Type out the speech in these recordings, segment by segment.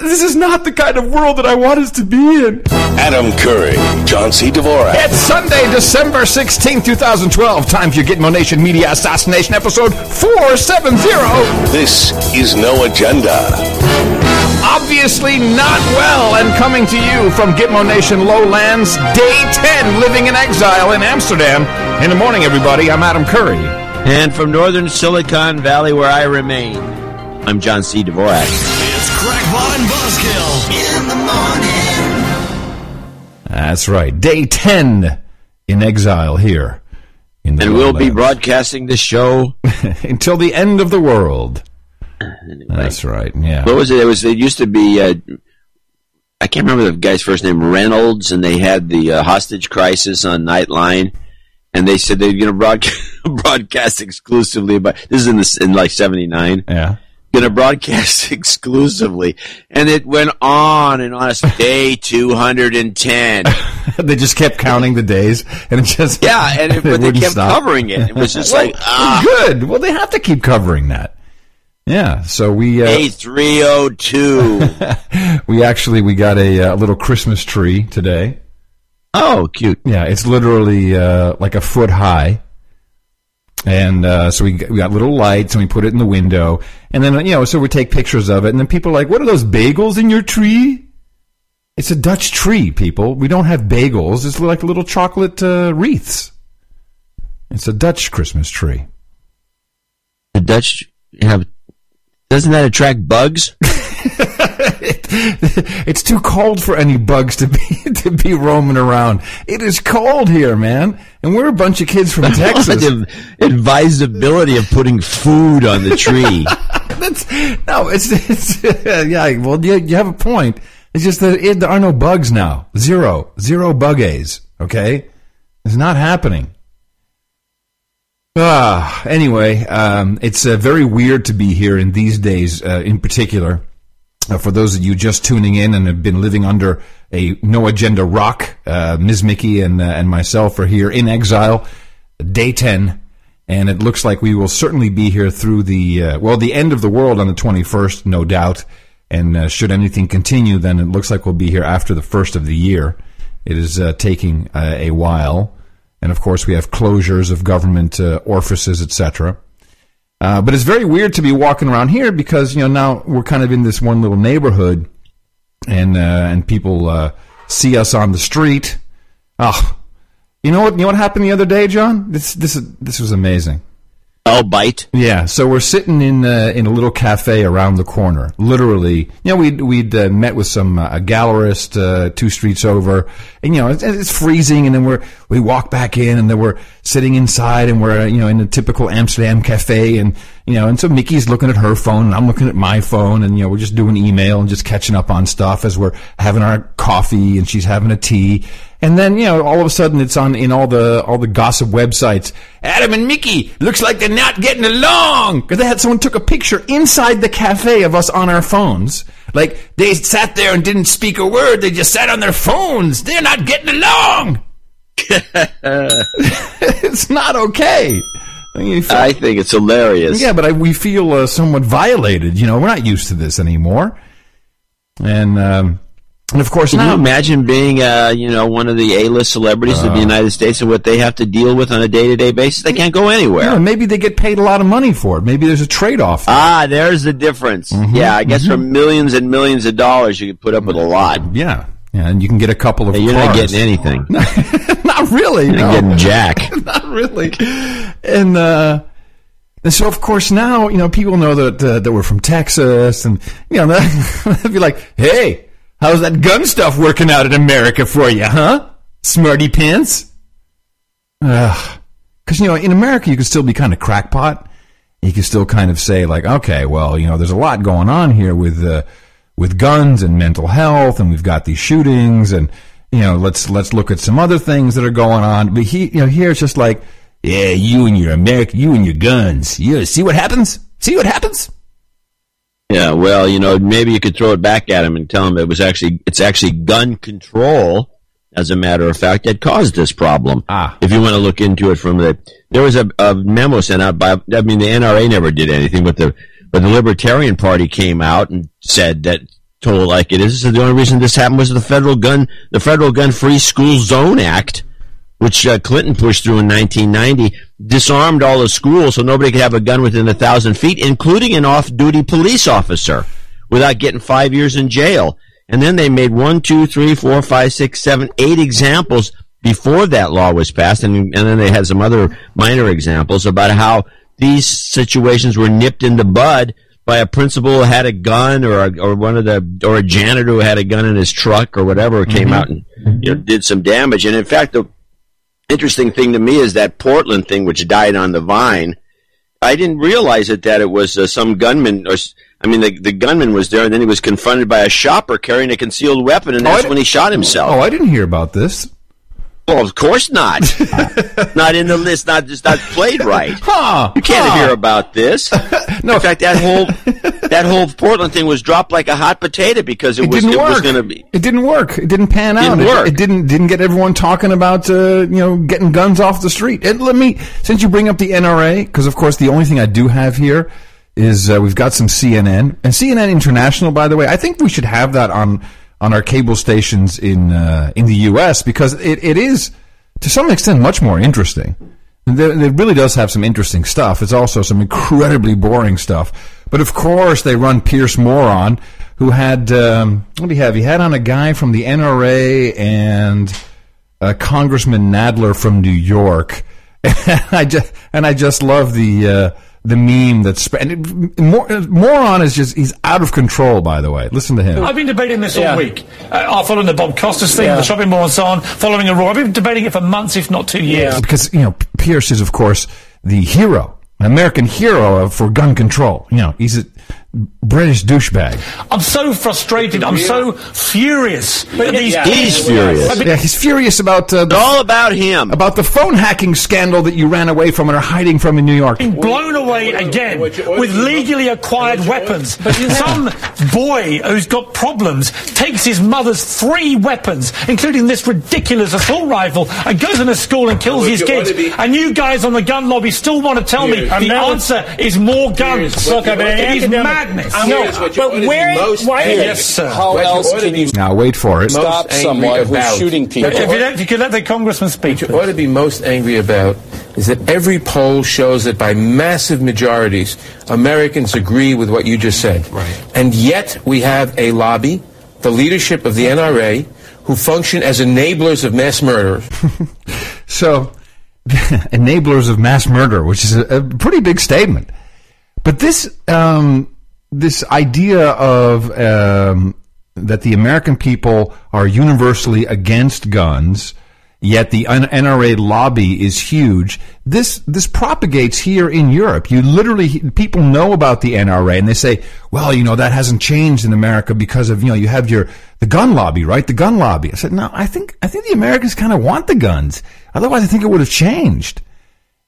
This is not the kind of world that I want us to be in. Adam Curry, John C. Dvorak. It's Sunday, December 16, 2012. Time for your Gitmo Nation Media Assassination episode 470. This is No Agenda. Obviously not well, and coming to you from Gitmo Nation Lowlands, day 10, living in exile in Amsterdam. In the morning, everybody, I'm Adam Curry. And from northern Silicon Valley, where I remain, I'm John C. Dvorak. It's Crackpot and Buzzkill in the morning. That's right, day 10 in exile here. In the And we'll be broadcasting the show. until the end of the world. Anyway, That's right, yeah. what was it? It was. It used to be. Uh, I can't remember the guy's first name, Reynolds, and they had the uh, hostage crisis on Nightline, and they said they're going to broadcast, broadcast exclusively. But this is in the, in like '79. Yeah. Going to broadcast exclusively, and it went on and on. It's day 210. they just kept counting the days, and it just Yeah, and it, but they kept stop. covering it. It was just Well, like ah, good. Well, they have to keep covering that. Yeah. So we uh, day 302. we actually we got a, uh little Christmas tree today. oh, cute. Yeah, it's literally uh, like a foot high. And uh, so we got, we got little lights, and we put it in the window, and then you know, so we take pictures of it, and then people are like, "What are those bagels in your tree?" It's a Dutch tree, people. We don't have bagels. It's like little chocolate uh, wreaths. It's a Dutch Christmas tree. The Dutch have. Doesn't that attract bugs? it's too cold for any bugs to be to be roaming around. It is cold here, man, and we're a bunch of kids from Texas. the advisability of putting food on the tree. That's no, it's it's yeah. Well, you, you have a point. It's just that it, there are no bugs now. Zero, zero bug A's. Okay, it's not happening. Ah, anyway, um, it's uh, very weird to be here in these days, uh, in particular. Uh, for those of you just tuning in and have been living under a no agenda rock, uh, Ms. Mickey and uh, and myself are here in exile, day ten, and it looks like we will certainly be here through the uh, well the end of the world on the twenty first, no doubt. And uh, should anything continue, then it looks like we'll be here after the first of the year. It is uh, taking a while, and of course we have closures of government orifices, etc. Uh, but it's very weird to be walking around here because you know now we're kind of in this one little neighborhood, and uh, and people uh, see us on the street. Oh, you know what? You know what happened the other day, John? This this this was amazing. I'll bite. Yeah, so we're sitting in uh, in a little cafe around the corner. Literally, you know, we'd we'd uh, met with some uh, a gallerist uh, two streets over, and you know, it's, it's freezing, and then we're we walk back in, and then we're sitting inside, and we're uh, you know in a typical Amsterdam cafe, and you know, and so Mickey's looking at her phone, and I'm looking at my phone, and you know, we're just doing email and just catching up on stuff as we're having our coffee, and she's having a tea. And then you know, all of a sudden, it's on in all the all the gossip websites. Adam and Mickey looks like they're not getting along because they had someone took a picture inside the cafe of us on our phones. Like they sat there and didn't speak a word; they just sat on their phones. They're not getting along. it's not okay. I you feel- I think it's hilarious. yeah, but I, we feel uh, somewhat violated. You know, we're not used to this anymore. And um, and of course Can you now, imagine being, uh, you know, one of the A-list celebrities Uh. of the United States and what they have to deal with on a day-to-day basis? They can't go anywhere. yeah, maybe they get paid a lot of money for it. Maybe there's a trade off. Ah, there's the difference. Mm-hmm, Yeah, I guess for millions and millions of dollars, you could put up with a lot. yeah, yeah, and you can get a couple of. Hey, you're not getting anything. not really. You're no. getting jack. not really. And uh, and so of course now you know people know that uh, that we're from Texas, and you know they'll be like, "Hey, how's that gun stuff working out in America for you, huh, smarty pants?" Ugh. Because you know in America you can still be kind of crackpot. You can still kind of say like, "Okay, well, you know, there's a lot going on here with." Uh, with guns and mental health, and we've got these shootings, and you know, let's let's look at some other things that are going on. But he, you know, here it's just like, yeah, you and your America, you and your guns. Yeah, see what happens? See what happens? Yeah, well, you know, maybe you could throw it back at him and tell him it was actually it's actually gun control, as a matter of fact, that caused this problem. Ah. If you want to look into it from the, there was a, a memo sent out by, I mean, the NRA never did anything, but the but the Libertarian Party came out and said that told like it is. The only reason this happened was the federal gun, the federal gun free school zone act, which uh, Clinton pushed through in 1990, disarmed all the schools so nobody could have a gun within a thousand feet, including an off-duty police officer, without getting five years in jail. And then they made one, two, three, four, five, six, seven, eight examples before that law was passed, and, and then they had some other minor examples about how these situations were nipped in the bud by a principal who had a gun or a, or one of the or a janitor who had a gun in his truck or whatever came out and you know did some damage. And in fact, the interesting thing to me is that Portland thing, which died on the vine. I didn't realize it that it was uh, some gunman. Or I mean, the, the gunman was there, and then he was confronted by a shopper carrying a concealed weapon, and Oh, that's di- when he shot himself. Oh, I didn't hear about this. Well, of course not. not in the list. Not just not played right. Huh? You can't huh. hear about this. No. In fact, that whole that whole Portland thing was dropped like a hot potato because it, It was didn't it work. was going to be. It didn't work. It didn't pan out. Didn't it, it didn't didn't get everyone talking about uh, you know getting guns off the street. And let me since you bring up the NRA because of course the only thing I do have here is uh, we've got some CNN and CNN International. By the way, I think we should have that on on our cable stations in uh, in the U.S. because it, it is to some extent much more interesting. It really does have some interesting stuff. It's also some incredibly boring stuff. But of course, they run Piers Moron, who had um, what do you have? He had on a guy from the NRA and uh, Congressman Nadler from New York. And I just and I just love the uh, the meme that's and it, Mor- Moron is just he's out of control. By the way, listen to him. I've been debating this all week. Uh, following the Bob Costas thing, the shopping mall and so on, following Aurora. I've been debating it for months, if not two years. because you know Piers is of course the hero, an American hero for gun control. You know, he's a British douchebag. I'm so frustrated. I'm so furious at these He's furious. Yeah, he's furious about uh, the, All about him. about the phone hacking scandal that you ran away from and are hiding from in New York. being blown away again with legally acquired weapons. Some boy who's got problems takes his mother's three weapons, including this ridiculous assault rifle, and goes in a school and kills his kids. And you guys on the gun lobby still want to tell me the answer is more guns. Look, I mean, it is academic- madness. I'm- Here's what you but ought to where? why? angry Yes, sir. How What else ought can you Now wait for it. stop angry someone who's shooting people? If you, let, if you could let the congressman speak. What you ought to be most angry about is that every poll shows that by massive majorities, Americans agree with what you just said. Right. And yet we have a lobby, the leadership of the NRA, who function as enablers of mass murderers. So, enablers of mass murder, which is a, a pretty big statement. But this um, this idea of um, that the American people are universally against guns, yet the NRA lobby is huge. This this propagates here in Europe. You literally people know about the NRA and they say, "Well, you know that hasn't changed in America because of you know you have your the gun lobby, right? The gun lobby." I said, "No, I think I think the Americans kind of want the guns. Otherwise, I think it would have changed."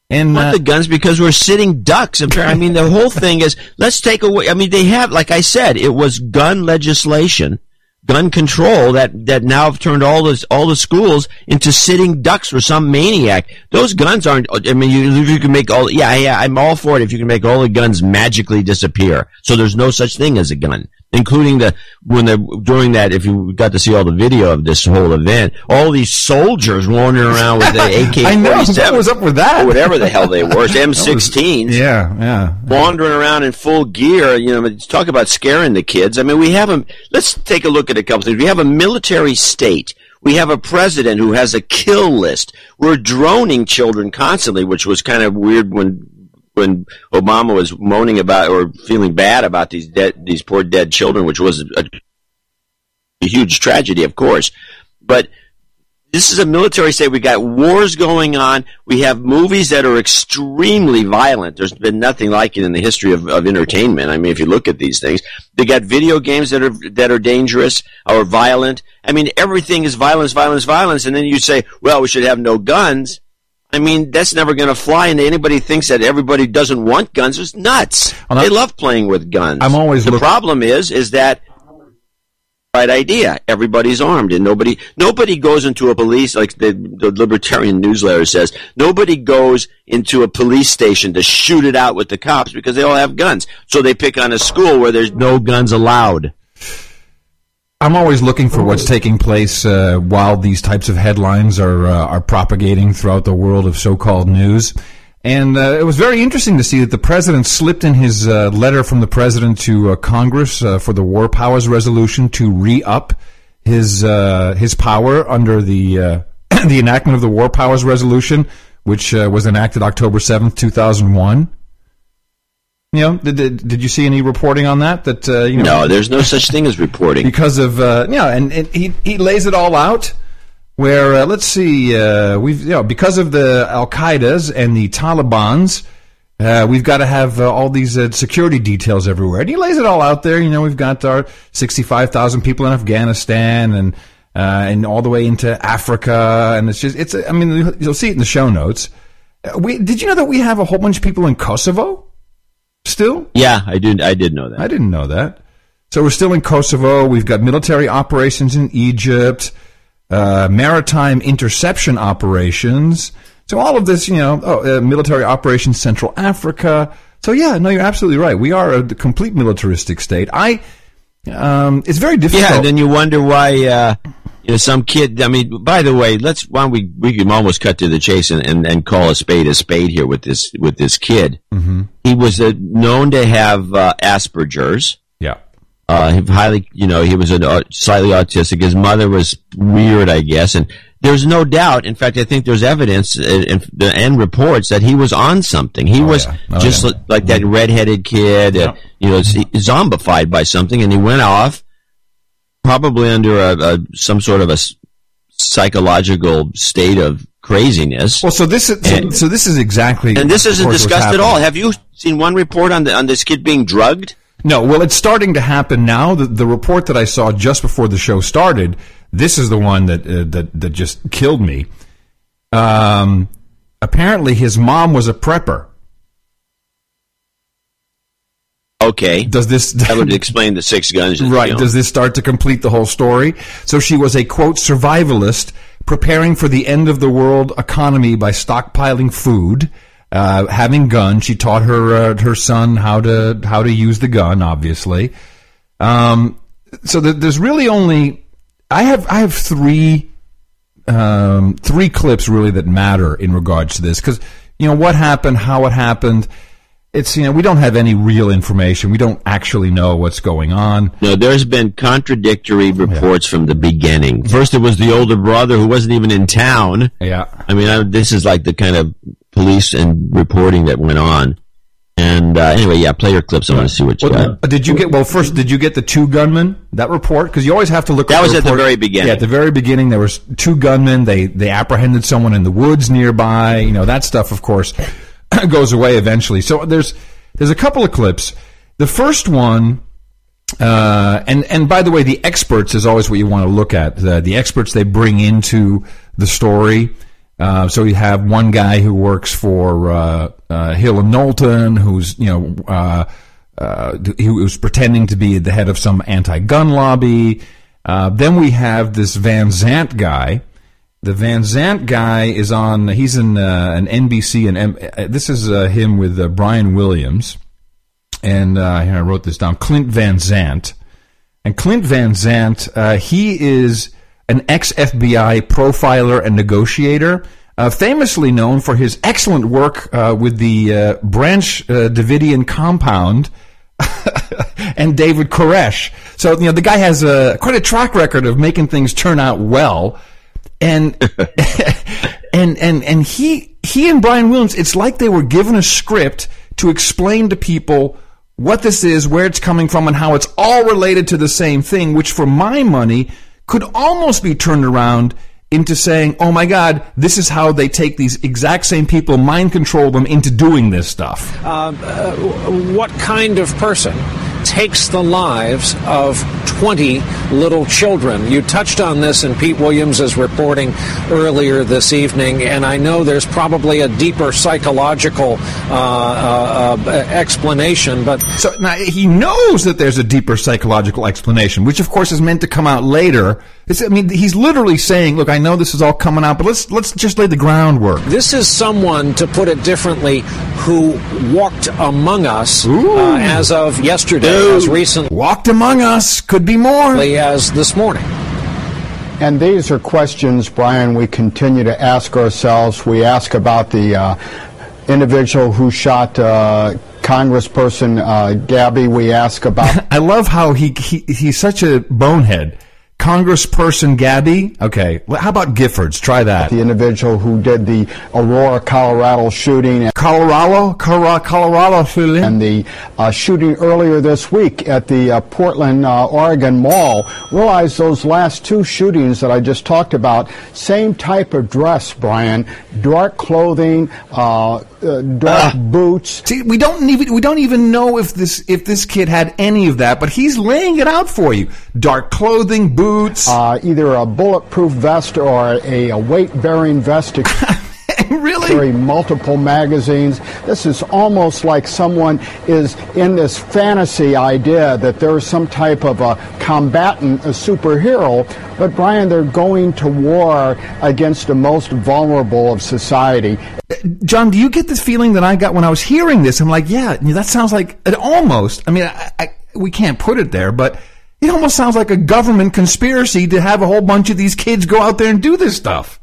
And want uh, the guns because we're sitting ducks. I mean, the whole thing is let's take away. I mean, they have, like I said, it was gun legislation, gun control that that now have turned all the all the schools into sitting ducks for some maniac. Those guns aren't. I mean, you, you can make all. Yeah, yeah, I'm all for it if you can make all the guns magically disappear. So there's no such thing as a gun. Including the when they're during that, if you got to see all the video of this whole event, all these soldiers wandering around with the AK I know forty what was up with that. or whatever the hell they were, M16s, yeah, yeah. wandering around in full gear. You know, talk about scaring the kids. I mean, we have a. Let's take a look at a couple things. We have a military state. We have a president who has a kill list. We're droning children constantly, which was kind of weird when when Obama was moaning about or feeling bad about these dead, these poor dead children, which was a, a huge tragedy, of course. But this is a military state. We got wars going on. We have movies that are extremely violent. There's been nothing like it in the history of, of entertainment. I mean, if you look at these things, they got video games that are that are dangerous or violent. I mean, everything is violence, violence, violence. And then you say, well, we should have no guns. I mean, that's never going to fly. And anybody thinks that everybody doesn't want guns is nuts. I'm they love playing with guns. I'm always the problem is is that right idea. Everybody's armed, and nobody nobody goes into a police like the, the libertarian newsletter says. Nobody goes into a police station to shoot it out with the cops because they all have guns. So they pick on a school where there's no guns allowed. I'm always looking for what's taking place uh, while these types of headlines are uh, are propagating throughout the world of so-called news. And uh, it was very interesting to see that the president slipped in his uh, letter from the president to uh, Congress uh, for the War Powers Resolution to re-up his uh, his power under the uh, the enactment of the War Powers Resolution, which uh, was enacted October seventh, two thousand one. You know, did, did, did you see any reporting on that? That uh, you know, No, there's no such thing as reporting. because of uh, yeah, and, and he he lays it all out. Where uh, let's see, uh, we've you know because of the Al Qaeda's and the Taliban's, uh, we've got to have uh, all these uh, security details everywhere. And he lays it all out there. You know, we've got our sixty-five thousand people in Afghanistan and uh, and all the way into Africa, and it's just it's. I mean, you'll see it in the show notes. We did you know that we have a whole bunch of people in Kosovo still? yeah, I did. I did know that. I didn't know that. So we're still in Kosovo. We've got military operations in Egypt, uh, maritime interception operations. So all of this, you know, oh, uh, military operations Central Africa. So yeah, no, you're absolutely right. We are a complete militaristic state. I, um, it's very difficult. Yeah, then you wonder why uh, you know some kid. I mean, by the way, let's why don't we we can almost cut to the chase and, and, and call a spade a spade here with this with this kid. Mm-hmm. He was uh, known to have uh, Asperger's. yeah. Uh, highly, you know, he was an, uh, slightly autistic. His mother was weird, I guess, and there's no doubt. In fact, I think there's evidence uh, and, and reports that he was on something. He was yeah. Oh, just yeah. like that redheaded kid, uh, you know, zombified by something, and he went off, probably under a, a some sort of a psychological state of craziness. Well, so this is so, so this is exactly and this isn't discussed at all. Have you seen one report on the on this kid being drugged? No, well, it's starting to happen now. The, the report that I saw just before the show started, this is the one that uh, that that just killed me. Um, apparently, his mom was a prepper. Okay, Does this that would explain the six guns. right? Does this start to complete the whole story? So she was a quote survivalist preparing for the end of the world economy by stockpiling food. Uh, having guns, she taught her uh, her son how to how to use the gun. Obviously, um, so th- there's really only I have I have three um, three clips really that matter in regards to this because you know what happened, how it happened. It's you know we don't have any real information. We don't actually know what's going on. No, there's been contradictory reports from the beginning. First, it was the older brother who wasn't even in town. Yeah. I mean, I, this is like the kind of police and reporting that went on. And uh, anyway, yeah, play your clips. I want to see what you Well, got. did you get well? First, did you get the two gunmen that report? Because you always have to look. That at was at the very beginning. Yeah, at the very beginning, there was two gunmen. They they apprehended someone in the woods nearby. You know that stuff, of course, goes away eventually. So there's there's a couple of clips. The first one, uh, and and by the way, the experts is always what you want to look at. The, the experts they bring into the story. Uh, so you have one guy who works for uh, uh, Hill and Knowlton, who's you know uh, uh, he was pretending to be the head of some anti-gun lobby. Uh, then we have this Van Zandt guy. The Van Zandt guy is on. He's in uh, an NBC, and M- uh, this is uh, him with uh, Brian Williams. And uh, I wrote this down. Clint Van Zandt. And Clint Van Zandt, uh, he is an ex FBI profiler and negotiator, famously known for his excellent work with the Branch Davidian compound and David Koresh. So, you know, the guy has a, quite a track record of making things turn out well. And, and, and, and he, he and Brian Williams, it's like they were given a script to explain to people what this is, where it's coming from, and how it's all related to the same thing, which for my money could almost be turned around into saying, oh my God, this is how they take these exact same people, mind control them into doing this stuff. Uh, uh, what kind of person takes the lives of 20 little children. You touched on this in Pete Williams' reporting earlier this evening, and I know there's probably a deeper psychological uh, uh, uh, explanation, but So now he knows that there's a deeper psychological explanation, which of course is meant to come out later. It's, I mean, he's literally saying, "Look, I know this is all coming out, but let's let's just lay the groundwork." This is someone, to put it differently, who walked among us uh, as of yesterday, as recently Walked among us could be more. he has this morning. And these are questions, Brian, we continue to ask ourselves. We ask about the uh, individual who shot uh, Congressperson uh, Gabby. We ask about. I love how he, he he's such a bonehead. Congressperson Gabby. Okay, how about Giffords? Try that. The individual who did the Aurora, Colorado shooting. Colorado, Colorado shooting. And the uh, shooting earlier this week at the uh, Portland, uh, Oregon Mall. Realize those last two shootings that I just talked about, same type of dress, Brian. Dark clothing, uh, dark uh, boots. See, we don't even we don't even know if this if this kid had any of that, but he's laying it out for you. Dark clothing, boots, uh, either a bulletproof vest or a, a weight bearing vest. really? Carry multiple magazines. This is almost like someone is in this fantasy idea that there's some type of a combatant, a superhero. But Brian, they're going to war against the most vulnerable of society. John, do you get this feeling that I got when I was hearing this? I'm like, yeah, that sounds like it almost. I mean, I, I, we can't put it there, but it almost sounds like a government conspiracy to have a whole bunch of these kids go out there and do this stuff.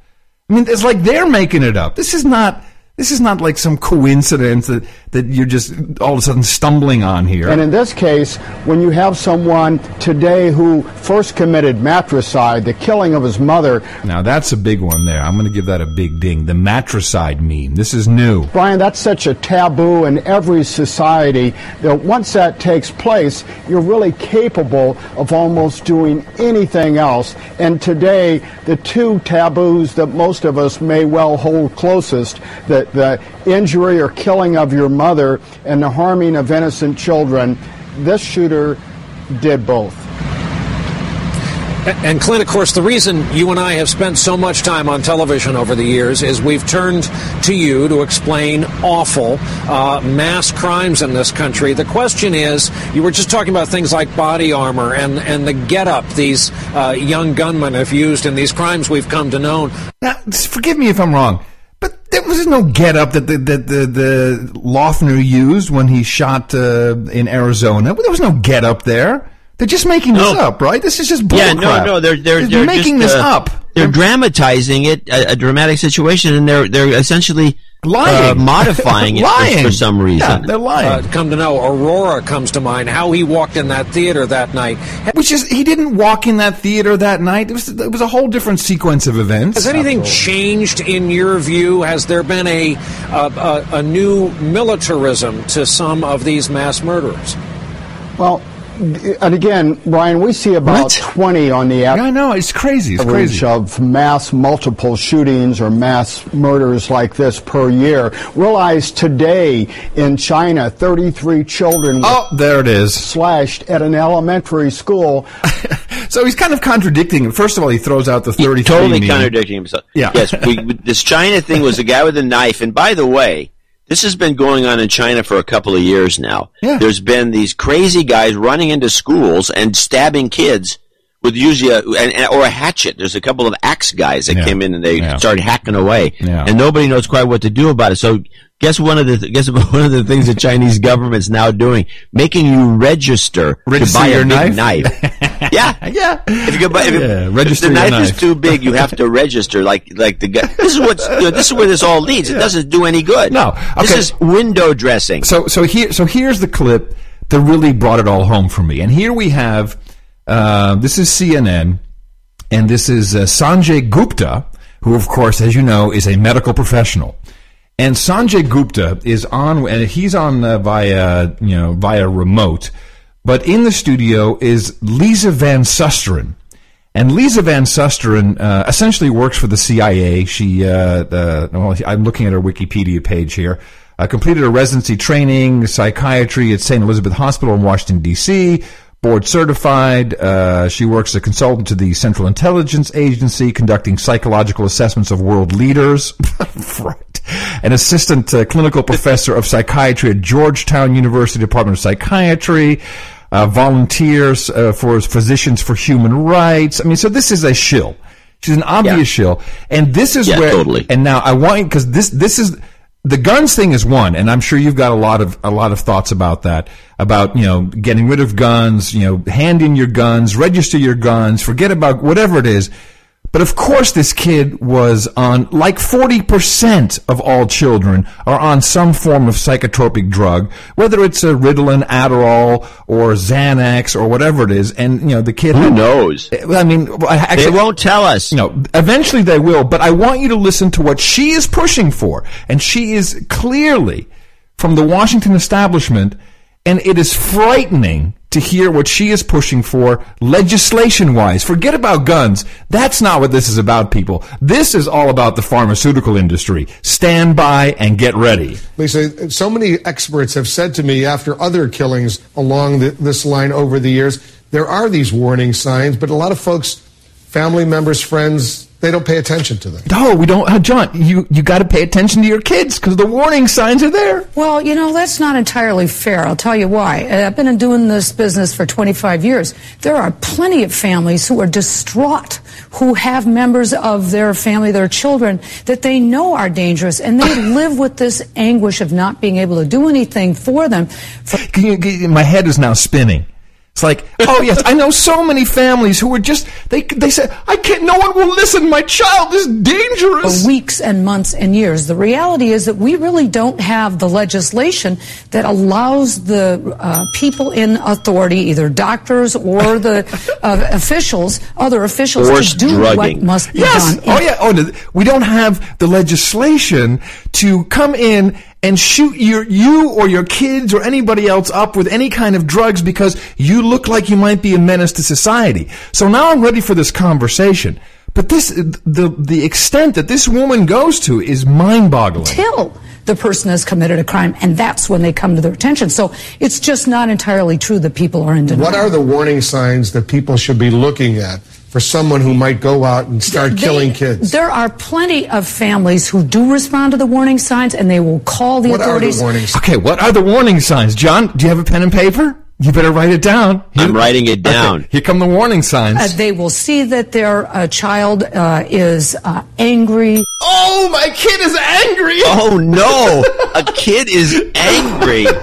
I mean, it's like they're making it up. This is not this is not like some coincidence that, that you're just all of a sudden stumbling on here. And in this case, when you have someone today who first committed matricide, the killing of his mother. Now, that's a big one there. I'm going to give that a big ding. The matricide meme. This is new. Brian, that's such a taboo in every society that once that takes place, you're really capable of almost doing anything else. And today, the two taboos that most of us may well hold closest, that the, injury or killing of your mother and the harming of innocent children, this shooter did both. And Clint, of course, the reason you and I have spent so much time on television over the years is we've turned to you to explain awful uh, mass crimes in this country. The question is, you were just talking about things like body armor and, and the get-up these uh, young gunmen have used in these crimes we've come to know. Now, forgive me if I'm wrong. There was no get up that the, that the, the Loughner used when he shot uh, in Arizona. There was no get up there. They're just making this up, right? This is just bullcrap. Yeah, no, no, they're they're, they're, they're making just, this uh, up. They're dramatizing it, a, a, dramatic situation, and they're they're essentially lying, uh, modifying it lying. For, for, some reason. Yeah, they're lying. Uh, come to know, Aurora comes to mind. How he walked in that theater that night, which is he didn't walk in that theater that night. It was it was a whole different sequence of events. Has anything Absolutely. changed in your view? Has there been a, a a new militarism to some of these mass murderers? Well, and again, Brian, we see about what? 20 on the average. I know, it's crazy. It's crazy. of mass multiple shootings or mass murders like this per year. Realize today in China, 33 children oh, there it is. slashed at an elementary school. so he's kind of contradicting. First of all, he throws out the 33. He's totally meme. contradicting himself. Yeah. Yes, we, this China thing was a guy with a knife. And by the way, this has been going on in China for a couple of years now. Yeah. There's been these crazy guys running into schools and stabbing kids with usually a, an, or a hatchet. There's a couple of axe guys that yeah. came in and they yeah. started hacking away, and nobody knows quite what to do about it. So guess one of the guess one of the things the Chinese government's now doing, making you register, register to buy your a knife. knife. yeah, yeah. If you buy, if yeah. register if the knife, knife, is too big, you have to register. Like like the guy. This is what you know, this is where this all leads. It doesn't do any good. No, okay. this is window dressing. So so here so here's the clip that really brought it all home for me. And here we have uh, this is CNN. And this is uh, Sanjay Gupta, who, of course, as you know, is a medical professional. And Sanjay Gupta is on, and he's on uh, via, you know, via remote. But in the studio is Lisa Van Susteren. And Lisa Van Susteren uh, essentially works for the CIA. She, uh, well, I'm looking at her Wikipedia page here. Uh, completed a residency training, psychiatry at St. Elizabeth Hospital in Washington, D.C., board certified. Uh, she works as a consultant to the Central Intelligence Agency, conducting psychological assessments of world leaders. right. An assistant uh, clinical professor of psychiatry at Georgetown University Department of Psychiatry. Uh, volunteers uh, for Physicians for Human Rights. I mean, so this is a shill. She's an obvious yeah. shill, and this is yeah, where. Totally. And now I want because this this is the guns thing is one, and I'm sure you've got a lot of a lot of thoughts about that. About you know getting rid of guns, you know, hand in your guns, register your guns, forget about whatever it is. But of course, this kid was on, like 40% of all children are on some form of psychotropic drug, whether it's a Ritalin, Adderall, or Xanax, or whatever it is. And, you know, the kid. Who knows? I mean, actually, They won't tell us. you know, eventually they will, but I want you to listen to what she is pushing for. And she is clearly from the Washington establishment, and it is frightening to hear what she is pushing for legislation wise. Forget about guns. That's not what this is about, people. This is all about the pharmaceutical industry. Stand by and get ready. Lisa, so many experts have said to me after other killings along the, this line over the years, there are these warning signs, but a lot of folks, family members, friends, they don't pay attention to them. No, we don't, uh, John, you, you gotta pay attention to your kids because the warning signs are there. Well, you know, that's not entirely fair. I'll tell you why. Uh, I've been doing this business for 25 years. There are plenty of families who are distraught, who have members of their family, their children, that they know are dangerous, and they live with this anguish of not being able to do anything for them. For Can you, can you- my head is now spinning. It's like, oh yes, I know so many families who are just they they say I can't. No one will listen. My child is dangerous. for weeks and months and years. The reality is that we really don't have the legislation that allows the uh, people in authority, either doctors or the uh, officials, other officials, Forced to do what must be Yes. done. Oh yeah. Oh, no, we don't have the legislation to come in and shoot your you or your kids or anybody else up with any kind of drugs because you look like you might be a menace to society. So now I'm ready for this conversation. But this the the extent that this woman goes to is mind-boggling. Till the person has committed a crime, and that's when they come to their attention. So it's just not entirely true that people are in denial. What are the warning signs that people should be looking at for someone who might go out and start They- killing kids? There are plenty of families who do respond to the warning signs, and they will call the What are authorities. the warning signs? Okay, what are the warning signs? John, do you have a pen and paper? You better write it down. I'm writing it down. Okay, here come the warning signs. Uh, they will see that their uh, child uh, is uh, angry. oh, my kid is angry. Oh no! A kid is angry.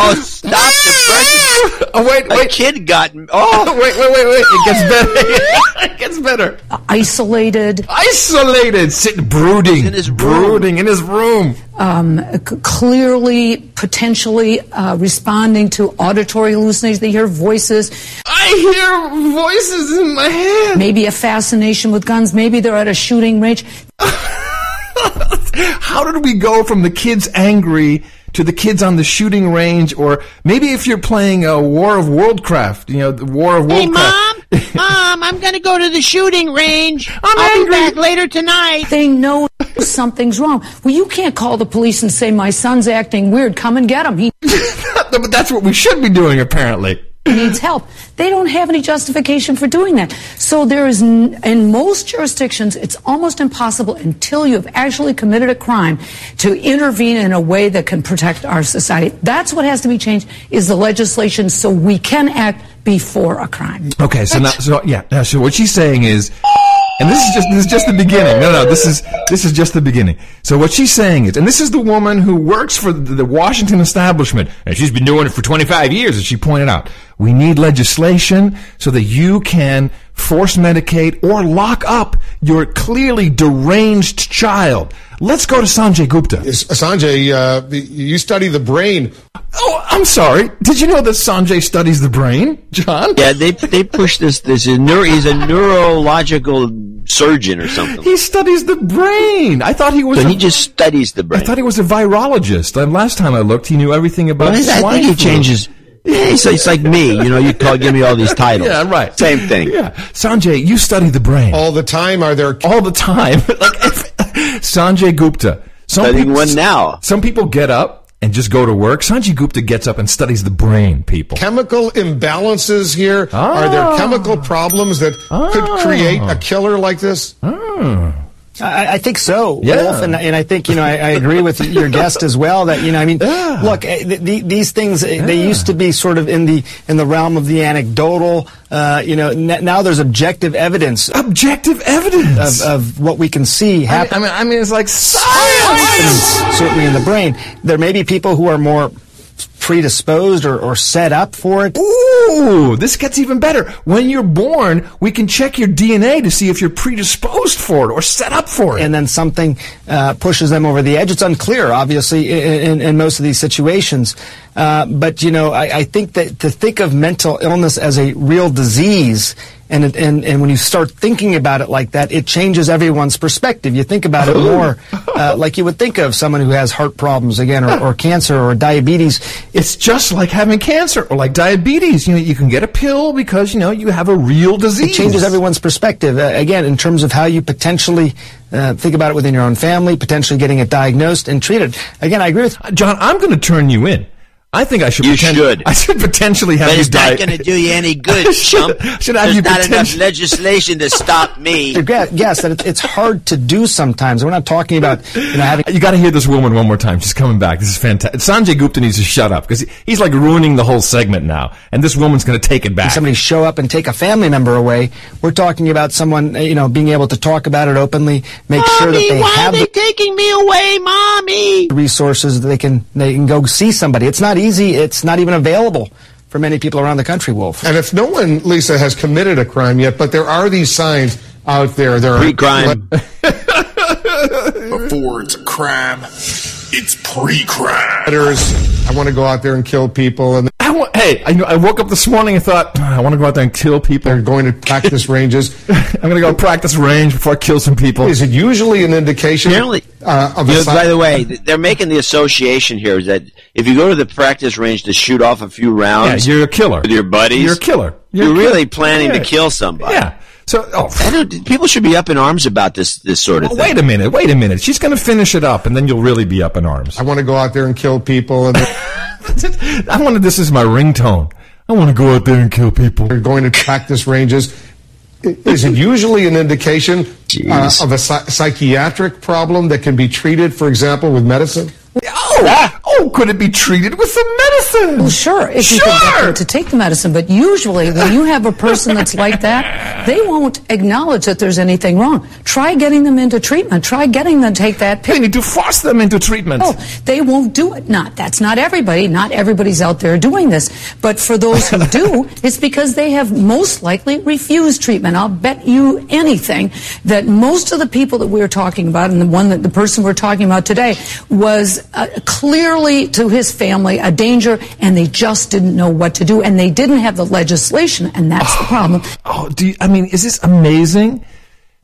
Oh, stop depression! Oh, wait, A kid got. Oh, Oh, wait, wait, wait, wait. It gets better. it gets better. isolated, Isolated, sitting brooding. in his room. Brooding in his room. um, c- clearly, potentially uh, responding to auditory hallucinations. They hear voices, I hear voices in my head. maybe a fascination with guns. Maybe they're at a shooting range. How did we go from the kids angry to the kids on the shooting range, or maybe if you're playing a War of Worldcraft, you know, the War of Worldcraft. Hey, Mom! Mom, I'm going to go to the shooting range. I'm will angry. be back later tonight. They know something's wrong. Well, you can't call the police and say, My son's acting weird. Come and get him. He but that's what we should be doing, apparently. Needs help. They don't have any justification for doing that. So there is, in most jurisdictions, it's almost impossible until you have actually committed a crime to intervene in a way that can protect our society. That's what has to be changed is the legislation so we can act before a crime. Okay, so now, so yeah, so what she's saying is, and this is just this is just the beginning. No, no, this is this is just the beginning. So what she's saying is, and this is the woman who works for the Washington establishment, and she's been doing it for 25 years, as she pointed out. We need legislation so that you can force medicate or lock up your clearly deranged child. Let's go to Sanjay Gupta. Sanjay, uh, you study the brain. Oh, I'm sorry. Did you know that Sanjay studies the brain, John? yeah, they they push this. This is neuro, he's a neurological surgeon or something. He studies the brain. I thought he was. So a- he just studies the brain. I thought he was a virologist. And last time I looked, he knew everything about Well, I think he flu. changes. Yeah, it's, it's like me. You know, you call give me all these titles. Yeah, right. Same thing. Yeah, Sanjay, you study the brain all, All the time, are there all the time. like if, Sanjay Gupta. Some Studying one now. Some people get up and just go to work. Sanjay Gupta gets up and studies the brain. People. chemical imbalances here? Are Ah. there chemical problems that could create a killer like this? Hmm. I, I think so, Yeah. Wolf, and, and I think you know I, I agree with your guest as well. That you know, I mean, look, eh, th- th- these things eh, they used to be sort of in the in the realm of the anecdotal. Uh, you know, n- now there's objective evidence, objective evidence of, of what we can see happen. I mean, I mean, it's like science, certainly in the brain. There may be people who are more predisposed or, or set up for it. Ooh, this gets even better. When you're born, we can check your DNA to see if you're predisposed for it or set up for it. and then something uh, pushes them over the edge. It's unclear, obviously, in, in, in most of these situations. Uh, but you know, I, I think that to think of mental illness as a real disease, and, it, and and when you start thinking about it like that, it changes everyone's perspective. You think about it more uh, like you would think of someone who has heart problems again, or, or cancer, or diabetes. It's just like having cancer or like diabetes. You know, you can get a pill because you know you have a real disease. It changes everyone's perspective. Uh, again, in terms of how you potentially uh, think about it within your own family, potentially getting it diagnosed and treated. Again, I agree with John. I'm going to turn you in. I think I should. You poten- should. I should potentially have But you it's not going to do you any good, chump. should have There's you not enough legislation to stop me. Yes, that it's hard to do sometimes. We're not talking about you know having. You got to hear this woman one more time. She's coming back. This is fantastic. Sanjay Gupta needs to shut up because he's like ruining the whole segment now, and this woman's going to take it back. Somebody show up and take a family member away. We're talking about someone, uh, you know, being able to talk about it openly, make sure that they why have are they the taking me away, mommy? resources that they can they can go see somebody. It's not easy. It's not even available for many people around the country. Wolf. And if no one, Lisa, has committed a crime yet, but there are these signs out there. There are Pre-crime. Before it's a crime, it's pre-crime. I want to go out there and kill people, and I wa- hey, I, know- I woke up this morning and thought "Ah, I want to go out there and kill people. they're going to practice ranges. I'm going to go practice range before I kill some people. Is it usually an indication Apparently, uh, of You know, by the way, they're making the association here that if you go to the practice range to shoot off a few rounds, Yeah, rounds you're a killer. with your buddies, You're a killer. You're, You're a really planning Yeah. to kill somebody. Yeah. So, oh, people should be up in arms about this this sort of well, thing. wait a minute. Wait a minute. She's going to finish it up, and then you'll really be up in arms. I want to go out there and kill people, and I wanted this is my ringtone. I want to go out there and kill people. they're going to practice ranges. Is it usually an indication uh, of a psychiatric problem that can be treated, for example, with medicine? Oh, oh, could it be treated with some medicine? Well, sure, if you could get them to take the medicine. But usually, when you have a person that's like that, they won't acknowledge that there's anything wrong. Try getting them into treatment. Try getting them to take that pill. They need to force them into treatment. Oh, they won't do it. Not that's not everybody. Not everybody's out there doing this. But for those who do, it's because they have most likely refused treatment. I'll bet you anything that most of the people that we're talking about, and the one that the person we're talking about today, uh, clearly to his family a danger, and they just didn't know what to do, and they didn't have the legislation, and that's the problem. Oh, do you, I mean, is this amazing?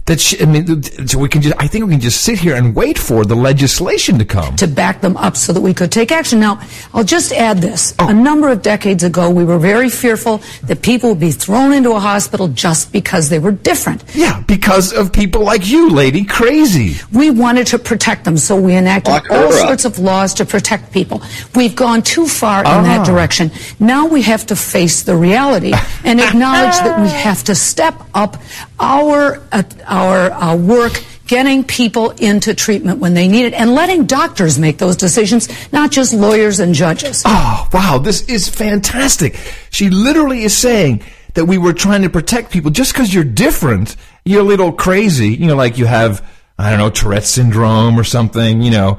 That she, I mean, so we can just. I think we can just sit here and wait for the legislation to come. to back them up so that we could take action. Now, I'll just add this. Oh. A number of decades ago, we were very fearful that people would be thrown into a hospital just because they were different. Yeah, because of people like you, lady, crazy. We wanted to protect them, so we enacted Lock all up. sorts of laws to protect people. We've gone too far in Ah. that direction. Now we have to face the reality and acknowledge that we have to step up our uh, our uh, work getting people into treatment when they need it and letting doctors make those decisions, not just lawyers and judges. Oh, wow, this is fantastic. She literally is saying that we were trying to protect people just because you're different. You're a little crazy, you know, like you have, I don't know, Tourette's syndrome or something, you know,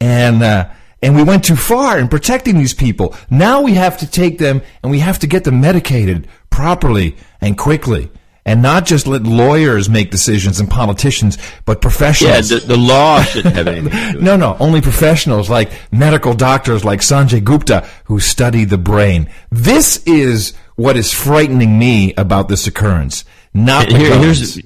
and, uh, and we went too far in protecting these people. Now we have to take them and we have to get them medicated properly and quickly. And not just let lawyers make decisions and politicians, but Yeah, professionals. the, the law shouldn't have anything to do with. No, no, only professionals like medical doctors like Sanjay Gupta who study the brain. This is what is frightening me about this occurrence. Not Here, here's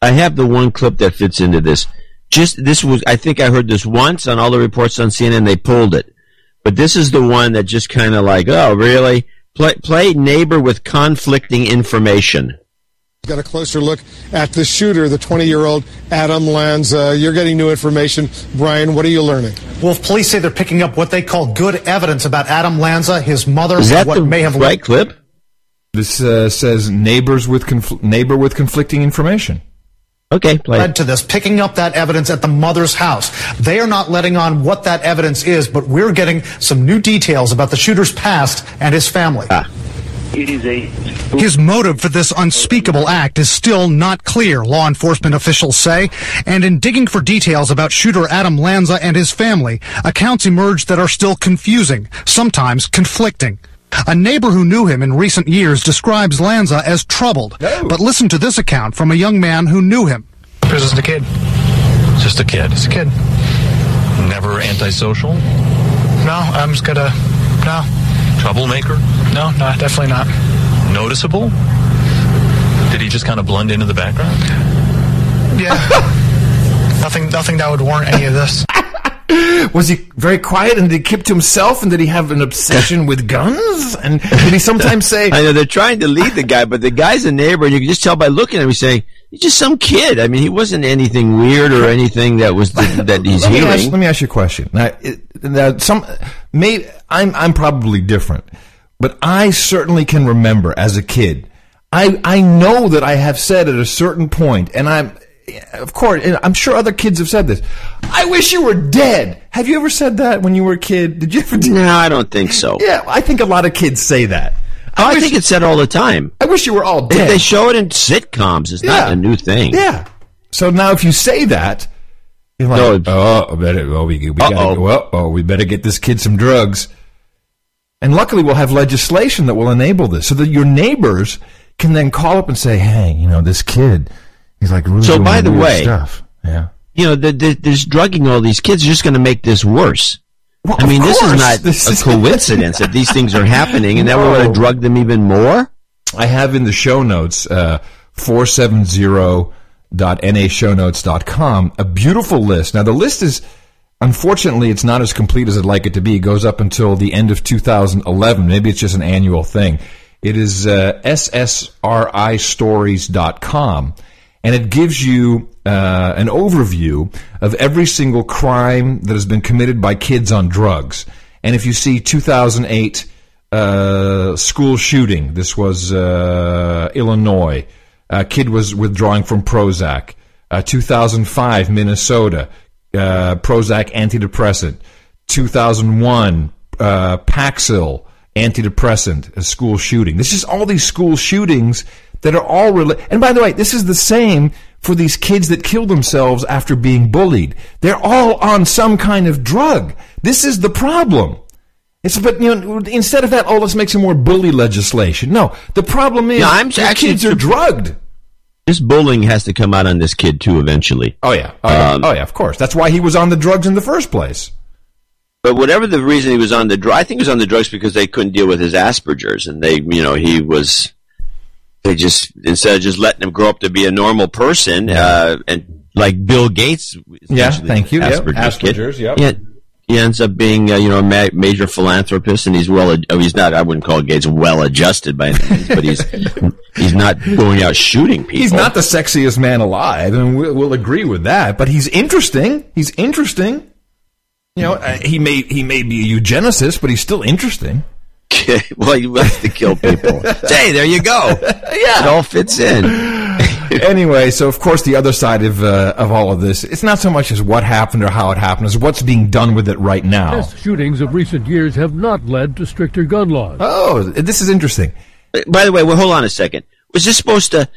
I have the one clip that fits into this. Just this was I think I heard this once on all the reports on CNN. They pulled it, but this is the one that just kind of like, oh, really? Play, play neighbor with conflicting information. Got a closer look at the shooter, the 20 year old Adam Lanza. You're getting new information. Brian, what are you learning? Wolf, police say they're picking up what they call good evidence about Adam Lanza, his mother, Is that what the may have right clip? This uh, says neighbors with confl- neighbor with conflicting information. Okay, play. led to this, picking up that evidence at the mother's house. They are not letting on what that evidence is, but we're getting some new details about the shooter's past and his family. It is a His motive for this unspeakable act is still not clear, law enforcement officials say. And in digging for details about shooter Adam Lanza and his family, accounts emerged that are still confusing, sometimes conflicting. A neighbor who knew him in recent years describes Lanza as troubled. But listen to this account from a young man who knew him. This is a kid. Just a kid. It's a kid. Never antisocial. No, I'm just gonna. No. Troublemaker. No, no, definitely not. Noticeable. Did he just kind of blend into the background? Yeah. nothing. Nothing that would warrant any of this. Was he very quiet and did he keep to himself? And did he have an obsession with guns? And did he sometimes say, I know they're trying to lead the guy, but the guy's a neighbor, and you can just tell by looking at him. He's saying he's just some kid. I mean, he wasn't anything weird or anything that was that he's let me, ask, let me ask you a question. Now, it, now some, may, I'm, I'm probably different, but I certainly can remember as a kid. I, I know that I have said at a certain point, and I'm, of course, and I'm sure other kids have said this. I wish you were dead. Have you ever said that when you were a kid? Did you ever? Do no, I don't think so. Yeah, I think a lot of kids say that. Oh, I, think it's said all the time. I wish you were all They- dead. They show it in sitcoms. It's not a new thing. Yeah. So now, if you say that, you're like, oh, I better, oh, we, we gotta Uh-oh. go. Oh, we better get this kid some drugs. And luckily, we'll have legislation that will enable this, so that your neighbors can then call up and say, "Hey, you know, this kid, he's like really So, by the way, stuff." Yeah. You know, the, the, this drugging all these kids is just going to make this worse. I of mean, this is not This a is- coincidence that these things are happening, and then we're going to drug them even more. I have in the show notes, uh, 470.nashownotes.com, a beautiful list. Now, the list is, unfortunately, it's not as complete as I'd like it to be. It goes up until the end of 2011. Maybe it's just an annual thing. It is uh, ssristories.com, and it gives you uh, an overview of every single crime that has been committed by kids on drugs. And if you see 2008 uh, school shooting, this was uh, Illinois. A kid was withdrawing from Prozac. Uh, 2005, Minnesota. Uh, Prozac antidepressant. 2001, uh, Paxil antidepressant, a school shooting. This is all these school shootings that are all related. And by the way, this is the same for these kids that kill themselves after being bullied. They're all on some kind of drug. This is the problem. It's but you know instead of that, oh let's make some more bully legislation. No, the problem is No, I'm these actually kids are drugged. This bullying has to come out on this kid too eventually. Oh yeah, oh yeah, Um, oh yeah. Of course, that's why he was on the drugs in the first place. But whatever the reason he was on the drug, I think he was on the drugs because they couldn't deal with his Asperger's, and they, you know, he was. They just instead of just letting him grow up to be a normal person, uh, and like Bill Gates. Yeah, thank you. Asperger's, kid. Asperger's, yep. Yeah, he ends up being, uh, you know, a ma- major philanthropist, and he's well. Oh, he's not. I wouldn't call Gates well adjusted by any means, but he's he's not going out shooting people. He's not the sexiest man alive, and we'll, we'll agree with that. But he's interesting. He's interesting. You know, uh, he may he may be a eugenicist, but he's still interesting. well, you have to kill people. hey, there you go. Yeah, it all fits in. anyway, so of course the other side of uh, of all of this, it's not so much as what happened or how it happened, as what's being done with it right now. Test shootings of recent years have not led to stricter gun laws. Oh, this is interesting. By the way, well, hold on a second. Was this supposed to?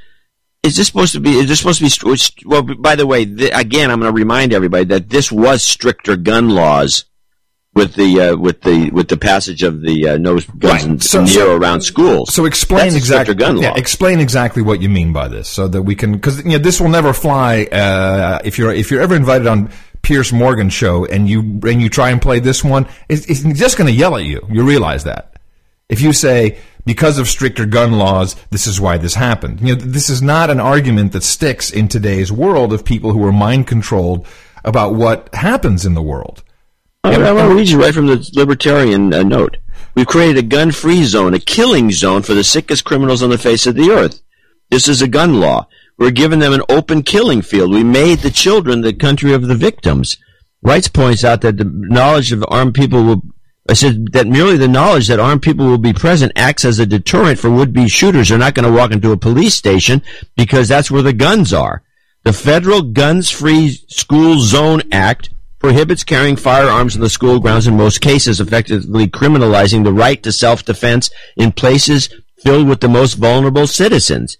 Is this supposed to be? Is this supposed to be? str- str- Well, by the way, th- again, I'm going to remind everybody that this was stricter gun laws with the uh, with the with the passage of the uh, no guns in, So- in so- around schools. So explain That's a stricter exactly. Yeah, explain exactly what you mean by this, so that we can, because you know this will never fly. Uh, if you're if you're ever invited on Piers Morgan show and you and you try and play this one, it's, it's just going to yell at you. You realize that. If you say because of stricter gun laws, this is why this happened. You know, this is not an argument that sticks in today's world of people who are mind controlled about what happens in the world. I want to read you right from the libertarian uh, note. We've created a gun-free zone, a killing zone for the sickest criminals on the face of the earth. This is a gun law. We're giving them an open killing field. We made the children the country of the victims. Rights points out that the knowledge of armed people will. I said that merely the knowledge that armed people will be present acts as a deterrent for would-be shooters. They're not going to walk into a police station because that's where the guns are. The Federal Guns Free School Zone Act prohibits carrying firearms in the school grounds in most cases, effectively criminalizing the right to self-defense in places filled with the most vulnerable citizens.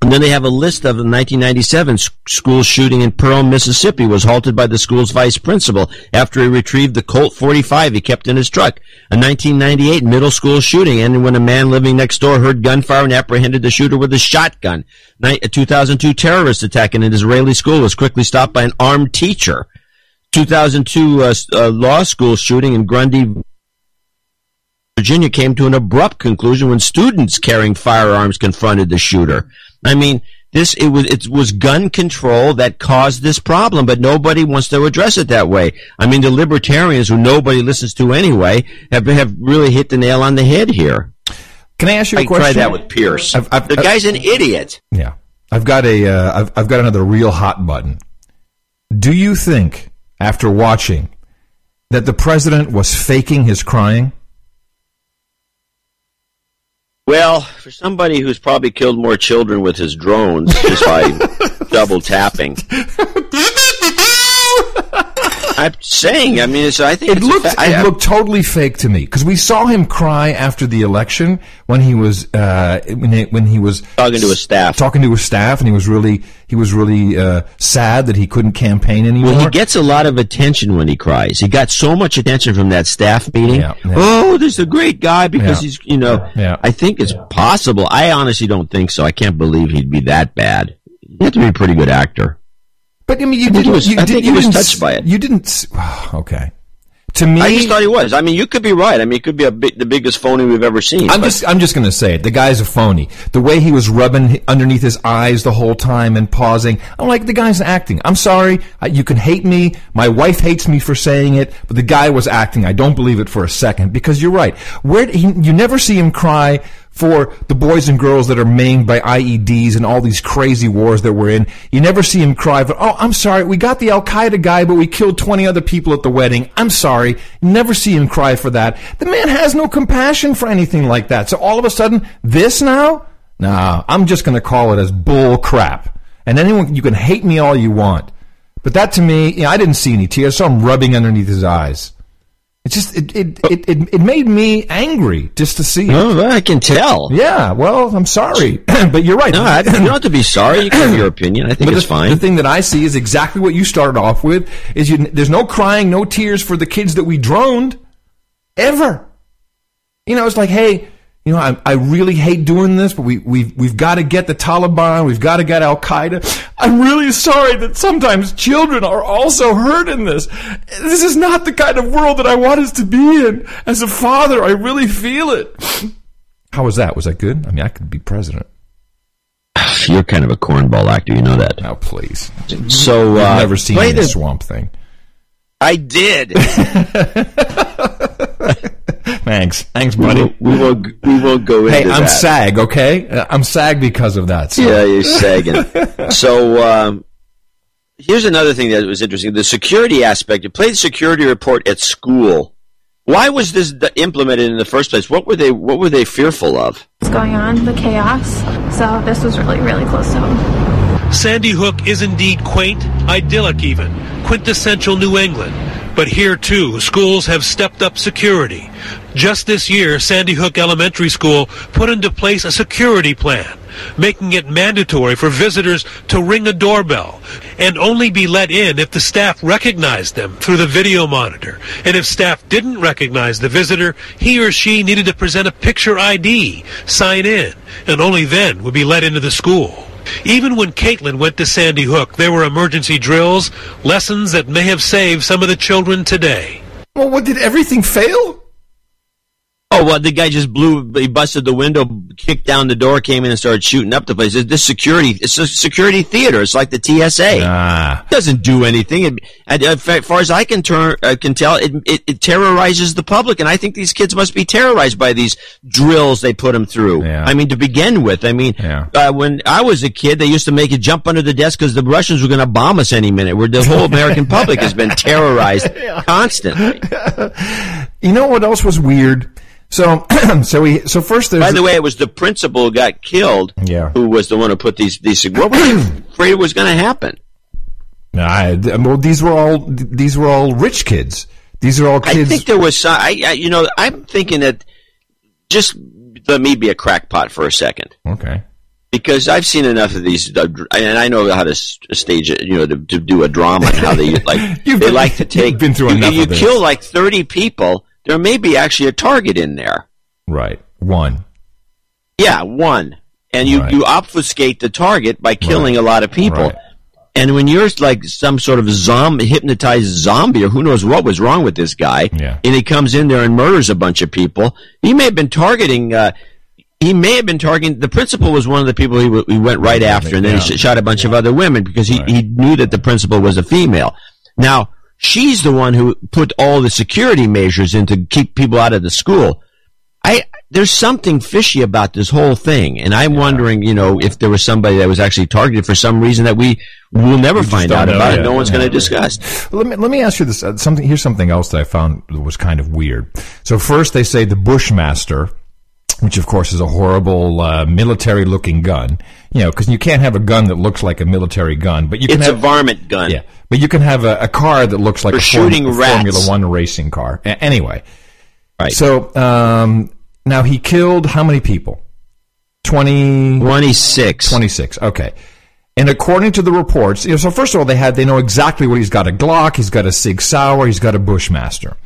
And then they have a list of the 1997 s- school shooting in Pearl, Mississippi was halted by the school's vice principal after he retrieved the Colt 45 he kept in his truck. A 1998 middle school shooting ended when a man living next door heard gunfire and apprehended the shooter with a shotgun. A 2002 terrorist attack in an Israeli school was quickly stopped by an armed teacher. 2002 uh, uh, law school shooting in Grundy, Virginia came to an abrupt conclusion when students carrying firearms confronted the shooter. I mean, this it was it was gun control that caused this problem, but nobody wants to address it that way. I mean, the libertarians who nobody listens to anyway have have really hit the nail on the head here. Can I ask you a I question? tried that with Piers. I've- I've- the guy's an idiot. Yeah, I've got a uh, I've, I've got another real hot button. Do you think, after watching, that the president was faking his crying? Well, for somebody who's probably killed more children with his drones just by double tapping. I'm saying, I mean, it's, I think It it's looked fa- I- it looked totally fake to me because we saw him cry after the election when he was uh, when, he, when he was Talking to his staff. talking to his staff, and he was really he was really uh, sad that he couldn't campaign anymore. Well, he gets a lot of attention when he cries. He got so much attention from that staff meeting. Yeah, yeah. Oh, this is a great guy because Yeah. he's, you know, Yeah. I think it's possible. I honestly don't think so. I can't believe he'd be that bad. You have to be a pretty good actor. But I mean, you I didn't. was- you I did- think you he was touched by it. You didn't. Okay. To me, I just thought he was. I mean, you could be right. I mean, it could be big, the biggest phony we've ever seen. I'm but- just I'm just going to say it. The guy's a phony. The way he was rubbing underneath his eyes the whole time and pausing. I'm like the guy's acting. I'm sorry. You can hate me. My wife hates me for saying it, but the guy was acting. I don't believe it for a second because you're right. Where he, you never see him cry for the boys and girls that are maimed by IEDs and all these crazy wars that we're in. You never see him cry for, oh, I'm sorry, we got the Al Qaeda guy, but we killed 20 other people at the wedding. I'm sorry. Never see him cry for that. The man has no compassion for anything like that. So all of a sudden, this now? Nah, I'm just going to call it as bull crap. And anyone, you can hate me all you want. But that to me, you know, I didn't see any tears. I saw him rubbing underneath his eyes. It just, it, it, it, it, it made me angry just to see it. Oh, I can tell. Yeah, well, I'm sorry, but you're right. No, I, you don't have to be sorry. You can have your opinion. I think But it's the, fine. The thing that I see is exactly what you started off with: is you, there's no crying, no tears for the kids that we droned, ever. You know, it's like, hey, you know, I, I really hate doing this, but we, we've we've got to get the Taliban, we've got to get Al Qaeda. I'm really sorry that sometimes children are also hurt in this. This is not the kind of world that I want us to be in. As a father, I really feel it. How was that? Was that good? I mean, I could be president. You're kind of a cornball actor. You know that. Now, please. So uh, never seen the swamp thing. I did. Thanks. Thanks, we, buddy. will, we will. We will go into Hey, I'm that. SAG, okay? Uh, I'm SAG because of that. So. Yeah, you're sagging. so um, here's another thing that was interesting: the security aspect. You played the security report at school. Why was this implemented in the first place? What were they? What were they fearful of? what's going on, the chaos. So this was really, really close to home. Sandy Hook is indeed quaint, idyllic even, quintessential New England. But here too, schools have stepped up security. Just this year, Sandy Hook Elementary School put into place a security plan, making it mandatory for visitors to ring a doorbell and only be let in if the staff recognized them through the video monitor. And if staff didn't recognize the visitor, he or she needed to present a picture ID, sign in, and only then would be let into the school. Even when Caitlin went to Sandy Hook, there were emergency drills, lessons that may have saved some of the children today. Well, what did everything fail? Oh, well, the guy just blew, he busted the window, kicked down the door, came in and started shooting up the place. This- security, it's a security theater. It's like the TSA. Ah. It doesn't do anything. It, and, uh, as far as I can turn, uh, can tell, it, it, it terrorizes the public. And I think these kids must be terrorized by these drills they put them through. Yeah. I mean, to begin with, I mean, uh, when I was a kid, they used to make you jump under the desk because the Russians were going to bomb us any minute. Where the whole American public has been terrorized constantly. You know what else was weird? So, so we, so first there's. By the way, it was the principal who got killed. Yeah. Who was the one who put these these? What were you afraid was going to happen? I, well, these were all these were all rich kids. These are all kids. I think there was some. I, I you know I'm thinking that just let me be a crackpot for a second. Okay. Because I've seen enough of these, uh, and I know how to stage it. You know, to, to do a drama and how they like. They been- like to take. you've been through you, enough You kill like 30 people. There may be actually a target in there. Right. One. Yeah, one. And you, Right. you obfuscate the target by killing a lot of people. Right. And when you're like some sort of zombie, hypnotized zombie, or who knows what was wrong with this guy, Yeah. and he comes in there and murders a bunch of people, he may have been targeting. Uh, he may have been targeting. The principal was one of the people he, w- he went right after, and then he Yeah. sh- shot a bunch of other women because he, he knew that the principal was a female. Now she's the one who put all the security measures in to keep people out of the school. I there's something fishy about this whole thing, and I'm wondering, you know, if there was somebody that was actually targeted for some reason that we will never just find out about. yet. and No one's Yeah. going to discuss. Let me let me ask you this. Uh, something here's something else that I found that was kind of weird. So first they say the Bushmaster, which of course is a horrible uh, military-looking gun. You know, because you can't have a gun that looks like a military gun, but you can It's a varmint gun. Yeah, but you can have a, a car that looks like For a, form- shooting a. Formula One racing car. A- anyway, Right. So um, now he killed how many people? 20, 26. 26. Okay. And according to the reports, you know, so first of all, they had they know exactly what he's got a Glock, he's got a Sig Sauer, he's got a Bushmaster.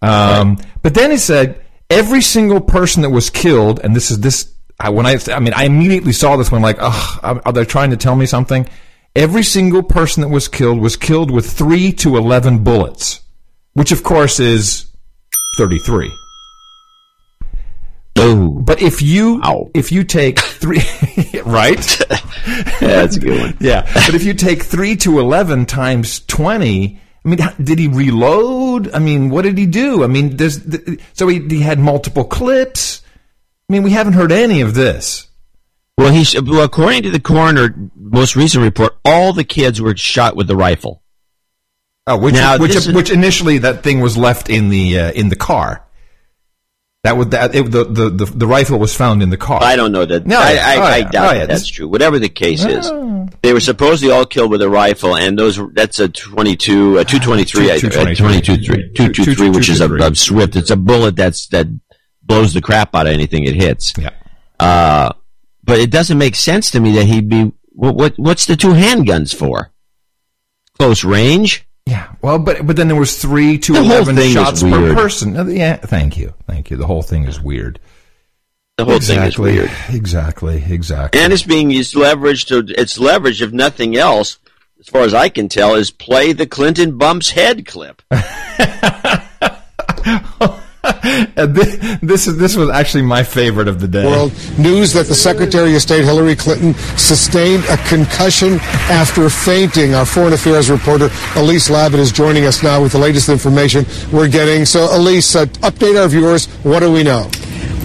Um, But then he said every single person that was killed, and this is this. I, when I, I mean, I immediately saw this one like, ugh, are they trying to tell me something? Every single person that was killed was killed with three to eleven bullets, which of course is thirty-three. Oh, But if you if you take three, right? yeah, that's a good one. Yeah, but if you take three to eleven times twenty, I mean, did he reload? I mean, what did he do? I mean, there's so he, he had multiple clips. I mean, we haven't heard any of this. Well, he sh- well, according to the coroner most recent report, all the kids were shot with the rifle. Oh, which Now, which, this is- which initially that thing was left in the uh, in the car. That would that it, the, the the the rifle was found in the car. I don't know that. No, I. I, Oh, I yeah. doubt Oh, yeah. that that's true. Whatever the case is, Oh. they were supposedly all killed with a rifle, and those that's a twenty-two, a two twenty-three, Two- uh, 223. 22, 223, which is a, a Swift. It's a bullet that's that blows the crap out of anything it hits. Yeah. Uh, but it doesn't make sense to me that he'd be. What, what what's the two handguns for? Close range. Yeah. Well, but but then there was three to The eleven shots per person. Yeah. Thank you. Thank you. The whole thing is weird. The whole thing is Exactly. weird. Exactly. Exactly. And it's being used leveraged to its leverage, if nothing else, as far as I can tell, is play the Clinton bumps head clip. This is this was actually my favorite of the day. World news that the Secretary of State Hillary Clinton sustained a concussion after fainting. Our foreign affairs reporter Elise Labott is joining us now with the latest information we're getting. So, Elise, uh, update our viewers. What do we know?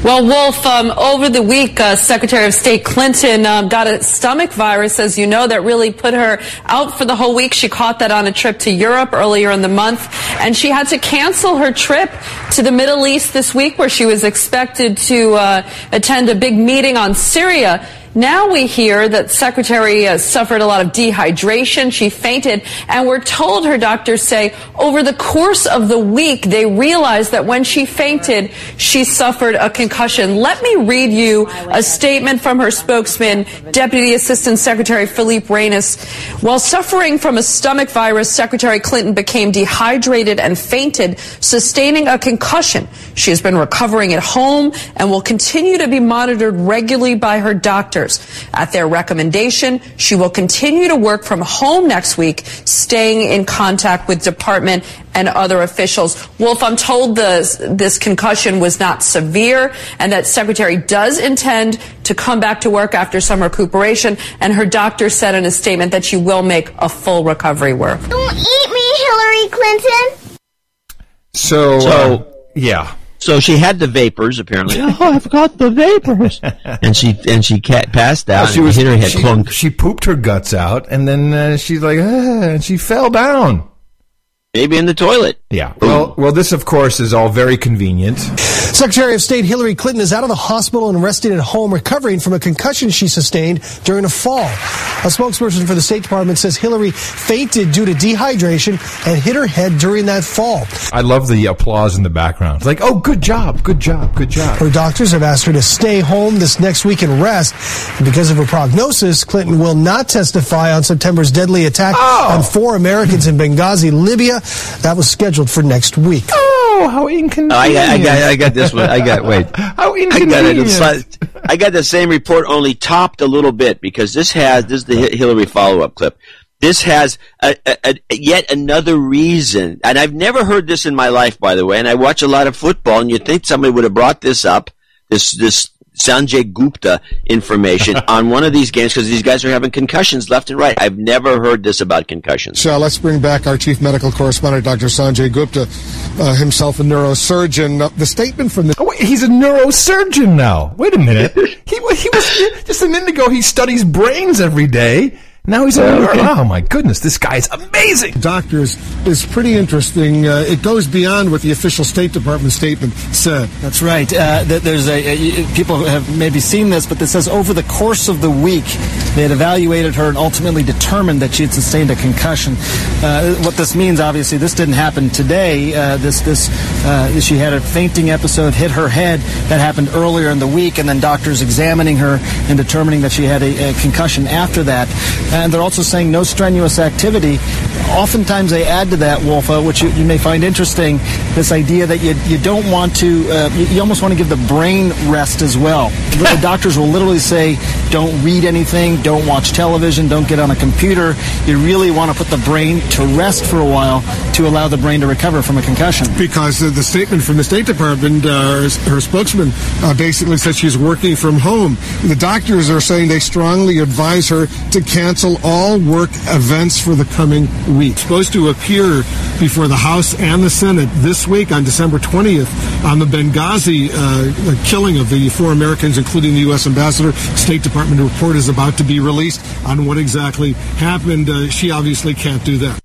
Well, Wolf, um, over the week, uh, Secretary of State Clinton um, got a stomach virus, as you know, that really put her out for the whole week. She caught that on a trip to Europe earlier in the month, and she had to cancel her trip to the Middle East this week, where she was expected to uh, attend a big meeting on Syria. Now we hear that Secretary uh, suffered a lot of dehydration. She fainted, and we're told her doctors say over the course of the week they realized that when she fainted, she suffered a concussion. Let me read you a statement from her spokesman, Deputy Assistant Secretary Philippe Reines. While suffering from a stomach virus, Secretary Clinton became dehydrated and fainted, sustaining a concussion. She has been recovering at home and will continue to be monitored regularly by her doctors. At their recommendation, she will continue to work from home next week, staying in contact with department and other officials. Wolf, I'm told this, this concussion was not severe and that Secretary does intend to come back to work after some recuperation. And her doctor said in a statement that she will make a full recovery work. Don't eat me, Hillary Clinton. so, So- uh, yeah. So she had the vapors apparently. oh, I've got the vapors, and she and she ca- passed out. Oh, she and was hit her head she, clunk. she pooped her guts out, and then uh, she's like, ah, and she fell down. Maybe in the toilet. Yeah. Well, well, this of course is all very convenient. Secretary of State Hillary Clinton is out of the hospital and resting at home, recovering from a concussion she sustained during a fall. A spokesperson for the State Department says Hillary fainted due to dehydration and hit her head during that fall. I love the applause in the background. It's like, oh, good job, good job, good job. Her doctors have asked her to stay home this next week and rest. And because of her prognosis, Clinton will not testify on September's deadly attack Oh. on four Americans in Benghazi, Libya. That was scheduled for next week. Oh, how inconvenient! I got, I got, I got this one. I got. Wait, how I got it. I got the same report, only topped a little bit because this has this is the Hillary follow-up clip. This has a, a, a, yet another reason, and I've never heard this in my life, by the way. And I watch a lot of football, and you'd think somebody would have brought this up, this this Sanjay Gupta information on one of these games because these guys are having concussions left and right. I've never heard this about concussions. So let's bring back our chief medical correspondent, Dr. Sanjay Gupta, uh, himself a neurosurgeon. Uh, the statement from the. Oh, wait, he's a neurosurgeon now. Wait a minute. he, he was just a minute ago. He studies brains every day. Now he's a Oh, okay. Oh my goodness, this guy's amazing. Doctors is pretty interesting. Uh, it goes beyond what the official State Department statement said. That's right. Uh, there's a, a- people have maybe seen this, but this says over the course of the week, they had evaluated her and ultimately determined that she had sustained a concussion. Uh, what this means, obviously, this didn't happen today. Uh, this this uh, she had a fainting episode, hit her head. That happened earlier in the week, and then doctors examining her and determining that she had a, a concussion after that. And they're also saying no strenuous activity. Oftentimes they add to that, Wolfa, which you, you may find interesting, this idea that you, you don't want to, uh, you, you almost want to give the brain rest as well. the doctors will literally say, don't read anything, don't watch television, don't get on a computer. You really want to put the brain to rest for a while to allow the brain to recover from a concussion. Because uh, the statement from the State Department, uh, her, her spokesman uh, basically said she's working from home. The doctors are saying they strongly advise her to cancel all work events for the coming week. Supposed to appear before the House and the Senate this week on December 20th on the Benghazi uh, killing of the four Americans, including the U.S. ambassador. State Department report is about to be released on what exactly happened. Uh, she obviously can't do that.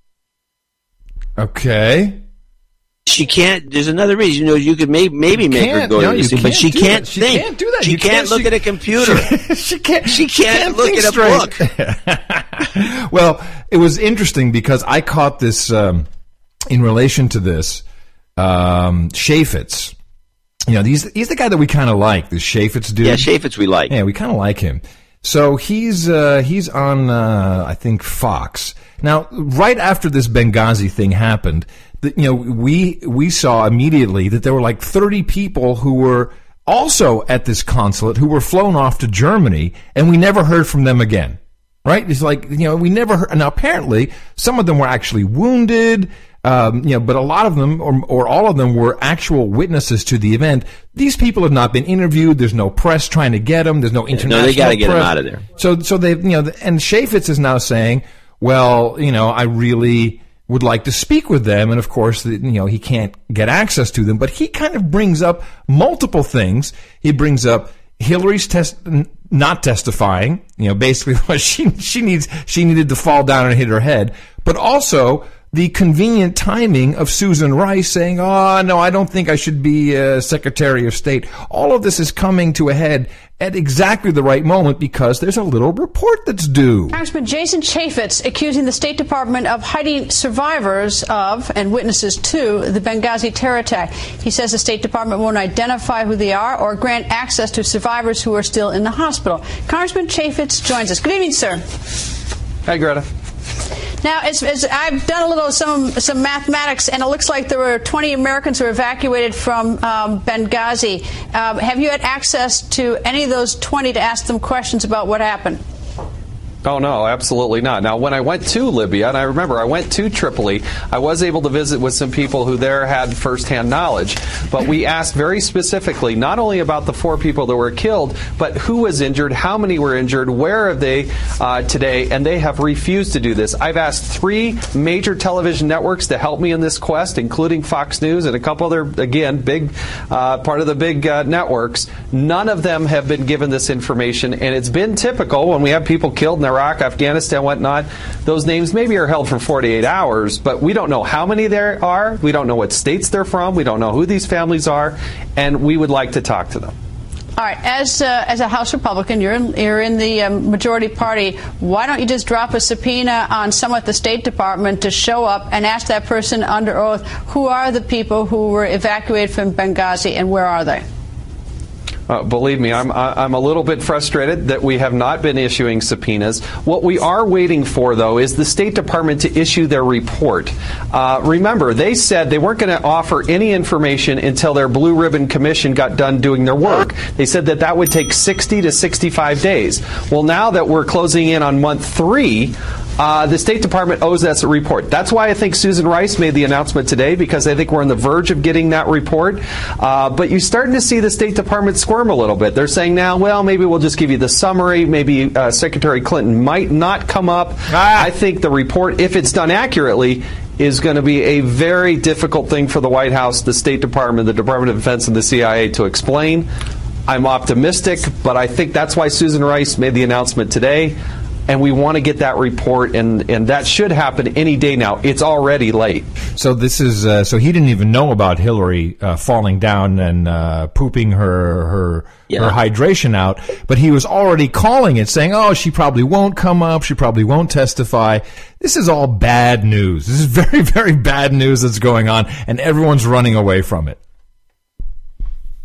Okay. She can't. There's another reason. You know, you could maybe maybe make her go No, to you sleep, but she can't. She think. can't do that. She You can't, can't- look she- at a computer. she can't. She can't, look at a book. well, it was interesting because I caught this um, in relation to this um, Chaffetz. You know, he's he's the guy that we kind of like. This Chaffetz dude. Yeah, Chaffetz we like. Yeah, we kind of like him. So he's uh, he's on uh, I think Fox now. Right after this Benghazi thing happened, the, you know we we saw immediately that there were like thirty people who were also at this consulate who were flown off to Germany, and we never heard from them again. Right? It's like you know we never heard. Now apparently some of them were actually wounded. Um, you know, but a lot of them, or, or all of them, were actual witnesses to the event. These people have not been interviewed. There's no press trying to get them. There's no international. no, they gotta get press. out of there. So, so they, you know, and Chaffetz is now saying, well, you know, I really would like to speak with them, and of course, you know, he can't get access to them. But he kind of brings up multiple things. He brings up Hillary's test not testifying. You know, basically, what she she needs she needed to fall down and hit her head, but also the convenient timing of Susan Rice saying, "Oh no, I don't think I should be uh, Secretary of State." All of this is coming to a head at exactly the right moment because there's a little report that's due. Congressman Jason Chaffetz accusing the State Department of hiding survivors of and witnesses to the Benghazi terror attack. He says the State Department won't identify who they are or grant access to survivors who are still in the hospital. Congressman Chaffetz joins us. Good evening, sir. Hi, Greta. Now, as, as I've done a little some some mathematics, and it looks like there were 20 Americans who were evacuated from um, Benghazi. Um, have you had access to any of those 20 to ask them questions about what happened? Oh, no, absolutely not. Now, when I went to Libya, and I remember I went to Tripoli, I was able to visit with some people who there had firsthand knowledge. But we asked very specifically not only about the four people that were killed, but who was injured, how many were injured, where are they uh, today, and they have refused to do this. I've asked three major television networks to help me in this quest, including Fox News and a couple other, again, big uh, part of the big uh, networks. None of them have been given this information, and it's been typical when we have people killed and Iraq, Afghanistan, whatnot, those names maybe are held for 48 hours, but we don't know how many there are. We don't know what states they're from. We don't know who these families are, and we would like to talk to them. All right, as uh, as a House Republican, you're in, you're in the um, majority party. Why don't you just drop a subpoena on someone at the State Department to show up and ask that person under oath who are the people who were evacuated from Benghazi and where are they? Uh, believe me, I'm I'm a little bit frustrated that we have not been issuing subpoenas. What we are waiting for, though, is the State Department to issue their report. Uh, remember, they said they weren't going to offer any information until their Blue Ribbon Commission got done doing their work. They said that that would take 60 to 65 days. Well, now that we're closing in on month three. Uh, the State Department owes us a report. That's why I think Susan Rice made the announcement today because I think we're on the verge of getting that report. Uh, but you're starting to see the State Department squirm a little bit. They're saying now, well, maybe we'll just give you the summary. Maybe uh, Secretary Clinton might not come up. I think the report, if it's done accurately, is going to be a very difficult thing for the White House, the State Department, the Department of Defense, and the CIA to explain. I'm optimistic, but I think that's why Susan Rice made the announcement today and we want to get that report, and, and that should happen any day now. It's already late. So this is uh, so he didn't even know about Hillary uh, falling down and uh, pooping her her Yeah. her hydration out, but he was already calling it, saying, "Oh, she probably won't come up. She probably won't testify." This is all bad news. This is very very bad news that's going on, and everyone's running away from it.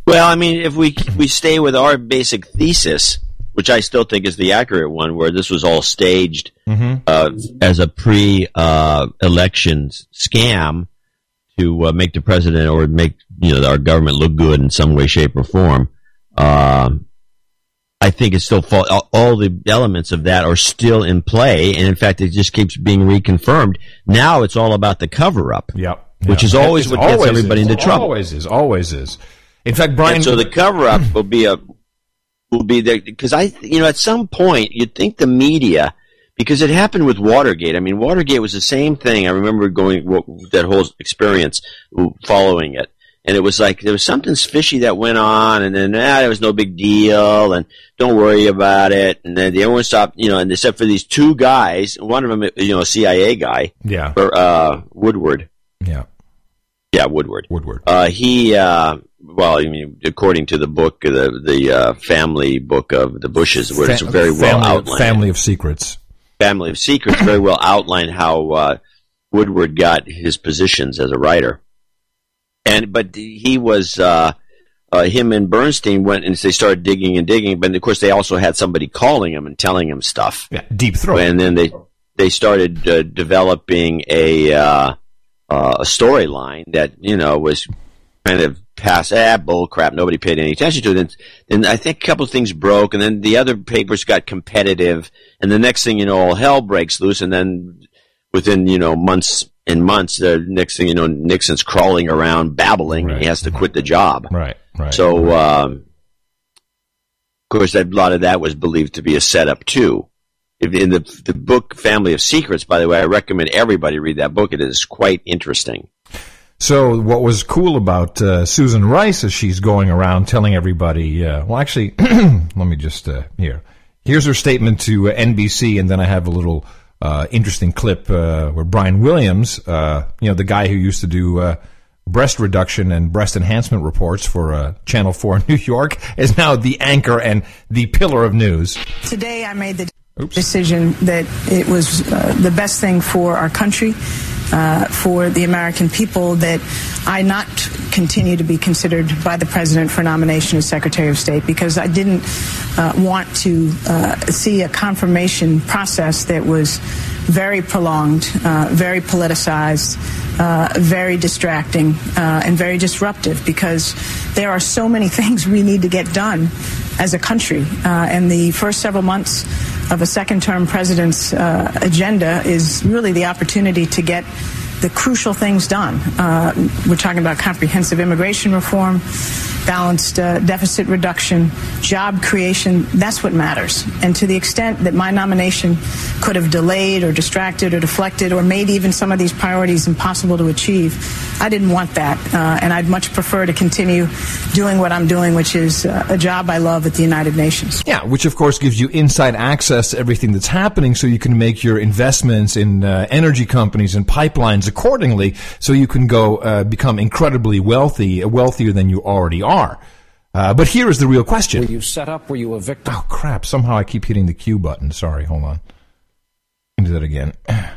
Well, I mean, if we we stay with our basic thesis, which I still think is the accurate one, where this was all staged Mhm. uh, as a pre-election scam to uh, make the president or make you know our government look good in some way, shape, or form. Um I think it's still fall, all, all the elements of that are still in play, and in fact, it just keeps being reconfirmed. Now it's all about the cover up, Yep. which is always It's what gets always everybody is. into trouble. Always is. Always is. In fact, Brian. And so the cover up will be a will be there because I you know at some point you'd think the media because it happened with Watergate. I mean Watergate was the same thing. I remember going that whole experience following it. And it was like there was something fishy that went on, and then ah, there was no big deal, and don't worry about it. And then everyone stopped, you know, and except for these two guys, one of them, you know, a CIA guy, Yeah. or uh, Woodward, Yeah. yeah, Woodward. Woodward. Uh, he, uh, well, I mean, according to the book, the the uh, family book of the Bushes, where it's very well outlined. Family of Secrets. Family of Secrets very well outlined how uh, Woodward got his positions as a writer. And but he was uh, uh, him and Bernstein went and they started digging and digging, but of course they also had somebody calling him and telling him stuff. Yeah, deep throat. And then they they started uh, developing a uh, uh, a storyline that you know was kind of past ah bull crap. Nobody paid any attention to it. Then, then I think a couple of things broke, and then the other papers got competitive, and the next thing you know, all hell breaks loose, and then within you know months and months, the next thing you know, Nixon's crawling around babbling. and He has to quit the job. Right. Right. So, um, of course, that, a lot of that was believed to be a setup too. In the the book Family of Secrets, by the way, I recommend everybody read that book. It is quite interesting. So what was cool about uh, Susan Rice is she's going around telling everybody. Uh, well, actually, let me just uh, here. Here's her statement to uh, NBC, and then I have a little uh, interesting clip uh, where Brian Williams, uh, you know, the guy who used to do uh, breast reduction and breast enhancement reports for uh, Channel Four in New York, is now the anchor and the pillar of news. Today, I made the decision that it was uh, the best thing for our country, uh, for the American people, that I not continue to be considered by the president for nomination as Secretary of State because I didn't uh, want to uh, see a confirmation process that was very prolonged, uh, very politicized, uh, very distracting, uh, and very disruptive because there are so many things we need to get done as a country. Uh, and the first several months of a second term president's uh, agenda is really the opportunity to get the crucial things done. Uh, we're talking about comprehensive immigration reform, balanced uh, deficit reduction, job creation. That's what matters. And to the extent that my nomination could have delayed or distracted or deflected or made even some of these priorities impossible to achieve, I didn't want that, uh, and I'd much prefer to continue doing what I'm doing, which is uh, a job I love at the United Nations. Yeah, which of course gives you inside access to everything that's happening so you can make your investments in uh, energy companies and pipelines accordingly so you can go uh, become incredibly wealthy, wealthier than you already are. Uh, but here is the real question. Were you set up? Were you a victim? Oh, crap. Somehow I keep hitting the Q button. Sorry, hold on. Do that again.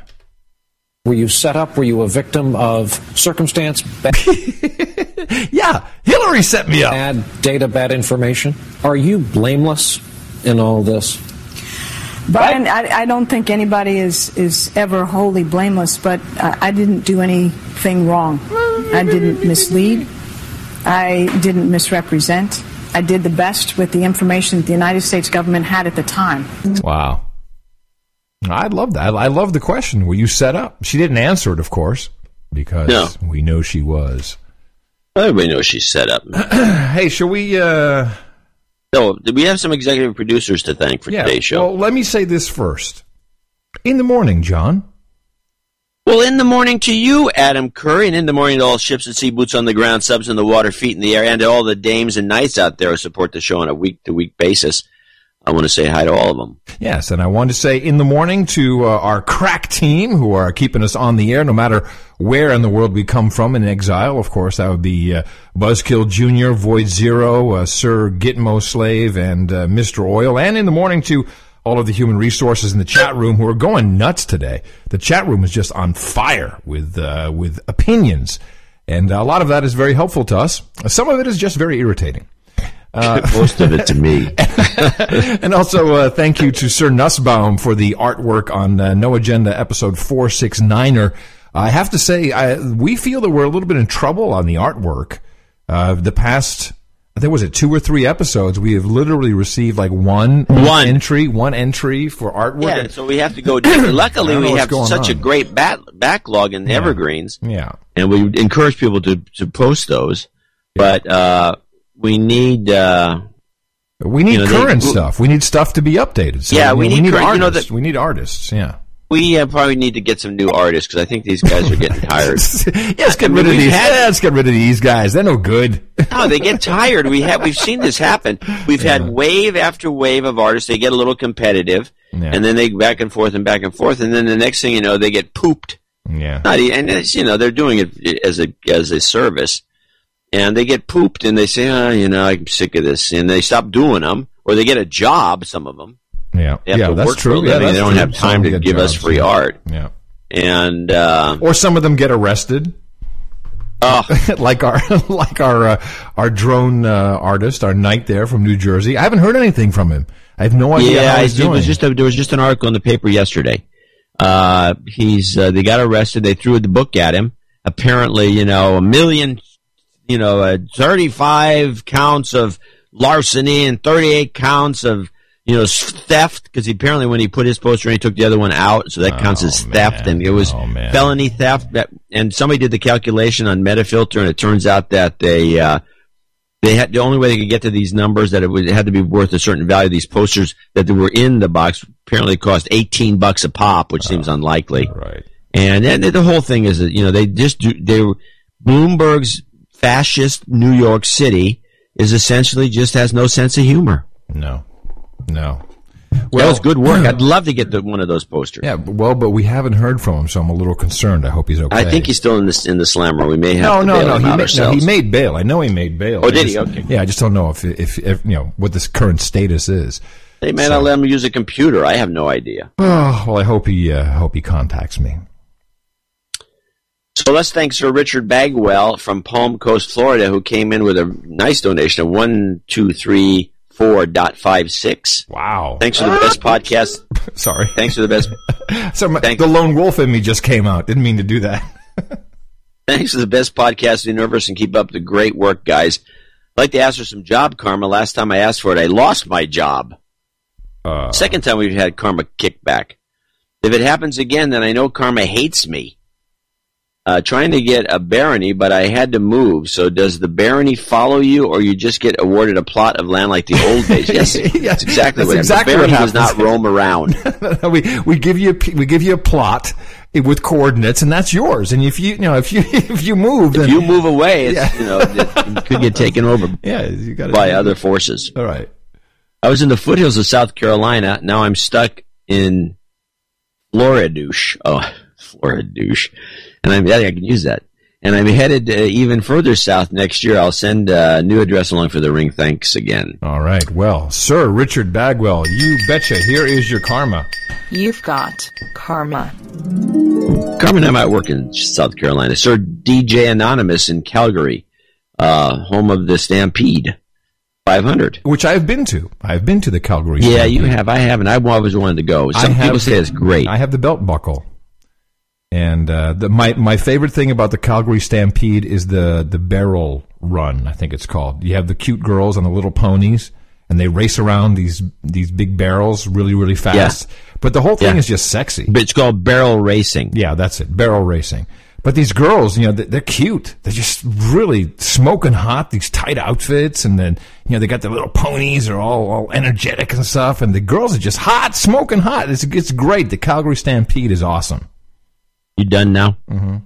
Were you set up? Were you a victim of circumstance? yeah, Hillary set me up. Bad data, bad information. Are you blameless in all this? Brian, I, I, don't think anybody is, is ever wholly blameless, but I, I didn't do anything wrong. I didn't mislead. I didn't misrepresent. I did the best with the information that the United States government had at the time. Wow. I love that. I love the question. Were you set up? She didn't answer it, of course, because no. we know she was. Everybody knows she's set up. hey, shall we? Uh... No, we have some executive producers to thank for yeah, today's show. Well, let me say this first. In the morning, John. Well, in the morning to you, Adam Curry, and in the morning to all ships at sea, boots on the ground, subs in the water, feet in the air, and to all the dames and knights out there who support the show on a week to week basis. I want to say hi to all of them. Yes, and I want to say in the morning to uh, our crack team who are keeping us on the air no matter where in the world we come from in exile. Of course, that would be uh, Buzzkill Jr., Void Zero, uh, Sir Gitmo Slave, and uh, Mr. Oil. And in the morning to all of the human resources in the chat room who are going nuts today. The chat room is just on fire with, uh, with opinions. And a lot of that is very helpful to us. Some of it is just very irritating. Uh, Most of it to me. and also, uh, thank you to Sir Nussbaum for the artwork on uh, No Agenda episode 469er. I have to say, I, we feel that we're a little bit in trouble on the artwork. Uh, the past, I think, was it two or three episodes? We have literally received like one, one. entry, one entry for artwork. Yeah, so we have to go. Luckily, we have such on. a great bat- backlog in the Yeah. evergreens. Yeah. and we encourage people to, to post those. But uh, we need uh, We need you know, they- current stuff. We need stuff to be updated. So, Yeah, I we mean, need current- you know, artists. we need artists. Yeah. we uh, probably need to get some new artists because I think these guys are getting tired. Let's get I mean, rid of these. had- yeah, let's get rid of these guys. They're no good. no, they get tired. We have we've seen this happen. We've had wave after wave of artists. They get a little competitive, Yeah. and then they back and forth and back and forth, and then the next thing you know, they get pooped. Yeah. Not, and it's, you know they're doing it as a as a service, and they get pooped, and they say, oh, you know, I'm sick of this, and they stop doing them, or they get a job. Some of them, Yeah. Yeah, that's true. Yeah, that's They don't true. have time Some to give us free art. Yeah. and uh, Or some of them get arrested. like our like our uh, our drone uh, artist, our knight there from New Jersey. I haven't heard anything from him. I have no idea yeah, it was just a, there was just an article in the paper yesterday. Uh, he's uh, they got arrested. They threw the book at him. Apparently, you know, a million, you know, uh, thirty-five counts of larceny and thirty-eight counts of you know theft because apparently when he put his poster in, he took the other one out, so that counts as theft, and it was felony theft. That, and somebody did the calculation on Metafilter, and it turns out that they. Uh, they had the only way they could get to these numbers that it, would, it had to be worth a certain value. These posters that they were in the box apparently cost eighteen bucks a pop, which seems unlikely. Right. And then the whole thing is that you know they just do they Bloomberg's fascist New York City is essentially just has no sense of humor. No, no. Well, that was good work. I'd love to get the, one of those posters. Yeah, well, but we haven't heard from him, so I'm a little concerned. I hope he's okay. I think he's still in this in the slammer. We may have no, to no, no. He made, no. He made bail. I know he made bail. Oh, I did he? Okay. Yeah, I just don't know if, if, if you know what this current status is. They may not let him use a computer. I have no idea. Oh, well, I hope he uh, hope he contacts me. So let's thank Sir Richard Bagwell from Palm Coast, Florida, who came in with a nice donation of one, two, three, four dot five six. Wow! Thanks for the best podcast. Sorry. Thanks for the best. So my, the lone wolf in me just came out. Didn't mean to do that. Thanks for the best podcast in the universe, and keep up the great work, guys. I'd like to ask for some job karma. Last time I asked for it, I lost my job. Uh, Second time we've had karma kickback. If it happens again, then I know karma hates me. Uh, trying to get a barony, but I had to move. So does the barony follow you, or you just get awarded a plot of land like the old days? Yes, that's exactly that's what exactly the what barony does not roam around. we we give you a, we give you a plot, with coordinates, and that's yours. And if you, you know, if you if you move, If then you move away, it's, Yeah. you know, it could get taken over yeah, you got by other forces. All right. I was in the foothills of South Carolina. Now I'm stuck in Floridouche. Oh, Floridouche. And I'm, yeah, I can use that. And I'm headed uh, even further south next year. I'll send a new address along for the ring. Thanks again. All right. Well, Sir Richard Bagwell, you betcha. Here is your karma. You've got karma. Carmen and I might work in South Carolina. Sir DJ Anonymous in Calgary, uh, home of the Stampede 500. Which I've been to. I've been to the Calgary. Yeah, Stampede. you have. I haven't. I've always wanted to go. Some people say it's great. I have the belt buckle. And uh, the, my my favorite thing about the Calgary Stampede is the the barrel run. I think it's called. You have the cute girls on the little ponies, and they race around these these big barrels really really fast. But the whole thing Yeah. is just sexy. But it's called barrel racing. Yeah, that's it. Barrel racing. But these girls, you know, they- they're cute. They're just really smoking hot. These tight outfits, and then you know they got their little ponies. They're all all energetic and stuff. And the girls are just hot, smoking hot. It's it's great. The Calgary Stampede is awesome. You done now? Mm-hmm.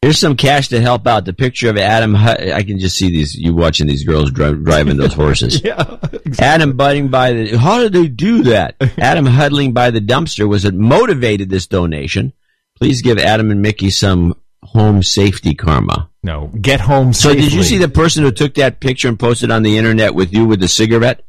Here's some cash to help out. The picture of Adam. Hu- I can just see these. You watching these girls dri- driving those horses. yeah. Adam butting by the. How did they do that? Adam huddling by the dumpster was it motivated this donation. Please give Adam and Mickey some home safety karma. No, get home safety. So safely. did you see the person who took that picture and posted on the internet with you with the cigarette?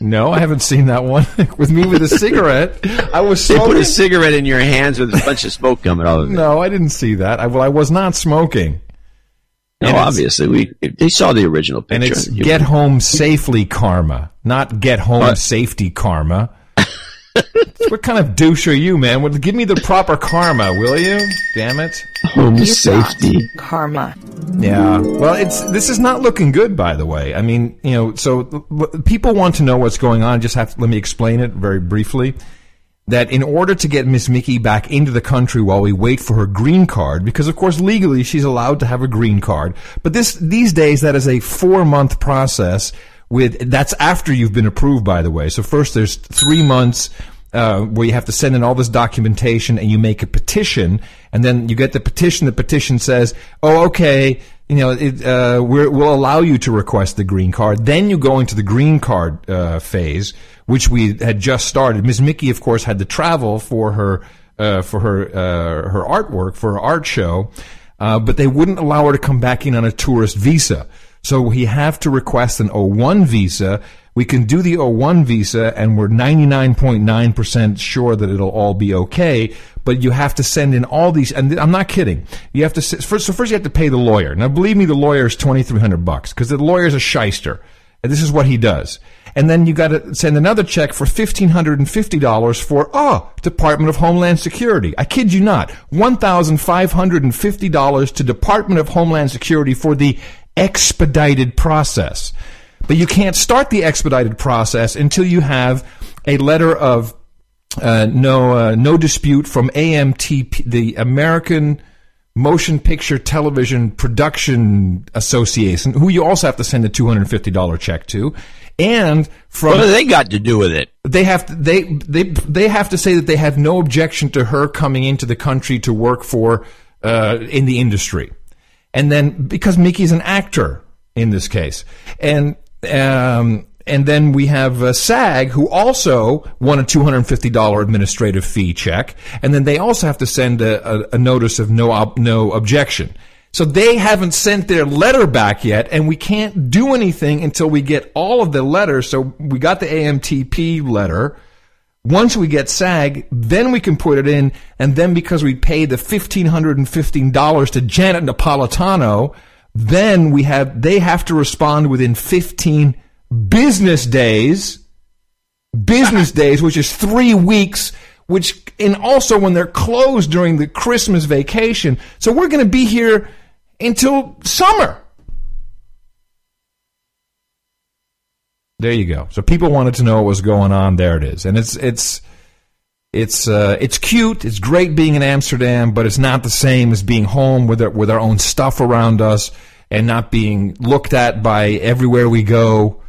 No, I haven't seen that one with me with a cigarette. I was smoking. They put a cigarette in your hands with a bunch of smoke coming out of it. no, I didn't see that. I, well, I was not smoking. No, And obviously we they saw the original picture. And it's get home safely karma, not get home What? safety karma. What kind of douche are you, man? Well, give me the proper karma, will you? Damn it. home You've safety. got karma. Yeah. Well, it's this is not looking good, by the way. I mean, you know, so people want to know what's going on. Just have to let me explain it very briefly. That in order to get Miss Mickey back into the country while we wait for her green card, because of course legally she's allowed to have a green card, but this these days that is a four month process. With that's after you've been approved, by the way. So first there's three months uh, where you have to send in all this documentation and you make a petition, and then you get the petition. The petition says, "Oh, okay, you know, it, uh, we're, we'll allow you to request the green card." Then you go into the green card uh, phase, which we had just started. Ms. Mickey, of course, had to travel for her uh, for her uh, her artwork for her art show, but they wouldn't allow her to come back in on a tourist visa. So we have to request an O1 visa. We can do the O1 visa and we're 99.9% sure that it'll all be okay. But you have to send in all these, and I'm not kidding. You have to, first, so first you have to pay the lawyer. Now believe me, the lawyer is 2300 bucks because the lawyer's a shyster. And this is what he does. And then you got to send another check for $1,550 for, oh, Department of Homeland Security. I kid you not. $1,550 to Department of Homeland Security for the expedited process. But you can't start the expedited process until you have a letter of uh, no uh, no dispute from AMTP, the American Motion Picture Television Production Association, who you also have to send a two hundred fifty dollar check to, and from What do they got to do with it? they have to, they they they have to say that they have no objection to her coming into the country to work for uh, in the industry, and then because Mickey's an actor in this case, and um, and then we have uh, SAG who also won a two hundred and fifty dollar administrative fee check, and then they also have to send a, a, a notice of no ob- no objection. So they haven't sent their letter back yet, and we can't do anything until we get all of the letters. So we got the AMTP letter. Once we get SAG, then we can put it in, and then because we paid the fifteen hundred and fifteen dollars to Janet Napolitano, then we have they have to respond within fifteen business days. Business days, which is three weeks, which and also when they're closed during the Christmas vacation. So we're going to be here until summer. There you go. So people wanted to know what was going on. There it is, and it's it's it's uh, it's cute. It's great being in Amsterdam, but it's not the same as being home with our, with our own stuff around us and not being looked at by everywhere we go,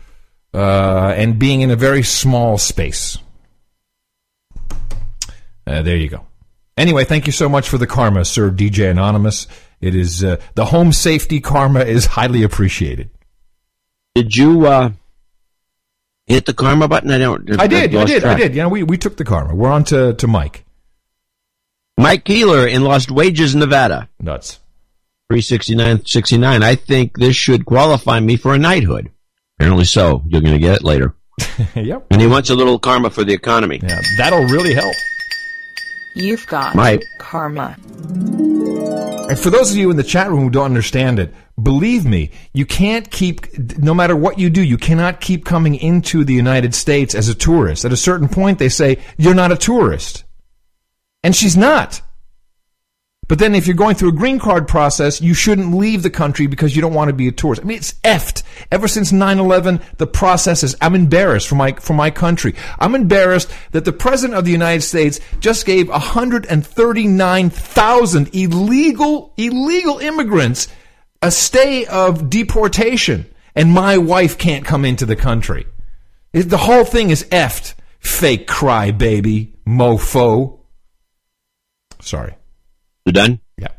uh, and being in a very small space. Uh, there you go. Anyway, thank you so much for the karma, Sir DJ Anonymous. It is uh, the home safety karma is highly appreciated. Did you uh, hit the karma button? I don't. I did. I did. track. I did. You know, we, we took the karma. We're on to, to Mike. Mike Keeler in Lost Wages, Nevada. Nuts. 369.69. I think this should qualify me for a knighthood. Apparently so. You're going to get it later. yep. And he wants a little karma for the economy. Yeah, that'll really help. You've got Mike. karma. And for those of you in the chat room who don't understand it, believe me, you can't keep, no matter what you do, you cannot keep coming into the United States as a tourist. At a certain point, they say, you're not a tourist. And she's not. But then if you're going through a green card process, you shouldn't leave the country because you don't want to be a tourist. I mean, it's effed. Ever since 9-11, the process is, I'm embarrassed for my, for my country. I'm embarrassed that the President of the United States just gave 139,000 illegal, illegal immigrants a stay of deportation. And my wife can't come into the country. It- the whole thing is effed. Fake cry baby. Mofo. Sorry. You done? Yeah.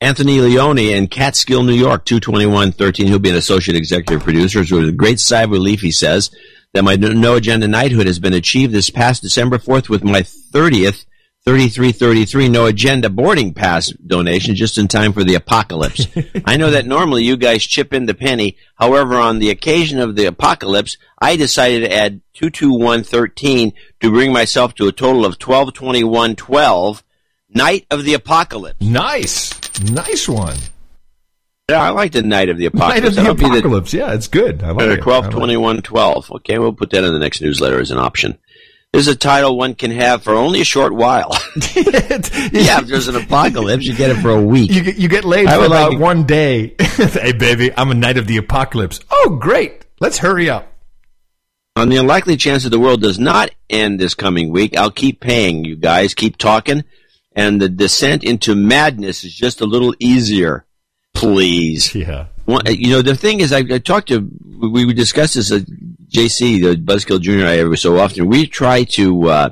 Anthony Leone in Catskill, New York, 22113. He'll be an associate executive producer. So with a great sigh of relief, he says, that my no agenda knighthood has been achieved this past December 4th with my 30th 3333 no agenda boarding pass donation just in time for the apocalypse. I know that normally you guys chip in the penny. However, on the occasion of the apocalypse, I decided to add 22113 to bring myself to a total of 122112 knight of the apocalypse. Nice. Nice one. Yeah, I like the knight of the apocalypse. Knight of the apocalypse. yeah, it's good. I like Uh, it. 12, it. 21, 12. Okay, we'll put that in the next newsletter as an option. This is a title one can have for only a short while. yeah, if there's an apocalypse, you get it for a week. You get, you get laid I for about like- one day. hey, baby, I'm a knight of the apocalypse. Oh, great. Let's hurry up. On the unlikely chance that the world does not end this coming week, I'll keep paying you guys. Keep talking. And the descent into madness is just a little easier. Please. Yeah. One, you know, the thing is, I, I talked to, we, we discussed this at JC, the Buzzkill Jr. I every so often. We try to, uh,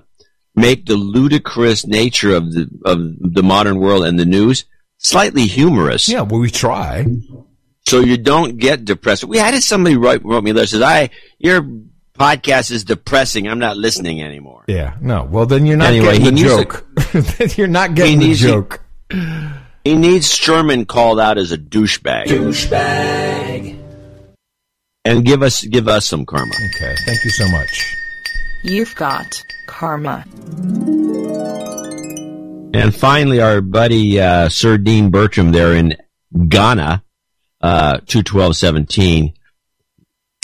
make the ludicrous nature of the, of the modern world and the news slightly humorous. Yeah, well, we try. So you don't get depressed. We had somebody write, wrote me a letter says, I, your podcast is depressing. I'm not listening anymore. Yeah, no. Well, then you're not Anyway, getting he the needs joke. Then you're not getting the needs- joke. He needs Sherman called out as a douchebag. Douchebag. And give us, give us some karma. Okay. Thank you so much. You've got karma. And finally, our buddy uh, Sir Dean Bertram there in Ghana, uh, two twelve seventeen,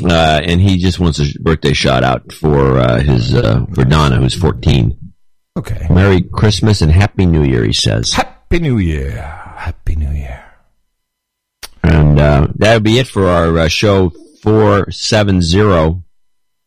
uh, and he just wants a birthday shout out for uh, his uh, for Donna, who's fourteen. Okay. Merry Christmas and Happy New Year, he says. Happy New Year. Happy New Year. And uh, that would be it for our uh, show four seven zero.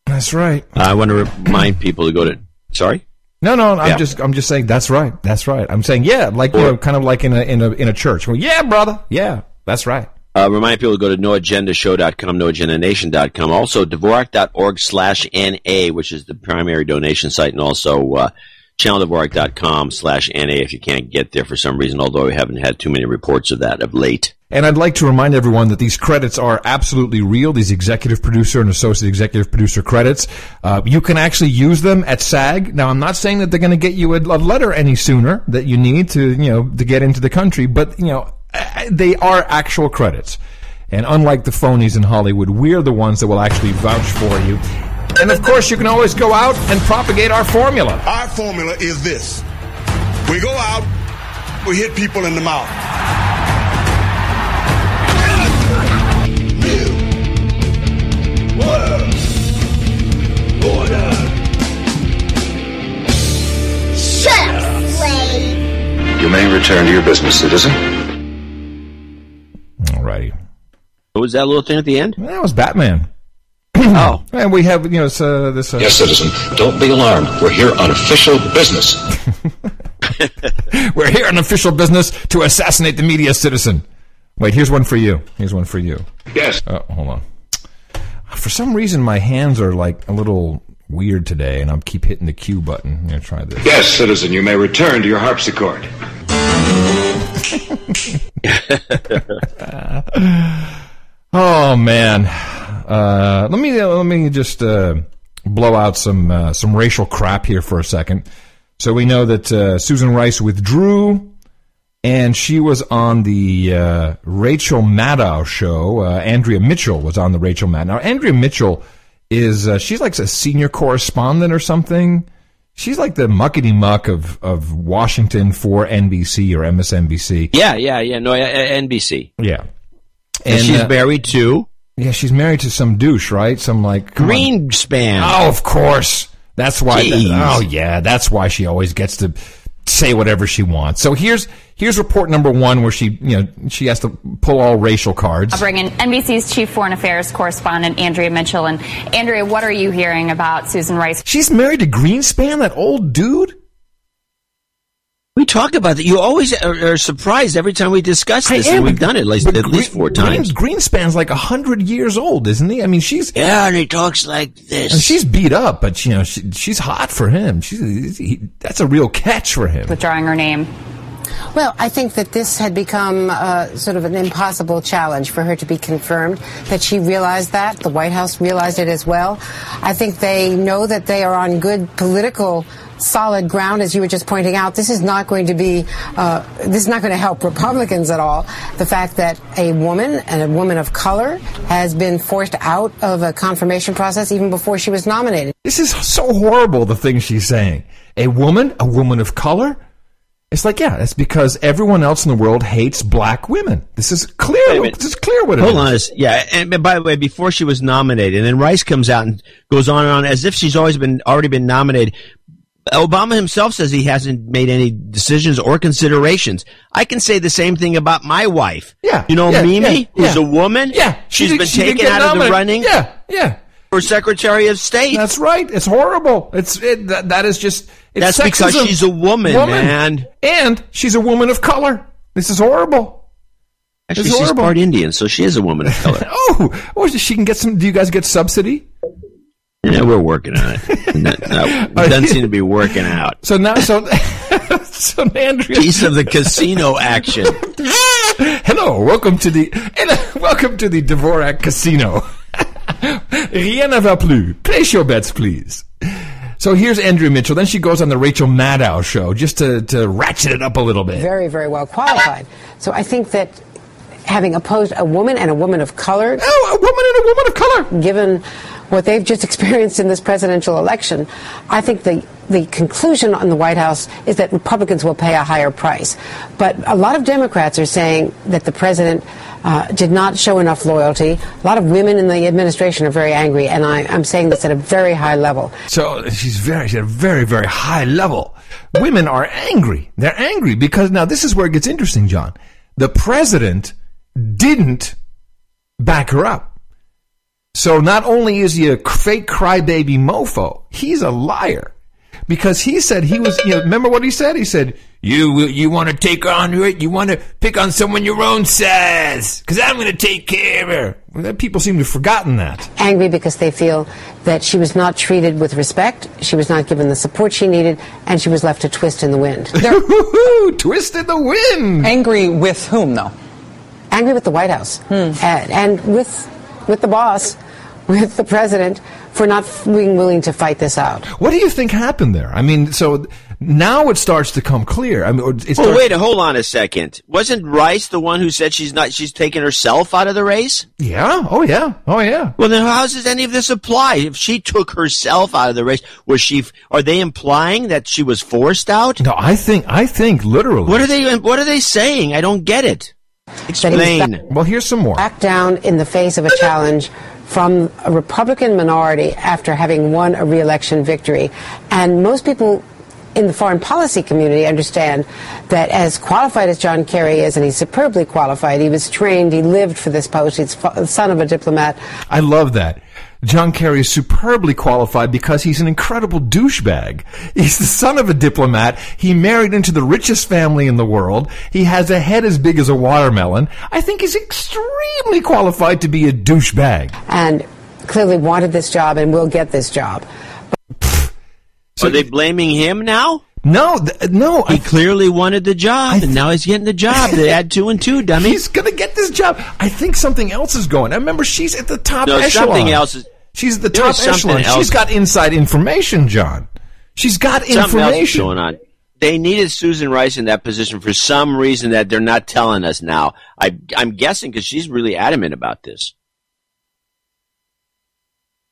That's right. I want to remind people to go to. Sorry. No, no, I'm Yeah. just, I'm just saying that's right. That's right. I'm saying, yeah, like, you know, kind of like in a, in a, in a church. Well, yeah, brother. Yeah, that's right. Uh, remind people to go to noagendashow.com, noagendanation.com. Also, Dvorak.org slash NA, which is the primary donation site, and also uh, channeldvorak.com slash NA if you can't get there for some reason, although we haven't had too many reports of that of late. And I'd like to remind everyone that these credits are absolutely real. These executive producer and associate executive producer credits. Uh, you can actually use them at SAG. Now, I'm not saying that they're going to get you a, a letter any sooner that you need to, you know, to get into the country, but, you know, they are actual credits. And unlike the phonies in Hollywood, we're the ones that will actually vouch for you. And of course, you can always go out and propagate our formula. Our formula is this. We go out, we hit people in the mouth. Shut up, slave. You may return to your business, citizen. Alrighty. What was that little thing at the end? That was Batman. oh. And we have, you know, this, uh, this uh, Yes, citizen. Don't be alarmed. We're here on official business. We're here on official business to assassinate the media citizen. Wait, here's one for you. Here's one for you. Yes. Oh, hold on. For some reason, my hands are like a little weird today, and I'll keep hitting the Q button. I'm gonna try this. Yes, citizen, you may return to your harpsichord. Oh man, uh, let me let me just uh, blow out some uh, some racial crap here for a second. So we know that uh, Susan Rice withdrew, and she was on the uh, Rachel Maddow show. Uh, Andrea Mitchell was on the Rachel Maddow. Now Andrea Mitchell is she's like a senior correspondent or something. She's like the muckety muck of, of Washington for NBC or MSNBC. Yeah, yeah, yeah. No, NBC. Yeah. And, and she's uh, married to? Yeah, she's married to some douche, right? Some like Greenspan. Oh, of course. That's why. That, oh, yeah. That's why she always gets to say whatever she wants. So here's here's report number one, where she you know she has to pull all racial cards. I'll bring in NBC's chief foreign affairs correspondent Andrea Mitchell. And Andrea, what are you hearing about Susan Rice? She's married to Greenspan, that old dude. We talk about that. You always are, are surprised every time we discuss this, am, and we've done it like, at Green, least four times. Greenspan's like a hundred years old, isn't he? I mean, she's yeah, and he talks like this. And she's beat up, but you know, she, she's hot for him. She's he, that's a real catch for him. Withdrawing her name. Well, I think that this had become uh, sort of an impossible challenge for her to be confirmed, that she realized that. The White House realized it as well. I think they know that they are on good political solid ground, as you were just pointing out. This is not going to be, uh, this is not going to help Republicans at all. The fact that a woman and a woman of color has been forced out of a confirmation process even before she was nominated. This is so horrible, the things she's saying. A woman, a woman of color? It's like, yeah, it's because everyone else in the world hates black women. This is clear. This is clear what it Hold is. on. Yeah. And by the way, before she was nominated, and then Rice comes out and goes on and on as if she's always been, already been nominated. Obama himself says he hasn't made any decisions or considerations. I can say the same thing about my wife. Yeah. You know, yeah, Mimi, yeah, who's yeah. a woman. Yeah. She's she been she taken out of the running. Yeah. Yeah. For Secretary of State. That's right. It's horrible. It's it, that, that is just. That's sexism. because she's a woman, woman, man. And she's a woman of color. This is horrible. Actually, she's horrible. part Indian, so she is a woman of color. oh, well, she can get some. Do you guys get subsidy? Yeah, we're working on it. no, no, it doesn't seem to be working out. So now, so so Andrea, piece of the casino action. Hello, welcome to the welcome to the Dvorak Casino. Rien ne va plus. Place your bets, please. So here's Andrea Mitchell. Then she goes on the Rachel Maddow show just to, to ratchet it up a little bit. Very, very well qualified. So I think that having opposed a woman and a woman of color. Oh, a woman and a woman of color. Given what they've just experienced in this presidential election, I think the the conclusion on the White House is that Republicans will pay a higher price. But a lot of Democrats are saying that the president uh, did not show enough loyalty. A lot of women in the administration are very angry, and I, am saying this at a very high level. So she's very, she's at a very, very high level. Women are angry. They're angry because now this is where it gets interesting, John. The president didn't back her up. So not only is he a fake crybaby mofo, he's a liar because he said he was. You know, remember what he said? He said, "You you want to take on it? You want to pick on someone your own size? Because I'm going to take care of her." Well, people seem to have forgotten that. Angry because they feel that she was not treated with respect, she was not given the support she needed, and she was left to twist in the wind. twist in the wind. Angry with whom, though? Angry with the White House hmm. and, and with with the boss, with the president for not being willing to fight this out. What do you think happened there? I mean, so now it starts to come clear. I mean, it well, wait, hold on a second. Wasn't Rice the one who said she's not? She's taking herself out of the race. Yeah. Oh yeah. Oh yeah. Well, then how does any of this apply? If she took herself out of the race, was she? Are they implying that she was forced out? No, I think I think literally. What are they? What are they saying? I don't get it. Explain. Well, here's some more. Back down in the face of a challenge from a Republican minority after having won a reelection victory. And most people in the foreign policy community understand that as qualified as John Kerry is, and he's superbly qualified, he was trained, he lived for this post, he's the son of a diplomat. I love that. John Kerry is superbly qualified because he's an incredible douchebag. He's the son of a diplomat. He married into the richest family in the world. He has a head as big as a watermelon. I think he's extremely qualified to be a douchebag. And clearly wanted this job and will get this job. Are they blaming him now? No, th- no. He clearly wanted the job, and now he's getting the job. They add two and two, dummy. He's gonna get this job. I think something else is going. I remember she's at the top No, echelon. something else is- She's at the top something echelon. else. She's got inside information, John. She's got Something else is information. going on. They needed Susan Rice in that position for some reason that they're not telling us now. I, I'm guessing because she's really adamant about this.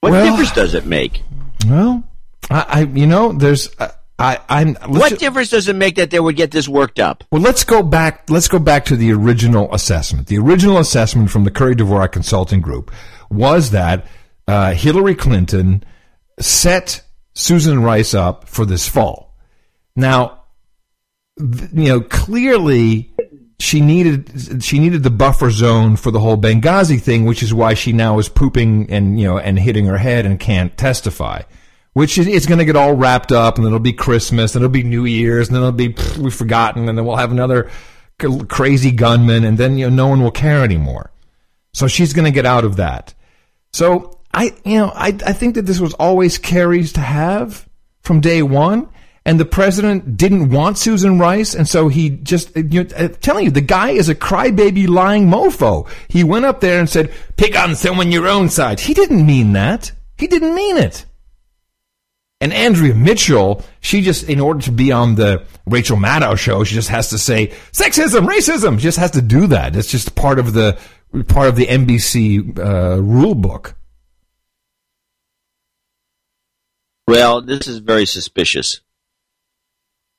What Well- difference does it make? Well, I, I you know, there's, uh, I, I'm. What difference does it make that they would get this worked up? Well, let's go back. Let's go back to the original assessment. The original assessment from the Curry Dvorak Consulting Group was that uh, Hillary Clinton set Susan Rice up for this fall. Now, th- you know, clearly she needed she needed the buffer zone for the whole Benghazi thing, which is why she now is pooping and you know and hitting her head and can't testify. Which is it's going to get all wrapped up, and it'll be Christmas, and it'll be New Year's, and then it'll be pff, we've forgotten, and then we'll have another crazy gunman, and then you know no one will care anymore. So she's going to get out of that. So I, you know, I, I think that this was always Kerry's to have from day one. And the president didn't want Susan Rice, and so he just, uh, you know, I'm telling you, the guy is a crybaby lying mofo. He went up there and said, pick on someone your own side. He didn't mean that. He didn't mean it. And Andrea Mitchell, she just, in order to be on the Rachel Maddow show, she just has to say sexism, racism. She just has to do that. It's just part of the part of the NBC uh, rule book. Well, this is very suspicious.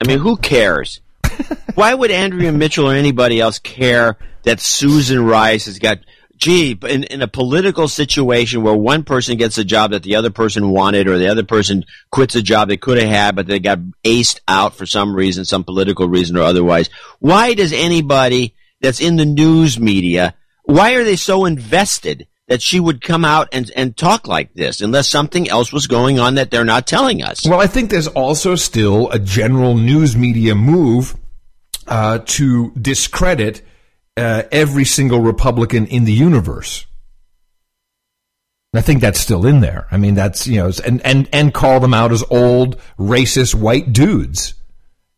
I mean, who cares? Why would Andrea Mitchell or anybody else care that Susan Rice has got? Gee, in, in a political situation where one person gets a job that the other person wanted, or the other person quits a job they could have had, but they got aced out for some reason, some political reason or otherwise, why does anybody that's in the news media, why are they so invested that she would come out and, and talk like this unless something else was going on that they're not telling us? Well, I think there's also still a general news media move uh, to discredit uh, every single Republican in the universe. I think that's still in there. I mean, that's you know, and and and call them out as old racist white dudes.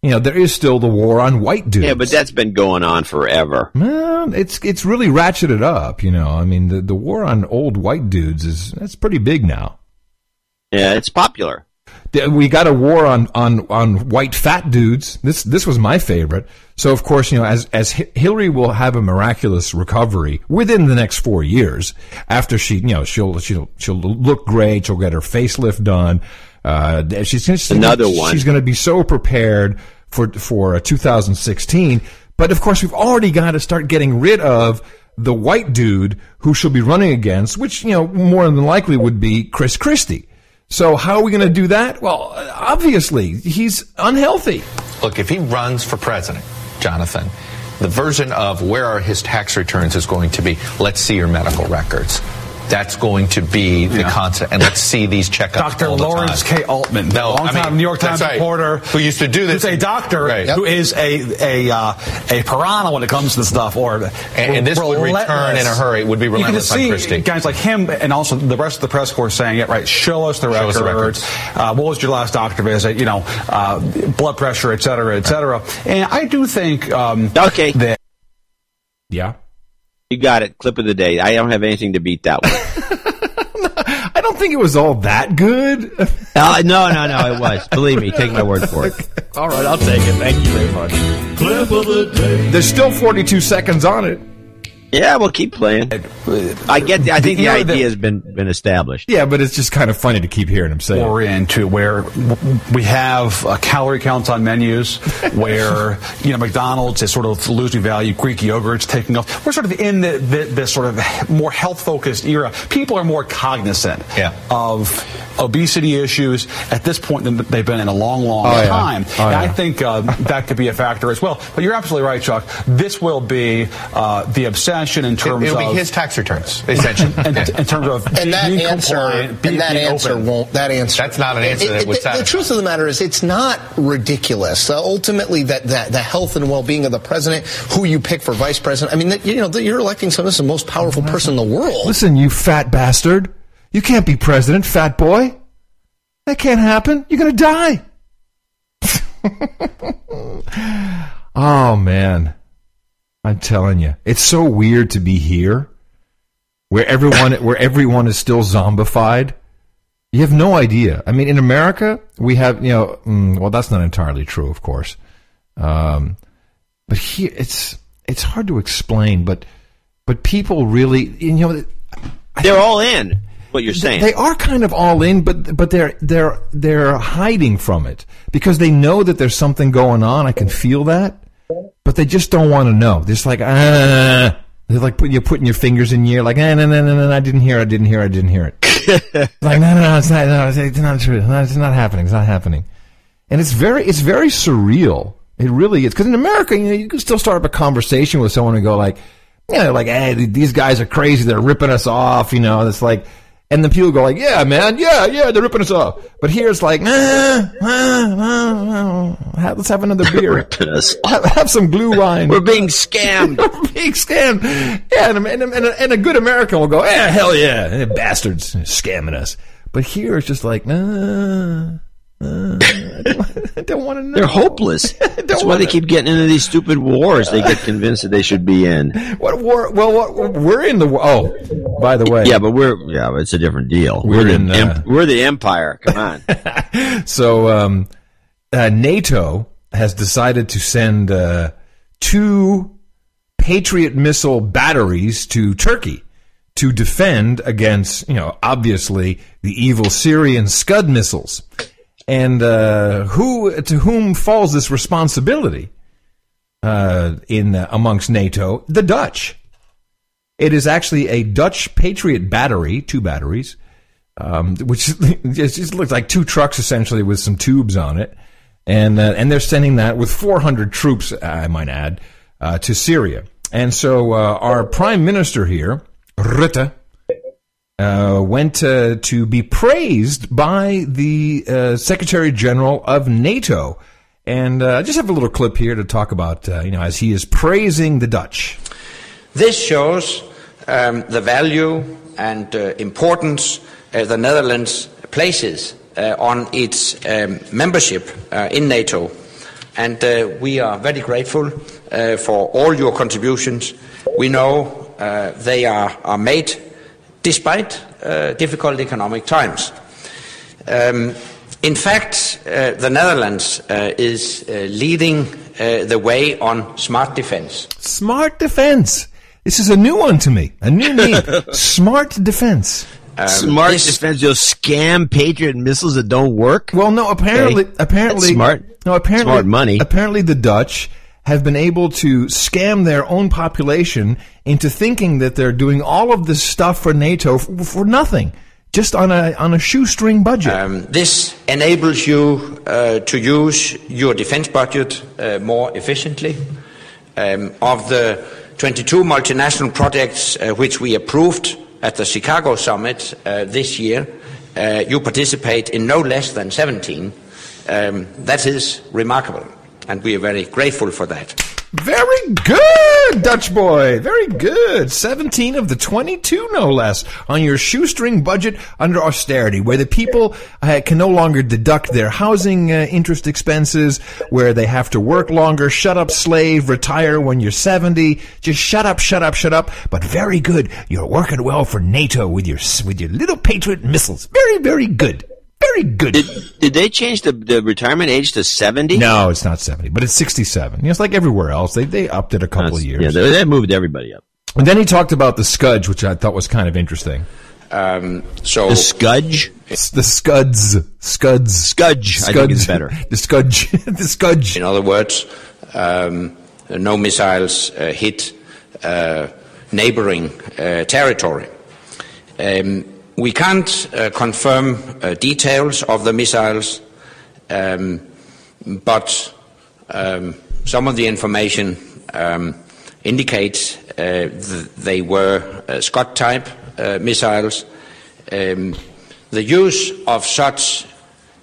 You know, there is still the war on white dudes. Yeah, but that's been going on forever. Well, it's it's really ratcheted up. You know, I mean, the the war on old white dudes is that's pretty big now. Yeah, it's popular. We got a war on, on, on white fat dudes. This this was my favorite. So of course, you know, as as Hillary will have a miraculous recovery within the next four years after she, you know, she'll she'll she'll look great. She'll get her facelift done. Uh, she's she's Another one. She's going to be so prepared for for uh, 2016. But of course, we've already got to start getting rid of the white dude who she'll be running against, which you know more than likely would be Chris Christie. So how are we going to do that? Well, obviously he's unhealthy. Look, if he runs for president, Jonathan, the version of where are his tax returns is going to be let's see your medical records. That's going to be the concept, and let's see these checkups. Dr. all the Lawrence time. K. Altman, No, longtime I mean, New York Times right. reporter, who used to do this. who's a doctor, Right. who is a a uh, a piranha when it comes to this stuff, or And- and this would return in a hurry, would be You can relentless just on see Christie. guys like him, and also the rest of the press corps saying, it right. Show us the Show us records. the records. Uh, what was your last doctor visit? You know, uh, blood pressure, et cetera, et cetera." And I do think um, okay that Yeah. You got it. Clip of the day. I don't have anything to beat that one. I don't think it was all that good. Uh, no, no, no, it was. Believe me, take my word for it. all right, I'll take it. Thank you very much. Clip of the day. There's still 42 seconds on it. Yeah, we'll keep playing. I get. The, I think the You know, idea has been been established. Yeah, but it's just kind of funny to keep hearing him say it. we're into where we have uh, calorie counts on menus, where you know McDonald's is sort of losing value, Greek yogurt's taking off. We're sort of in the, the, this sort of more health focused era. People are more cognizant Yeah. of obesity issues at this point than they've been in a long, long Oh, yeah. time. Oh, and I think uh, that could be a factor as well. But you're absolutely right, Chuck. This will be uh, the obsession in It, terms will of be his tax returns, essentially. in, in terms of and that being answer compliant, being, and that answer open. won't that answer That's not an answer that would the, the truth of the matter is it's not ridiculous uh, ultimately that, that the health and well-being of the president who you pick for vice president i mean that, you know that you're electing some of the most powerful person in the world Listen, you fat bastard. You can't be president, fat boy. That can't happen. You're going to die. oh man. I'm telling you. It's so weird to be here where everyone where everyone is still zombified. You have no idea. I mean, in America, we have, you know, mm, well, that's not entirely true, of course. Um, but here, it's it's hard to explain. But but people really, you know, They're all in. What you're saying? they are kind of all in, but but they're they're they're hiding from it because they know that there's something going on. I can feel that, but they just don't want to know. They're just like ah. They're like putting you're putting your fingers in your ear, like no no no no no. I didn't hear. I didn't hear. I didn't hear it. like no no no. It's not. No, it's not true. No, it's not happening. It's not happening. And it's very it's very surreal. It really is because in America, you know, you can still start up a conversation with someone and go like, you know, like, hey, these guys are crazy. They're ripping us off. You know, it's like, and then people go like, yeah, man, yeah, yeah, they're ripping us off. But here it's like, let's have another beer. ripping us have, have some glue wine. We're being scammed. We're being scammed. Yeah, and, and, and, a, and a good American will go, yeah, hell yeah, eh, bastards scamming us. But here it's just like, nah. Uh, I don't want to know. They're hopeless. That's why they keep getting into these stupid wars. They get convinced that they should be in. What war? Well, what, we're in the. Oh, by the way. Yeah, but we're yeah, but it's a different deal. We're We're, in, the, uh, em- we're the empire. Come on. So um, uh, NATO has decided to send uh, two Patriot missile batteries to Turkey to defend against, you know, obviously the evil Syrian Scud missiles. And uh, who to whom falls this responsibility uh, in uh, amongst NATO? The Dutch. It is actually a Dutch Patriot battery, two batteries, um, which just looks like two trucks essentially with some tubes on it, and uh, and they're sending that with 400 troops, I might add, uh, to Syria. And so uh, our prime minister here, Rutte, uh, went uh, to be praised by the uh, Secretary General of NATO. And uh, I just have a little clip here to talk about, you know, as he is praising the Dutch. This shows um, the value and importance the Netherlands places on its um, membership in NATO. And we are very grateful for all your contributions. We know they are, are made despite uh, difficult economic times. Um, in fact, uh, the Netherlands uh, is uh, leading uh, the way on smart defense. Smart defense. This is a new one to me. A new name. Smart defense. smart defense. You'll scam Patriot missiles that don't work. Well, no. Apparently, Okay. apparently, That's smart. No, apparently, Smart money. Apparently, the Dutch have been able to scam their own population into thinking that they're doing all of this stuff for NATO for, for nothing, just on a on a shoestring budget. Um, this enables you uh, to use your defense budget uh, more efficiently. Um, of the 22 multinational projects uh, which we approved at the Chicago summit uh, this year, uh, you participate in no less than 17. Um, that is remarkable, and we are very grateful for that. Very good, Dutch boy. Very good. 17 of the 22, no less, on your shoestring budget under austerity, where the people uh, can no longer deduct their housing uh, interest expenses, where they have to work longer, shut up, slave, retire when you're 70. Just shut up, shut up, shut up. But very good. You're working well for NATO with your, with your little Patriot missiles. Very, very good. Very good. Did, did they change the, the retirement age to 70? No, it's not 70, but it's 67. You know, it's like everywhere else. They, they upped it a couple of years. Yeah, they, they moved everybody up. And then he talked about the Scudge, which I thought was kind of interesting. Um, so The Scudge? The Scuds. Scuds. Scudge, I think is better. The Scudge. the Scudge. In other words, um, no missiles uh, hit uh, neighboring uh, territory. Um, we can't uh, confirm uh, details of the missiles, um, but um, some of the information um, indicates uh, th- they were uh, Scud type uh, missiles. Um, the use of such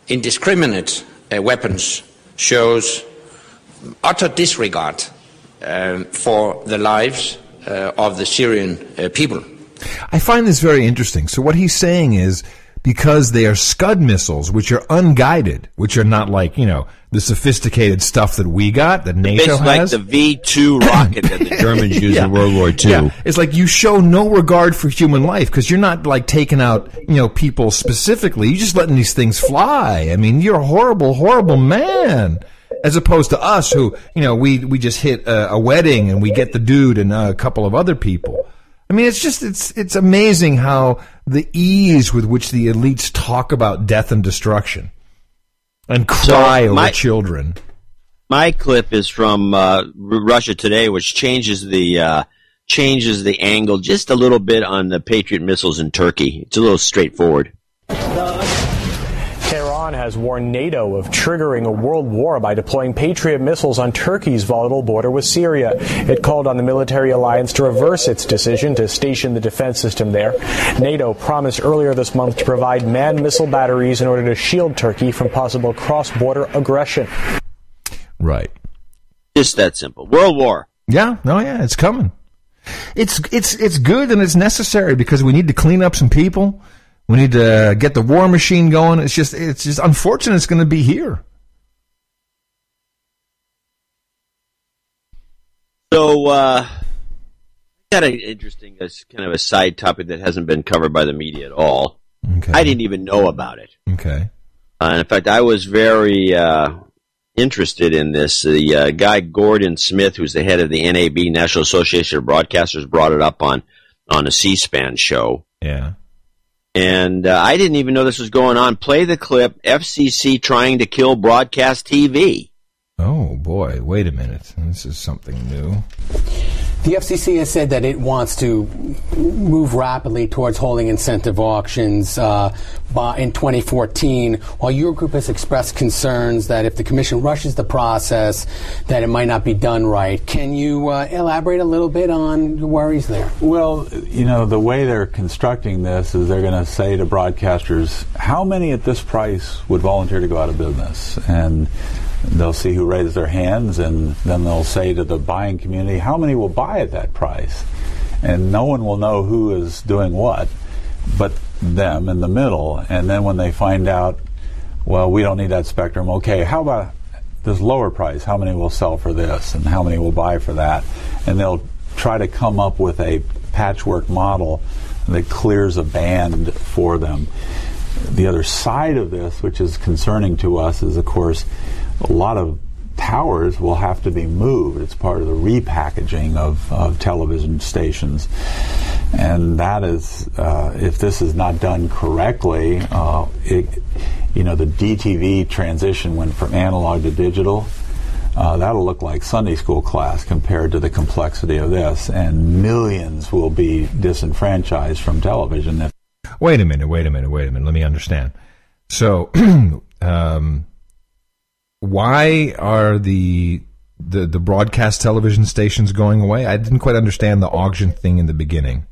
indiscriminate uh, weapons shows utter disregard um, for the lives of the Syrian people. I find this very interesting. So what he's saying is because they are Scud missiles, which are unguided, which are not like you know the sophisticated stuff that we got that NATO It's like the V two rocket that the Germans used in World War II. Yeah. It's like you show no regard for human life because you're not like taking out, you know, people specifically. You're just letting these things fly. I mean, you're a horrible, horrible man. As opposed to us who, you know, we, we just hit a, a wedding and we get the dude and a couple of other people. I mean, it's just, it's, it's amazing how the ease with which the elites talk about death and destruction and cry over my- children. My clip is from uh, Russia Today, which changes the uh, changes the angle just a little bit on the Patriot missiles in Turkey. It's a little straightforward. Tehran has warned NATO of triggering a world war by deploying Patriot missiles on Turkey's volatile border with Syria. It called on the military alliance to reverse its decision to station the defense system there. NATO promised earlier this month to provide manned missile batteries in order to shield Turkey from possible cross border aggression. Right. Just that simple. World War. Yeah, no, yeah, it's coming. It's it's it's good and it's necessary because we need to clean up some people. We need to get the war machine going. It's just it's just unfortunate it's going to be here. So, uh, got an interesting, uh, kind of a side topic that hasn't been covered by the media at all. Okay. I didn't even know about it. Okay. Uh, in fact, I was very uh, interested in this. The uh, guy Gordon Smith, who's the head of the NAB National Association of Broadcasters, brought it up on on a C-SPAN show. Yeah. And uh, I didn't even know this was going on. Play the clip: FCC trying to kill broadcast TV. Oh boy, wait a minute. This is something new. The FCC has said that it wants to move rapidly towards holding incentive auctions uh, by, in 2014, while your group has expressed concerns that if the Commission rushes the process, that it might not be done right. Can you uh, elaborate a little bit on your worries there? Well, you know, the way they're constructing this is they're going to say to broadcasters, how many at this price would volunteer to go out of business? And they'll see who raises their hands, and then they'll say to the buying community, how many will buy at that price? And no one will know who is doing what but them in the middle. And then when they find out, well, we don't need that spectrum, okay, how about this lower price? How many will sell for this, and how many will buy for that? And they'll try to come up with a patchwork model that clears a band for them. The other side of this, which is concerning to us, is of course a lot of towers will have to be moved. It's part of the repackaging of, of television stations. And that is, uh, if this is not done correctly, uh, it, you know, the DTV transition went from analog to digital. Uh, that'll look like Sunday school class compared to the complexity of this, and millions will be disenfranchised from television. If Wait a minute, wait a minute, wait a minute. Let me understand. So, um, why are the, the the broadcast television stations going away? I didn't quite understand the auction thing in the beginning.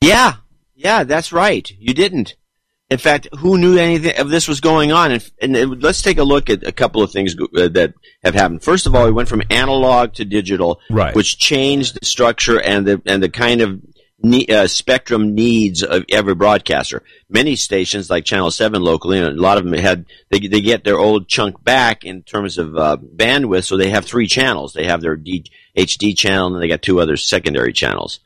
Yeah, yeah, that's right. You didn't. In fact, who knew anything of this was going on? And, and let's take a look at a couple of things uh, that have happened. First of all, we went from analog to digital, Right. which changed the structure and the and the kind of uh, spectrum needs of every broadcaster. Many stations, like Channel Seven locally, and a lot of them had they they get their old chunk back in terms of uh, bandwidth, so they have three channels. They have their D- HD channel, and they got two other secondary channels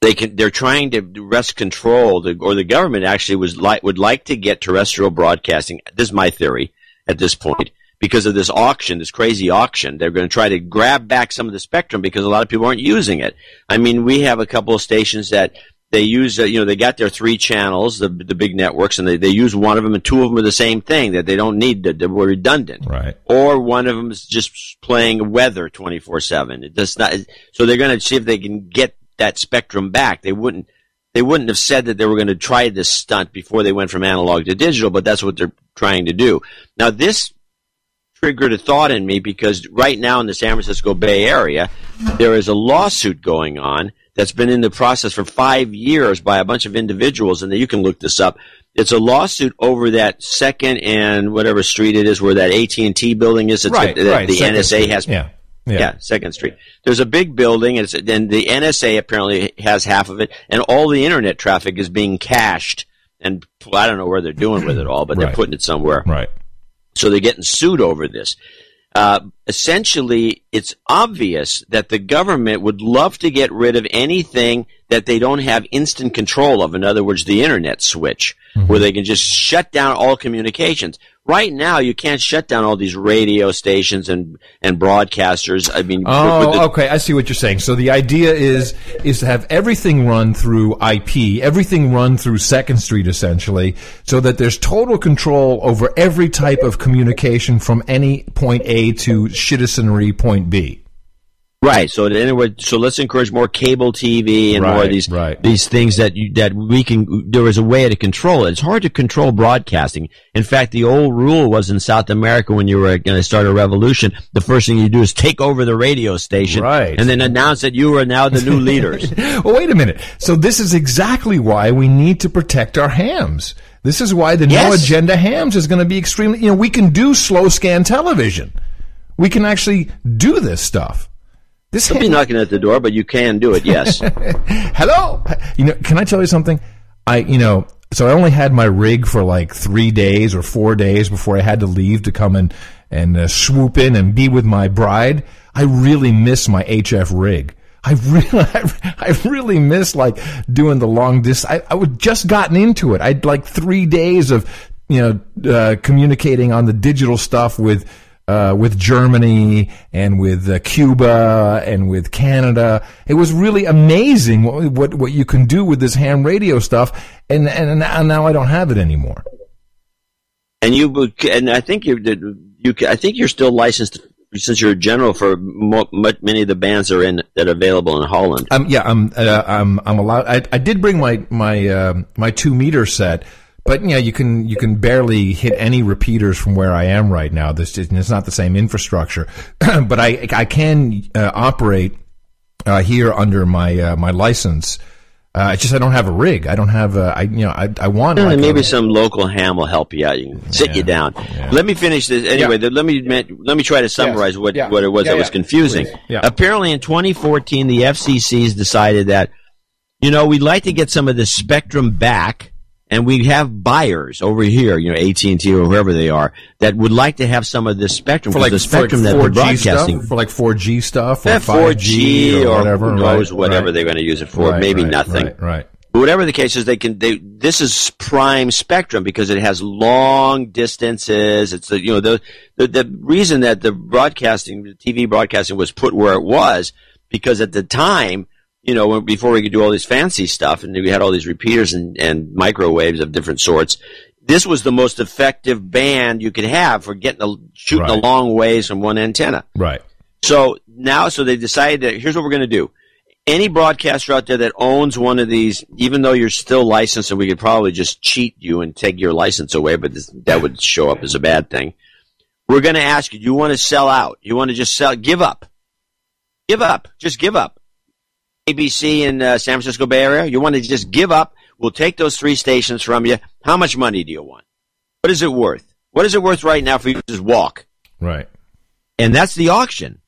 they can they're trying to wrest control the, or the government actually was like would like to get terrestrial broadcasting this is my theory at this point because of this auction this crazy auction they're going to try to grab back some of the spectrum because a lot of people aren't using it. I mean we have a couple of stations that they use uh, you know they got their three channels the the big networks and they, they use one of them and two of them are the same thing that they don't need that they're redundant. Right. or one of them is just playing weather 24/7 it does not so they're going to see if they can get that spectrum back. They wouldn't they wouldn't have said that they were going to try this stunt before they went from analog to digital but that's what they're trying to do. Now this triggered a thought in me because right now in the San Francisco Bay Area there is a lawsuit going on that's been in the process for 5 years by a bunch of individuals and you can look this up it's a lawsuit over that second and whatever street it is where that AT&T building is. It's Right, that right, the Second NSA Street. has. Yeah, yeah. Second Street. There's a big building, and it's, and the NSA apparently has half of it, and all the internet traffic is being cached and I don't know where they're doing with it all, but they're putting it somewhere. Right. So they're getting sued over this. Uh, essentially, it's obvious that the government would love to get rid of anything that they don't have instant control of. In other words, the internet switch, where they can just shut down all communications. Right now, you can't shut down all these radio stations and, and broadcasters. I mean, Oh, the- okay. I see what you're saying. So the idea is is to have everything run through IP, everything run through Second Street, essentially, so that there's total control over every type of communication from any point A to citizenry point B. Right. So anyway, so let's encourage more cable TV and more of these right. these things that you, that we can. There is a way to control it. It's hard to control broadcasting. In fact, the old rule was in South America when you were going to start a revolution, the first thing you do is take over the radio station, Right. and then announce that you are now the new leaders. well, wait a minute. So this is exactly why we need to protect our hams. This is why the no Yes. agenda hams is going to be extremely. You know, we can do slow scan television. We can actually do this stuff. This They'll be knocking at the door, but you can do it. Yes. Hello. You know, can I tell you something? I, you know, so I only had my rig for like three days or four days before I had to leave to come and and uh, swoop in and be with my bride. I really miss my HF rig. I really, I really miss like doing the long distance. I, I would just gotten into it. I'd like three days of, you know, uh, communicating on the digital stuff with, uh, with Germany and with uh, Cuba and with Canada. It was really amazing what, what, what you can do with this ham radio stuff. And, and, and now I don't have it anymore. and you and I think you're you. I think you're still licensed since you're a general for mo, many of the bands that are in that are available in Holland. Um, yeah, I'm, uh, I'm, I'm allowed. I, I did bring my my um my two meter set, but yeah, you can you can barely hit any repeaters from where I am right now. This is, it's not the same infrastructure, but I I can uh, operate uh, here under my uh, my license. Uh, it's just I don't have a rig. I don't have a. I you know I I want like maybe a- some local ham will help you out. You can sit you down. Let me finish this anyway. Yeah. Let me let me try to summarize what, Yeah. what it was Yeah, that was confusing. Yeah. Apparently, in 2014, the FCC's decided that you know we'd like to get some of the spectrum back, and we have buyers over here, you know, AT and T or whoever they are, that would like to have some of this spectrum for like the spectrum for that like they're 4G broadcasting. stuff, for like 4G stuff or Eh, 5G 4G or whatever. who knows right, whatever right. they're going to use it for. Right, maybe nothing. Right, right. But whatever the case is, they can. They this is prime spectrum because it has long distances. It's the you know the the, the reason that the broadcasting, the TV broadcasting, was put where it was because at the time, you know, before we could do all this fancy stuff and we had all these repeaters and, and microwaves of different sorts. This was the most effective band you could have for getting a, shooting a long ways from one antenna. Right. So now, so they decided that here's what we're going to do. Any broadcaster out there that owns one of these, even though you're still licensed, and we could probably just cheat you and take your license away, but this, that would show up as a bad thing. We're going to ask you: Do you want to sell out? You want to just sell? Give up. Give up. Just give up. ABC in uh, San Francisco Bay Area. You want to just give up? We'll take those three stations from you. How much money do you want? What is it worth? What is it worth right now for you to just walk? Right. And that's the auction.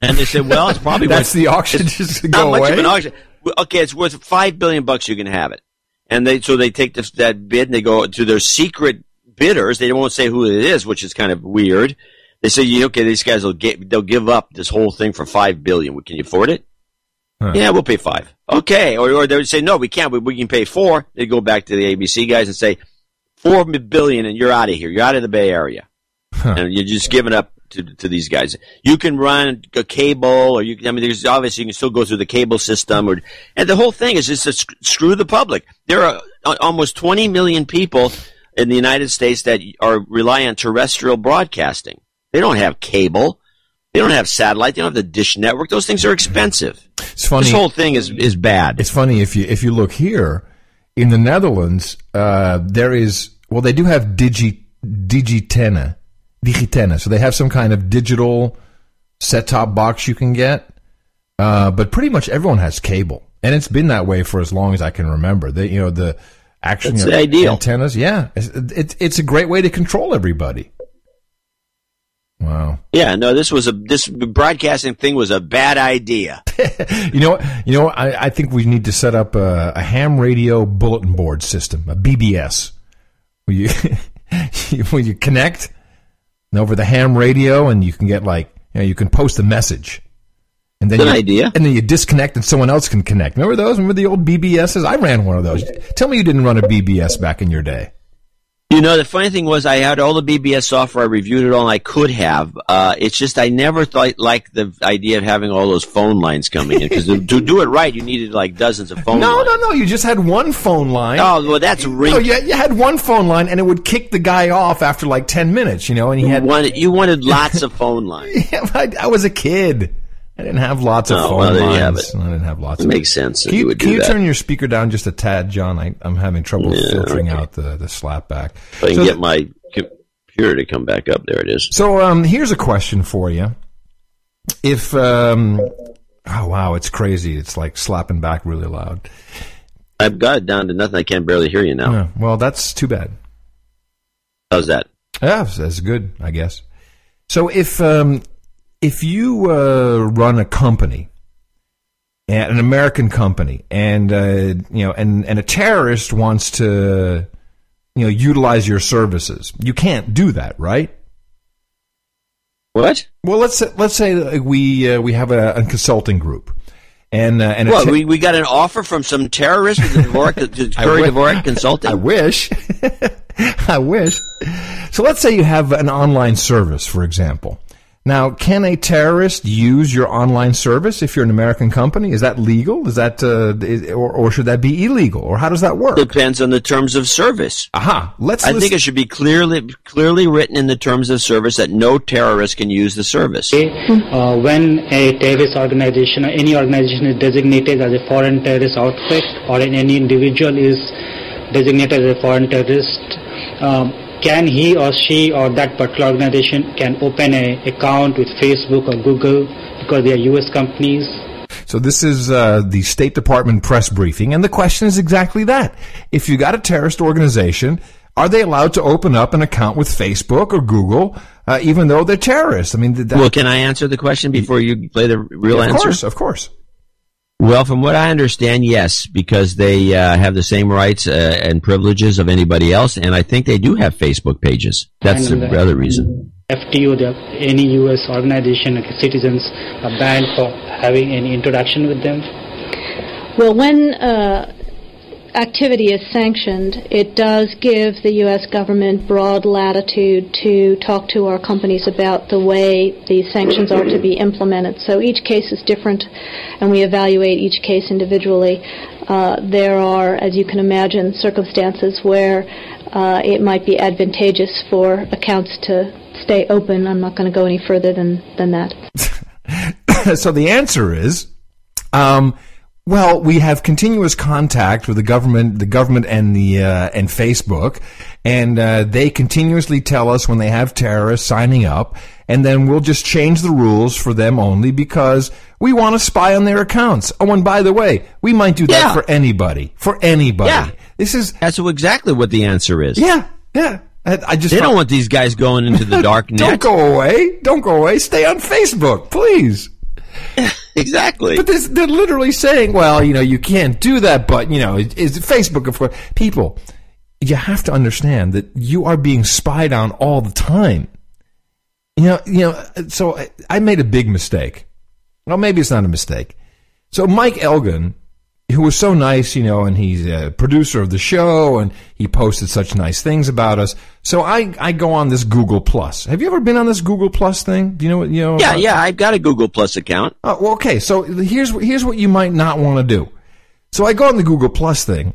And they said, well, it's probably That's worth, the auction just to not go much away? of an auction. Okay, it's worth five billion bucks. You can have it. And they so they take this, that bid and they go to their secret bidders. They won't say who it is, which is kind of weird. They say, okay, these guys will get they'll give up this whole thing for five billion. Can you afford it? Yeah, we'll pay five. Okay, or or they would say, no, we can't. But we can pay four. They go back to the ABC guys and say, four billion, and you're out of here. You're out of the Bay Area and you're just giving up to, to these guys. You can run a cable, or you can. I mean, there's obviously you can still go through the cable system, or and the whole thing is just to sc- screw the public. There are uh, almost 20 million people in the United States that are rely on terrestrial broadcasting. They don't have cable. They don't have satellite. They don't have the dish network. Those things are expensive. It's funny. This whole thing is is bad. It's funny if you if you look here in the Netherlands, uh, there is well, they do have digi Digitenne, Digitenne. So they have some kind of digital set top box you can get, uh, but pretty much everyone has cable, and it's been that way for as long as I can remember. They, you know, the action That's the ideal. antennas. Yeah, it's, it's it's a great way to control everybody. Wow. Yeah, no, this was a this broadcasting thing was a bad idea. You know, you know, I, I think we need to set up a, a ham radio bulletin board system, a BBS, where you where you connect over the ham radio, and you can get like you know you can post a message, and then Good you, idea. and then you disconnect, and someone else can connect. Remember those? Remember the old BBSs? I ran one of those. Tell me you didn't run a BBS back in your day. You know, the funny thing was I had all the BBS software. I reviewed it all, and I could have. Uh, it's just I never thought liked the idea of having all those phone lines coming in because to, to do it right, you needed like dozens of phone No, lines. no, no. You just had one phone line. Oh, well, that's No, ring. you, you had one phone line, and it would kick the guy off after like ten minutes. You know, and he You had wanted, you wanted lots of phone lines. Yeah, I, I was a kid. I didn't have lots of Oh, phone well, lines. it. I didn't have lots. It of makes sense Can you you, can you turn your speaker down just a tad, John? I, I'm having trouble Yeah, filtering okay. out the the slap back. If I can So, get my computer to come back up. There it is. so um, here's a question for you. If um, oh wow, it's crazy. It's like slapping back really loud. I've got it down to nothing. I can barely hear you now. Yeah, well, that's too bad. How's that? Yeah, that's good, I guess. So if um, if you uh, run a company, an American company, and uh, you know, and and a terrorist wants to, you know, utilize your services, you can't do that, right? What? Well, let's say, let's say we uh, we have a, a consulting group, and uh, and a What? te- we, we got an offer from some terrorist Dvorak, Curry Dvorak Consulting. I wish. I wish. So let's say you have an online service, for example. Now, can a terrorist use your online service if you're an American company? Is that legal? Is that, uh, is, or, or should that be illegal? Or how does that work? Depends on the terms of service. Aha. Let's. I list- think it should be clearly clearly written in the terms of service that no terrorist can use the service. Uh, when a terrorist organization or any organization is designated as a foreign terrorist outfit or any individual is designated as a foreign terrorist, um, can he or she or that particular organization can open an account with Facebook or Google because they are U.S. companies? So this is uh, the State Department press briefing, and the question is exactly that: If you got a terrorist organization, are they allowed to open up an account with Facebook or Google, uh, even though they're terrorists? I mean, that, Well, can I answer the question before you play the real of answer? course, of course. Well, from what I understand, yes, because they uh, have the same rights uh, and privileges of anybody else, and I think they do have Facebook pages. That's And, the uh, other reason. FTO, the, any U.S. organization, like citizens are banned for having any interaction with them. Well, when uh, activity is sanctioned, it does give the U.S. government broad latitude to talk to our companies about the way these sanctions are to be implemented. So each case is different, and we evaluate each case individually. Uh, there are, as you can imagine, circumstances where uh, it might be advantageous for accounts to stay open. I'm not going to go any further than, than that. so the answer is, um, well, we have continuous contact with the government, the government and the uh, and Facebook, and uh, they continuously tell us when they have terrorists signing up, and then we'll just change the rules for them only because we want to spy on their accounts. Oh, and by the way, we might do that Yeah. for anybody, for anybody. Yeah. This is That's exactly what the answer is. yeah, yeah. I, I just They don't want these guys going into the dark Don't go away. Don't go away. Stay on Facebook, please. exactly. But this, they're literally saying, well, you know, you can't do that, but, you know, it- it's Facebook, of course. People, you have to understand that you are being spied on all the time. You know, you know, so I, I made a big mistake. Well, maybe it's not a mistake. So Mike Elgan, who was so nice, you know, and he's a producer of the show and he posted such nice things about us. So I, I go on this Google Plus. Have you ever been on this Google Plus thing? Do you know what, you know? Yeah, yeah, I've got a Google Plus account. Oh, well, okay. So here's here's what you might not want to do. So I go on the Google Plus thing,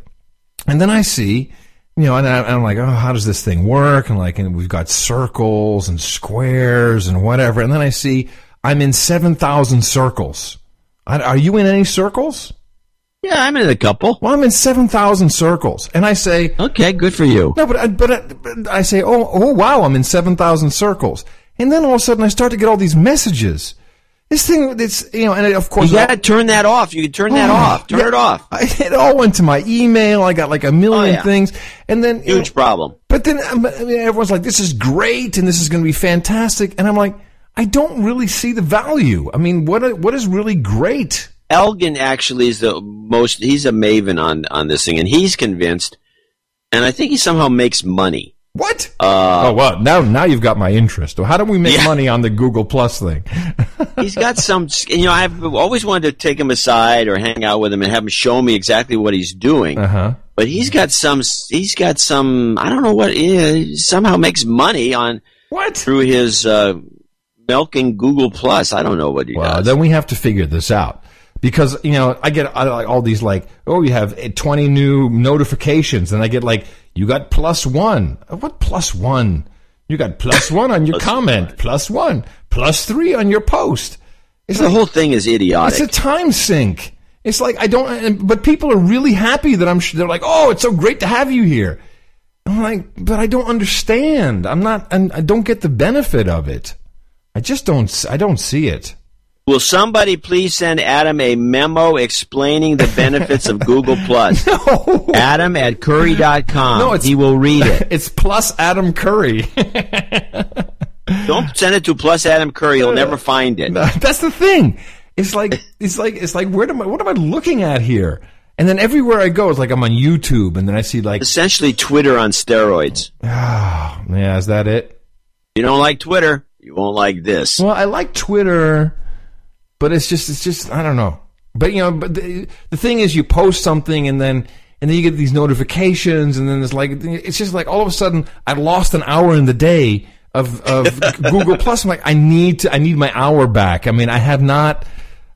and then I see, you know, and, I, I'm like, oh, how does this thing work? And like, and we've got circles and squares and whatever. And then I see I'm in seven thousand circles. I, are you in any circles? Yeah, I'm in a couple. Well, I'm in seven thousand circles, and I say, okay, good for you. No, but I, but I, but I say, oh, oh, wow, I'm in seven thousand circles, and then all of a sudden I start to get all these messages This thing, it's you know, and of course, You gotta turn that off. You can turn that Oh, off. Turn yeah. it off. I, it all went to my email. I got like a million Oh, yeah. things, and then Huge know, problem. But then um, I mean, everyone's like, "This is great," and this is going to be fantastic, and I'm like, I don't really see the value. I mean, what what is really great? Elgan actually is the most. He's a maven on on this thing, and he's convinced. And I think he somehow makes money. What? Uh, oh well, now now you've got my interest. How do we make money on the Google Plus thing? he's got some. You know, I've always wanted to take him aside or hang out with him and have him show me exactly what he's doing. Uh huh. But he's got some. He's got some. I don't know what. Somehow makes money on what through his uh, milking Google Plus. I don't know what he Well, does. then we have to figure this out because you know I get all these like oh you have eh, twenty new notifications and I get like you got plus one what plus one you got plus one on your comment plus one plus three on your post. It's the like- whole thing is idiotic. It's a time sink. It's like I don't, but people are really happy that I'm. They're like, oh, it's so great to have you here. I'm like, but I don't understand. I'm not, and I don't get the benefit of it. I just don't. I don't see it. Will somebody please send Adam a memo explaining the benefits of Google Plus? Adam at curry.com. No, he will read it. It's plus Adam Curry. Don't send it to plus Adam Curry. He'll never find it. That's the thing. It's like it's like it's like where am I? What am I looking at here? And then everywhere I go, it's like I'm on YouTube, and then I see like Essentially, Twitter on steroids. Ah, yeah, is that it? You don't like Twitter, you won't like this. Well, I like Twitter, but it's just it's just I don't know. But you know, but the, the thing is, you post something and then and then you get these notifications, and then it's like it's just like all of a sudden I lost an hour in the day of of Google Plus. I'm like, I need to I need my hour back. I mean, I have not.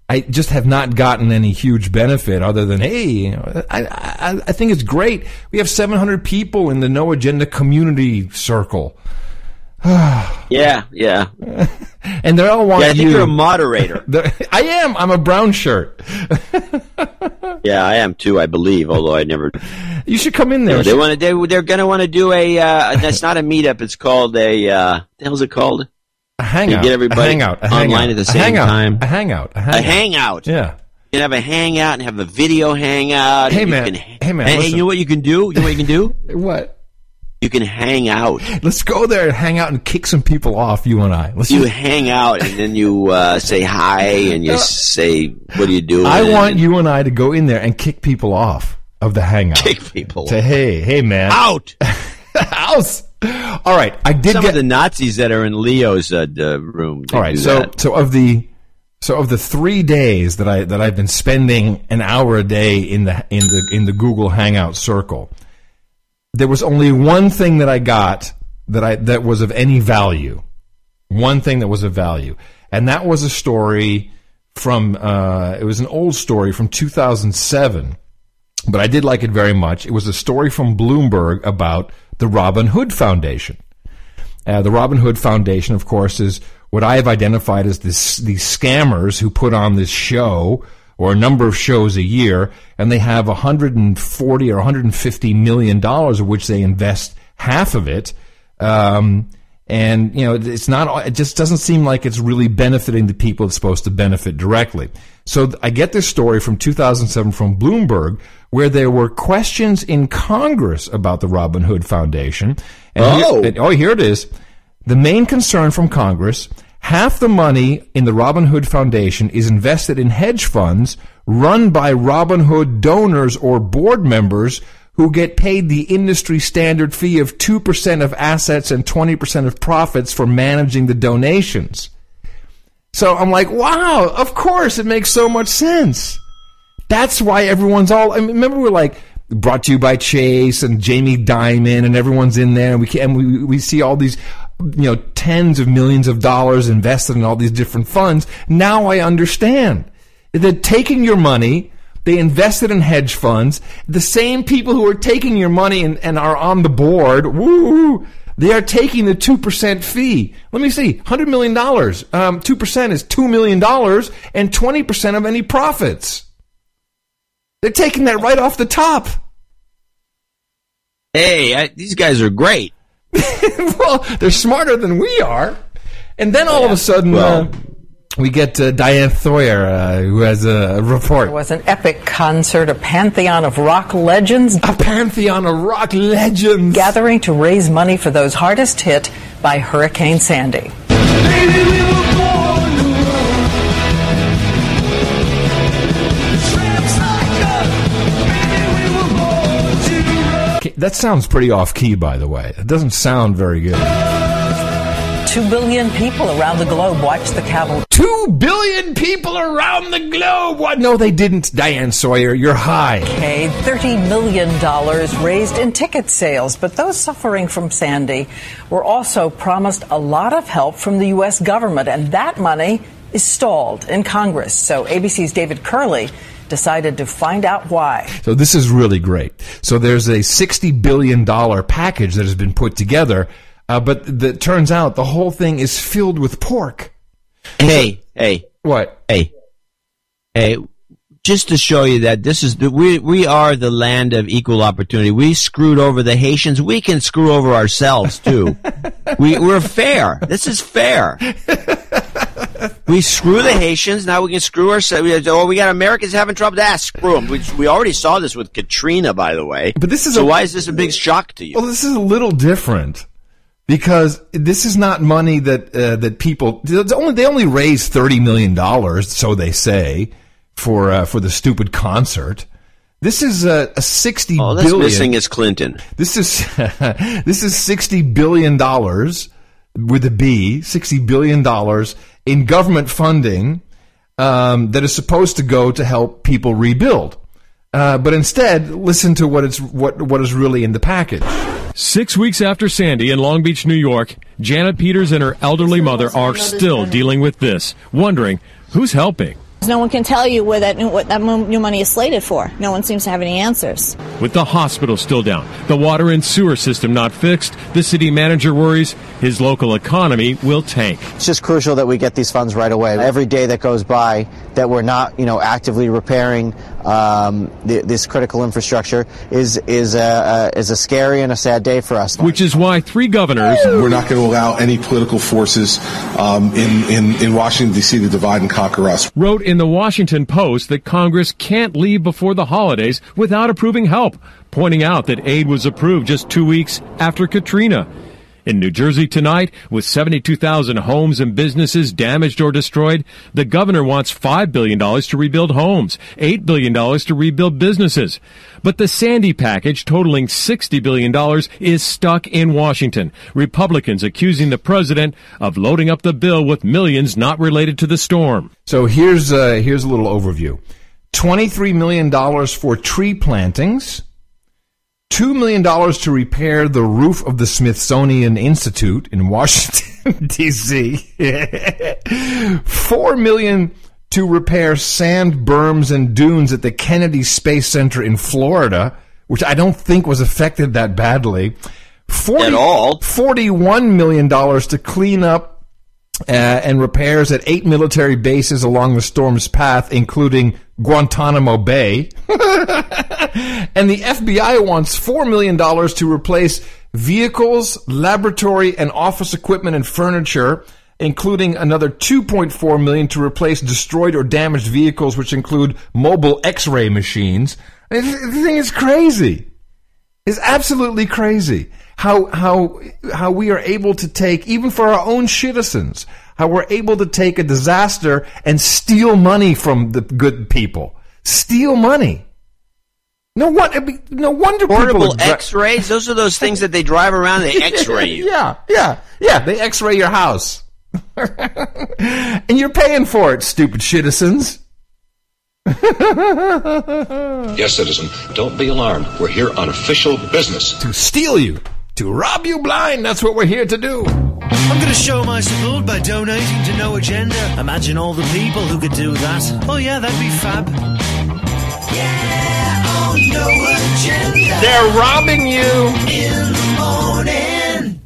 I just have not gotten any huge benefit other than hey, you know, I, I I think it's great. We have 700 people in the No Agenda community circle. Yeah, yeah. and they all want Yeah, I think you. you're a moderator. I am. I'm a brown shirt. yeah, I am too, I believe, although I never. You should come in there. they want to. They, they're going to want to do a. Uh, that's not a meetup. It's called a. Uh, the hell's it called? A hangout. You get everybody a hangout. A online hangout. at the A same hangout. time. A hangout. A A hangout. hangout. Yeah. You can have a hangout and have a video hangout. Hey, man. can- Hey, man, Hey, listen. you know what you can do? You know what you can do? What? You can hang out. Let's go there and hang out and kick some people off. You and I. Let's You just- hang out and then you uh, say hi and you No. say, "What are you doing?" I want you and I to go in there and kick people off of the hangout. kick people Say, hey, hey, man. out. House. All right. I did Some get the Nazis that are in Leo's uh, room. All right, so that. so of the so of the three days that I that I've been spending an hour a day in the in the in the Google Hangout circle, there was only one thing that I got that I that was of any value. One thing that was of value, and that was a story from uh, it was an old story from 2007, but I did like it very much. It was a story from Bloomberg about the Robin Hood Foundation. Uh, the Robin Hood Foundation, of course, is what I have identified as this, these scammers who put on this show or a number of shows a year, and they have 140 or 150 million dollars, of which they invest half of it. Um, and you know, it's not. It just doesn't seem like it's really benefiting the people it's supposed to benefit directly. So I get this story from 2007 from Bloomberg, where there were questions in Congress about the Robin Hood Foundation. And here- Oh. and- oh, here it is. The main concern from Congress half the money in the Robin Hood Foundation is invested in hedge funds run by Robin Hood donors or board members who get paid the industry standard fee of 2% of assets and 20% of profits for managing the donations. So I'm like, wow, of course, it makes so much sense. That's why everyone's all. I mean, remember, we're like brought to you by Chase and Jamie Dimon, and everyone's in there, and we can, and we we see all these, you know, tens of millions of dollars invested in all these different funds. Now I understand. They're taking your money. They invested in hedge funds. The same people who are taking your money and, and are on the board, woo, they are taking the 2% fee. Let me see, $100 million. Um, 2% is $2 million and 20% of any profits. They're taking that right off the top. hey, I, these guys are great. well, they're smarter than we are. And then all of a sudden, Well, uh, we get uh, Diane Sawyer, uh, who has a report. It was an epic concert, a pantheon of rock legends. A pantheon of rock legends. Gathering to raise money for those hardest hit by Hurricane Sandy. Okay, That sounds pretty off key, by the way. It doesn't sound very good. Two billion people around the globe watched the cavalry. Two billion people around the globe. What? No, they didn't. Diane Sawyer, you're high. Okay, $30 million raised in ticket sales. But those suffering from Sandy were also promised a lot of help from the U.S. government, and that money is stalled in Congress. So ABC's David Kerley decided to find out why. So this is really great. So there's a sixty billion dollar package that has been put together, uh, but it turns out the whole thing is filled with pork. Hey, hey, what? Hey, hey, just to show you that this is the, we we are the land of equal opportunity. We screwed over the Haitians. We can screw over ourselves too. we we're fair. This is fair. We screw the Haitians. Now we can screw ourselves. Oh, we got Americans having trouble. Ah, screw them. We, we already saw this with Katrina, by the way. But this is so. a- why is this a big shock to you? Well, this is a little different because this is not money that uh, that people only they only raised thirty million dollars, so they say, for uh, for the stupid concert. This is a, a sixty All that's billion- missing is Clinton. This is this is sixty billion dollars with a B, sixty billion dollars in government funding um, that is supposed to go to help people rebuild. Uh, but instead, listen to what it's what what is really in the package. Six weeks after Sandy in Long Beach, New York, Janet Peters and her elderly mother are still dealing with this, wondering who's helping. No one can tell you where that new, what that new money is slated for. No one seems to have any answers. With the hospital still down, the water and sewer system not fixed, the city manager worries his local economy will tank. It's just crucial that we get these funds right away. Every day that goes by that we're not, you know, actively repairing um, the, this critical infrastructure is is a, a is a scary and a sad day for us. Which is why three governors We're not going to allow any political forces um, in, in, in Washington, D.C. to divide and conquer us. wrote in the Washington Post that Congress can't leave before the holidays without approving help, pointing out that aid was approved just two weeks after Katrina. In New Jersey tonight, with 72,000 homes and businesses damaged or destroyed, the governor wants $5 billion to rebuild homes, $8 billion to rebuild businesses. But the Sandy package, totaling $60 billion, is stuck in Washington. Republicans accusing the president of loading up the bill with millions not related to the storm. So here's uh, here's a little overview: twenty three million dollars for tree plantings, two million dollars to repair the roof of the Smithsonian Institute in Washington D.C., 4 million to repair sand berms and dunes at the Kennedy Space Center in Florida, which I don't think was affected that badly. 40, At all. $41 million to clean up uh, and repairs at eight military bases along the storm's path, including Guantanamo Bay. and the FBI wants $4 million to replace vehicles, laboratory, and office equipment and furniture, including another 2.4 million to replace destroyed or damaged vehicles, which include mobile x-ray machines. The thing is crazy. It's absolutely crazy how how how we are able to take even for our own citizens how we're able to take a disaster and steal money from the good people steal money no one I mean, no wonder Portable people dri- X-rays. Those are those things that they drive around. They X-ray you. yeah yeah yeah they x-ray your house and you're paying for it stupid citizens Yes, citizen, don't be alarmed. We're here on official business. to steal you to rob you blind that's what we're here to do I'm going to show my support by donating to No Agenda. Imagine all the people who could do that. Oh, yeah, that'd be fab. Yeah, oh, No Agenda. They're robbing you. In the morning.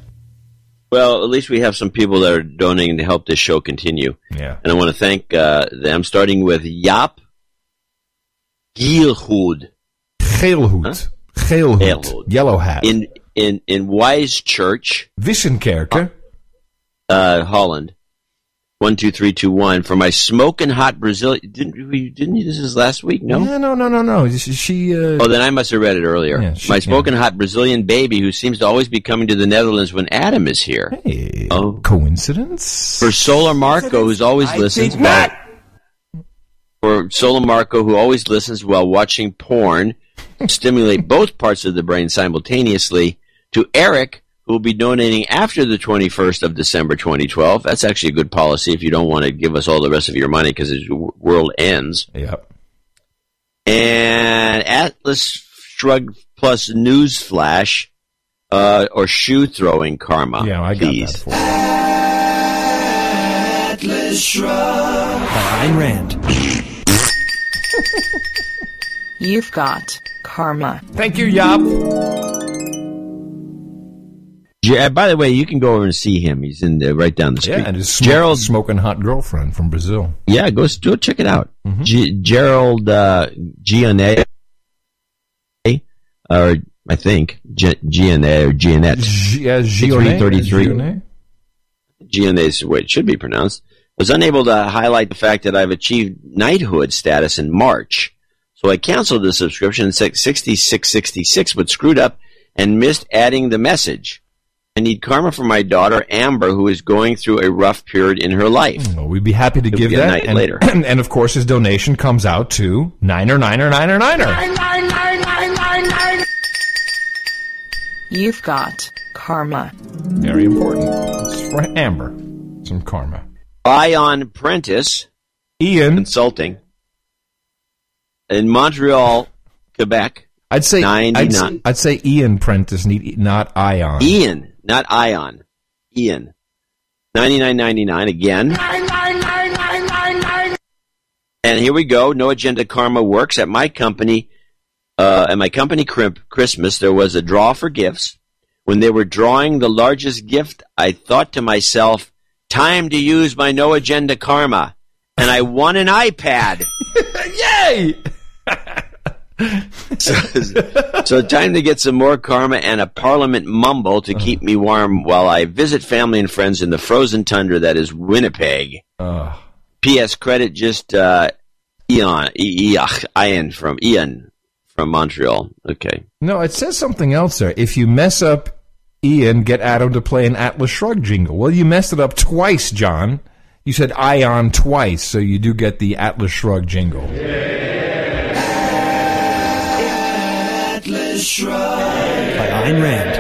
Well, at least we have some people that are donating to help this show continue. Yeah. And I want to thank uh, them, starting with Yap Gielhoed. Geelhoed. Geelhoed. Geelhoed. Yellow hat. In, in, in Wise Church, Wissenkerke. uh, Holland. one two three two one for my smoking hot Brazilian. Didn't we? Didn't you? This is last week. No. Yeah, no, no, no, no. She. she uh, Oh, then I must have read it earlier. Yeah, she- my smoking hot Brazilian baby who seems to always be coming to the Netherlands when Adam is here. Hey, oh, coincidence? For Solar Marco, who's always I listens. think while- for Solar Marco, who always listens while watching porn, stimulate both parts of the brain simultaneously. To Eric, who will be donating after the 21st of December 2012. That's actually a good policy if you don't want to give us all the rest of your money because the world ends. Yep. And Atlas Shrug plus News Flash uh, or shoe throwing karma. Yeah, I got please. that for Atlas Shrugged by Ayn Rand. You've got karma. Thank you, Yop. Uh, by the way, you can go over and see him. He's in there right down the street. Yeah, and his smoke, Gerald smoking hot girlfriend from Brazil. Yeah, go go check it out. Mm-hmm. G- Gerald uh, Gianne, or I think G- Gianne or Giannette. G- uh, Three Gionnet? thirty-three. Gionnet? Is the way it should be pronounced. Was unable to highlight the fact that I've achieved knighthood status in March, so I canceled the subscription sixty-six sixty-six, but screwed up and missed adding the message. I need karma for my daughter Amber, who is going through a rough period in her life. Mm, well, we'd be happy to You'll give that. night and, later. and of course, his donation comes out to Niner, Niner, Niner, Niner. You've got karma. Very important. It's for Amber. Some karma. Ion Prentice, Ian Consulting, in Montreal, Quebec. I'd say I'd, 99. say- I'd say Ian Prentice, need, not Ion. Ian, not Ion. Ian. Ninety nine ninety nine again. And here we go. No agenda karma works at my company. Uh, at my company crimp Christmas, there was a draw for gifts. When they were drawing the largest gift, I thought to myself, "Time to use my no agenda karma," and I won an iPad. Yay! So, so time to get some more karma and a parliament mumble to keep me warm while I visit family and friends in the frozen tundra that is Winnipeg. Uh, P.S. Credit just uh, Ian, I- I- Ian from Ian from Montreal. Okay. no, it says something else there. If you mess up Ian, get Adam to play an Atlas Shrug jingle. Well, you messed it up twice, John. You said Ion twice, so you do get the Atlas Shrug jingle. Atlas Ayn Rand.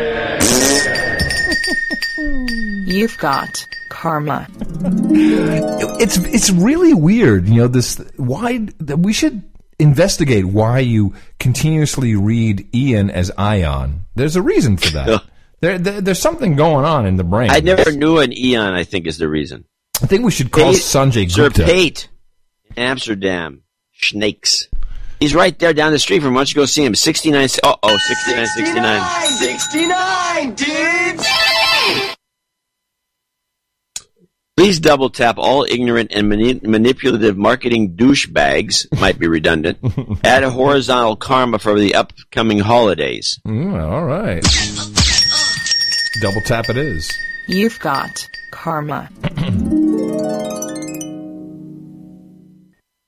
You've got karma. It's it's really weird, you know. This why we should investigate why you continuously read Ian as Ion. There's a reason for that. there, there, there's something going on in the brain. I never knew an Eon, I think is the reason. I think we should call Pate- Sanjay Sir Gupta. Pate in Amsterdam. Snakes. He's right there down the street from. Why don't you go see him? 69. Oh, oh, 69, 69. 69, dudes! Please double tap all ignorant and mani- manipulative marketing douchebags, might be redundant, add a horizontal karma for the upcoming holidays. Mm, all right. Double tap it is. You've got karma.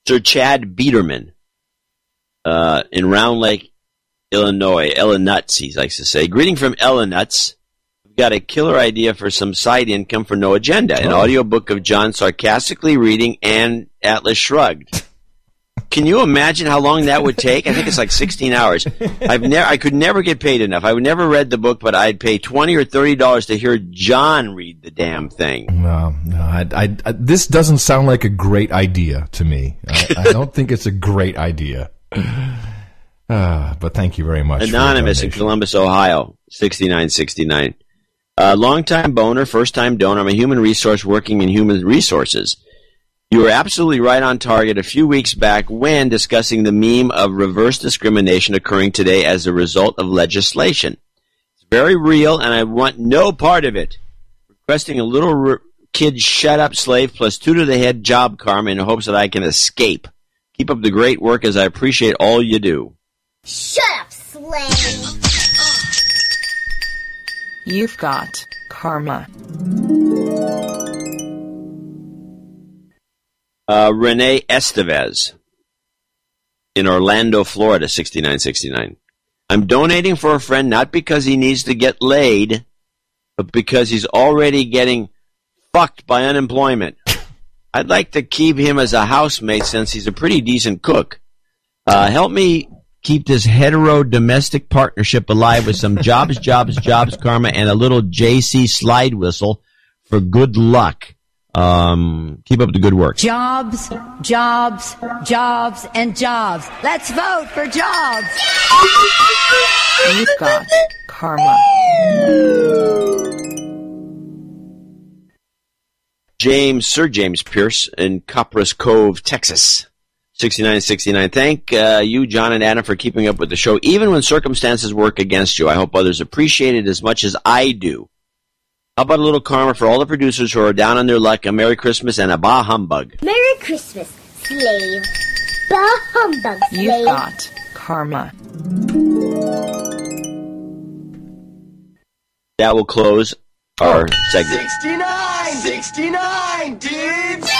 Sir Chad Biederman uh, in Round Lake, Illinois. Ella Nuts, he likes to say. Greeting from Ella Nuts. We've got a killer idea for some side income for no agenda. An Oh. audiobook of John sarcastically reading and Atlas Shrugged. Can you imagine how long that would take? I think it's like 16 hours. I've never, I could never get paid enough. I would never read the book, but I'd pay 20 or 30 dollars to hear John read the damn thing. No, no. I, I, I, this doesn't sound like a great idea to me. I, I don't think it's a great idea. Uh, but thank you very much. Anonymous in. Columbus, Ohio, 6969. Uh, long-time boner, first-time donor. I'm a human resource working in human resources. You were absolutely right on target a few weeks back when discussing the meme of reverse discrimination occurring today as a result of legislation. It's very real, and I want no part of it. Requesting a little r- kid shut up slave plus two to the head job karma in hopes that I can escape. Keep up the great work as I appreciate all you do. Shut up, slave! You've got karma. Uh, Renee Estevez in Orlando, Florida, 6969. I'm donating for a friend not because he needs to get laid, but because he's already getting fucked by unemployment. I'd like to keep him as a housemate since he's a pretty decent cook. Uh, help me keep this hetero domestic partnership alive with some jobs, jobs, jobs karma and a little JC slide whistle for good luck. Um, keep up the good work. Jobs, jobs, jobs, and jobs. Let's vote for jobs. You've got karma. James, Sir James Pierce in Copperas Cove, Texas. 6969. Thank uh, you, John and Adam, for keeping up with the show, even when circumstances work against you. I hope others appreciate it as much as I do. How about a little karma for all the producers who are down on their luck? A Merry Christmas and a Bah Humbug. Merry Christmas, slave. Bah humbug, slave. You've got karma. That will close our segment. 69! 69, dudes!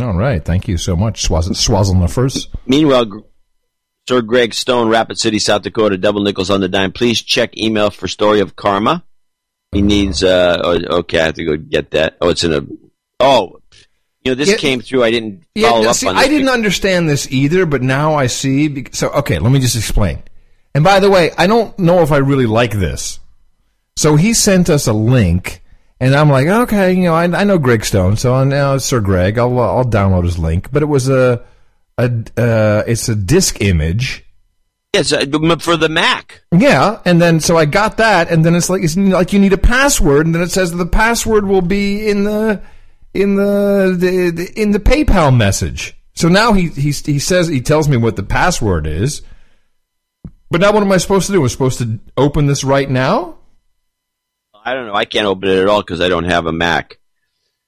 All right. Thank you so much, Swaz- Swazzlenuffers. Meanwhile, Gr- Sir Greg Stone, Rapid City, South Dakota, double nickels on the dime. Please check email for story of karma. He needs. Uh, oh, okay, I have to go get that. Oh, it's in a. Oh, you know, this Yeah. came through. I didn't Yeah, follow no, up see, on this. I didn't understand this either, but now I see. bec- So, okay, let me just explain. And by the way, I don't know if I really like this. So he sent us a link, and I'm like, okay, you know, I, I know Greg Stone, so I know Sir Greg. I'll uh, I'll download his link, but it was a a uh, it's a disk image. Yes, uh, for the Mac. Yeah, and then so I got that, and then it's like it's like you need a password, and then it says the password will be in the in the, the, the in the PayPal message. So now he he he says he tells me what the password is, but now what am I supposed to do? I'm supposed to open this right now. I don't know. I can't open it at all because I don't have a Mac.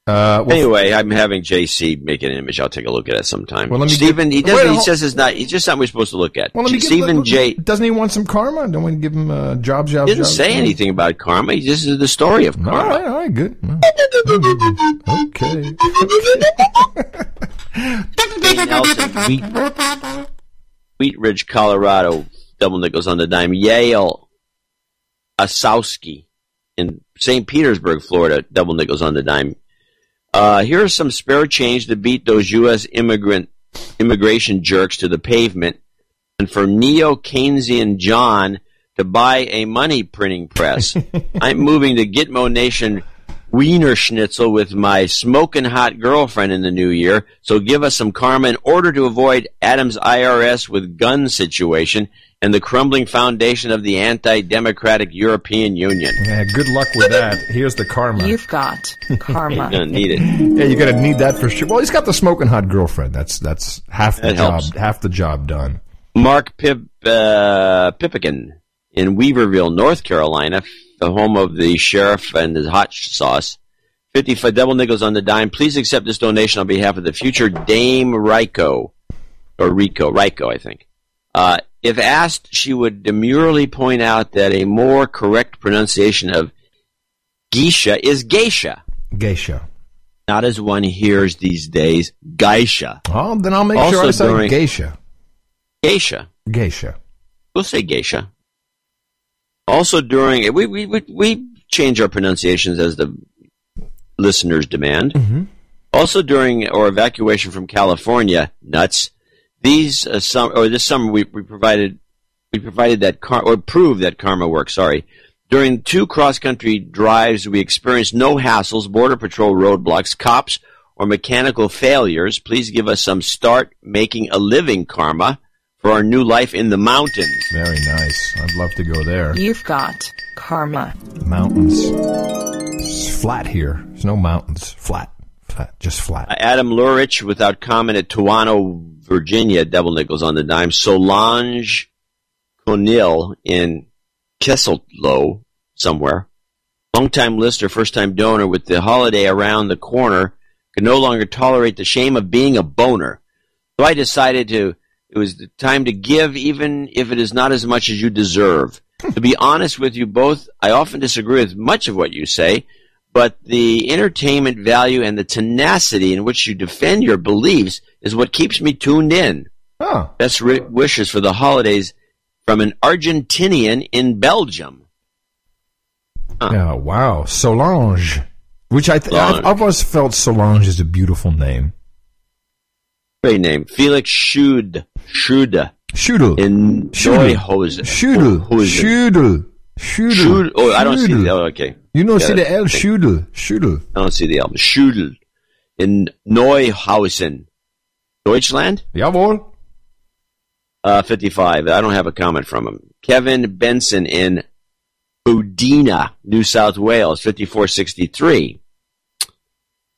Uh, well, anyway, I'm having JC make an image. I'll take a look at it sometime. Well, let me Stephen, get- he doesn't. Wait, he says it's not. It's just something we're supposed to look at. well, let me Stephen get, J. Doesn't he want some karma? Don't we give him uh, job, job, didn't job, say job? anything about karma. He just is the story of karma. right, all right, good. Okay. Nelson, Wheat, Wheat Ridge, Colorado, double nickels on the dime. Yale, Asowski in St. Petersburg, Florida, double nickels on the dime. Uh, here are some spare change to beat those U.S. immigrant immigration jerks to the pavement, and for neo Keynesian John to buy a money printing press. I'm moving to Gitmo Nation Wiener Schnitzel with my smoking hot girlfriend in the new year. So give us some karma in order to avoid Adam's IRS with gun situation and the crumbling foundation of the anti-democratic European Union. Yeah, good luck with that. Here's the karma. You've got karma. You're gonna need it. Yeah, you're gonna need that for sure. Well, he's got the smoking hot girlfriend. That's that's half the That job. helps. Half the job done. Mark Pip, uh, Pippigan in Weaverville, North Carolina, the home of the sheriff and his hot sauce. 55 double nickels on the dime. Please accept this donation on behalf of the future Dame Rico, or Rico, Rico, I think. Uh, if asked, she would demurely point out that a more correct pronunciation of geisha is geisha, Geisha. not as one hears these days, geisha. Oh, then I'll make Also sure I say during- geisha. Geisha. Geisha. We'll say geisha. Also, during we we we, we change our pronunciations as the listeners demand. Mm-hmm. Also, during our evacuation from California, nuts. These uh, some or this summer we, we provided we provided that car or proved that karma works. Sorry. During two cross country drives, we experienced no hassles, border patrol roadblocks, cops, or mechanical failures. Please give us some start making a living karma for our new life in the mountains. Very nice. I'd love to go there. You've got karma. Mountains. It's flat here. There's no mountains. Flat. Flat. Just flat. Adam Lurich without comment at Tuano, Virginia, double nickels on the dime. Solange Conil in Kessel-Lo, somewhere. Longtime listener, first time donor with the holiday around the corner, could no longer tolerate the shame of being a boner. So I decided to, it was the time to give even if it is not as much as you deserve. to be honest with you both, I often disagree with much of what you say, but the entertainment value and the tenacity in which you defend your beliefs is what keeps me tuned in. Oh. Best ri- wishes for the holidays from an Argentinian in Belgium. Yeah, wow. Solange. Which I th- Solange. I've, I've always felt Solange is a beautiful name. Great name. Felix Schud. Schud. Schudel. In. Neuhausen. Schudel. Neuhausen. Schudel. Schudel. Oh, I don't see the Oh, okay. You don't see Got the. L. Schudel. Schudel. I don't see the L. Schudel. In Neuhausen. Deutschland? Jawohl. Uh, 55. I don't have a comment from him. Kevin Benson in Budina, New South Wales, 5463.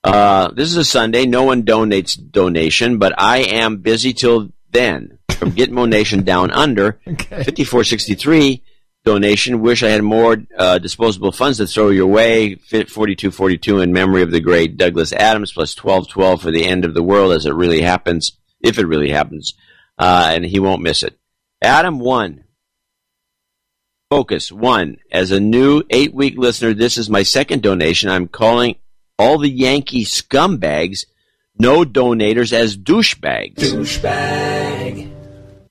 Uh, this is a Sunday. No one donates donation, but I am busy till then. From Gitmo Nation Down Under, okay. 5463 donation. Wish I had more uh, disposable funds to throw your way. Fit 4242 in memory of the great Douglas Adams, plus 1212 for the end of the world as it really happens, if it really happens. Uh, and he won't miss it. Adam one. Focus one. As a new eight week listener, this is my second donation. I'm calling all the Yankee scumbags, no donators, as douchebags. Douchebag.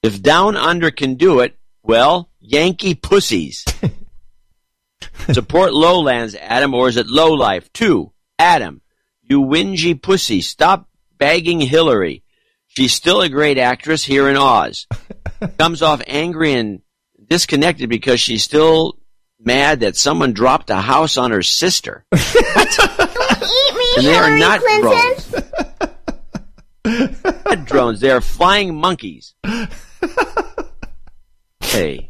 If Down Under can do it, well, Yankee pussies. Support Lowlands, Adam, or is it Low Life? Two, Adam, you whingy pussy, stop bagging Hillary. She's still a great actress here in Oz. Comes off angry and disconnected because she's still mad that someone dropped a house on her sister. Eat me, And they are Hillary not Clinton. drones. Not drones. They are flying monkeys. Hey.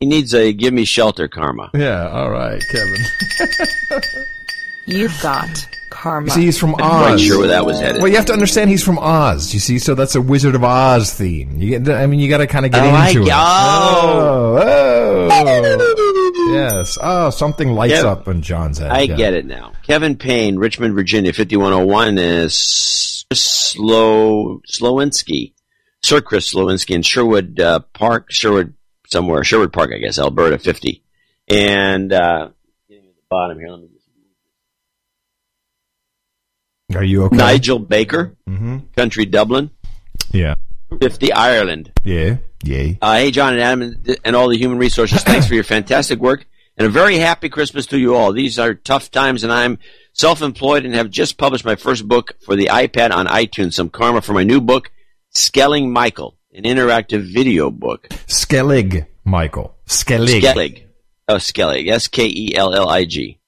He needs a give me shelter karma. Yeah, all right, Kevin. You've got karma. See, he's from Oz. I'm quite Oz. sure where that was headed. Well, you have to understand he's from Oz. You see, so that's a Wizard of Oz theme. You get, I mean, you got to kind of get Oh, into get- it. oh. oh, yes. Oh, something lights Yeah. up in John's head. I Yeah. get it now. Kevin Payne, Richmond, Virginia, 5101 is Slow, Slowinski. Sir Chris Slowinski in Sherwood uh, Park, Sherwood, somewhere, Sherwood Park, I guess, Alberta, 50. And, uh, getting to the bottom here, let me just. Are you okay? Nigel Baker, hmm Country Dublin, Yeah. 50 Ireland. Yeah. Yeah. Uh, hey, John and Adam and, and all the human resources, thanks for your fantastic work and a very happy Christmas to you all. These are tough times, and I'm self employed and have just published my first book for the iPad on iTunes. Some karma for my new book, Skelling Michael, an interactive video book. Skellig, Michael. Skellig. Skellig. Oh, Skellig. S K E L L I G.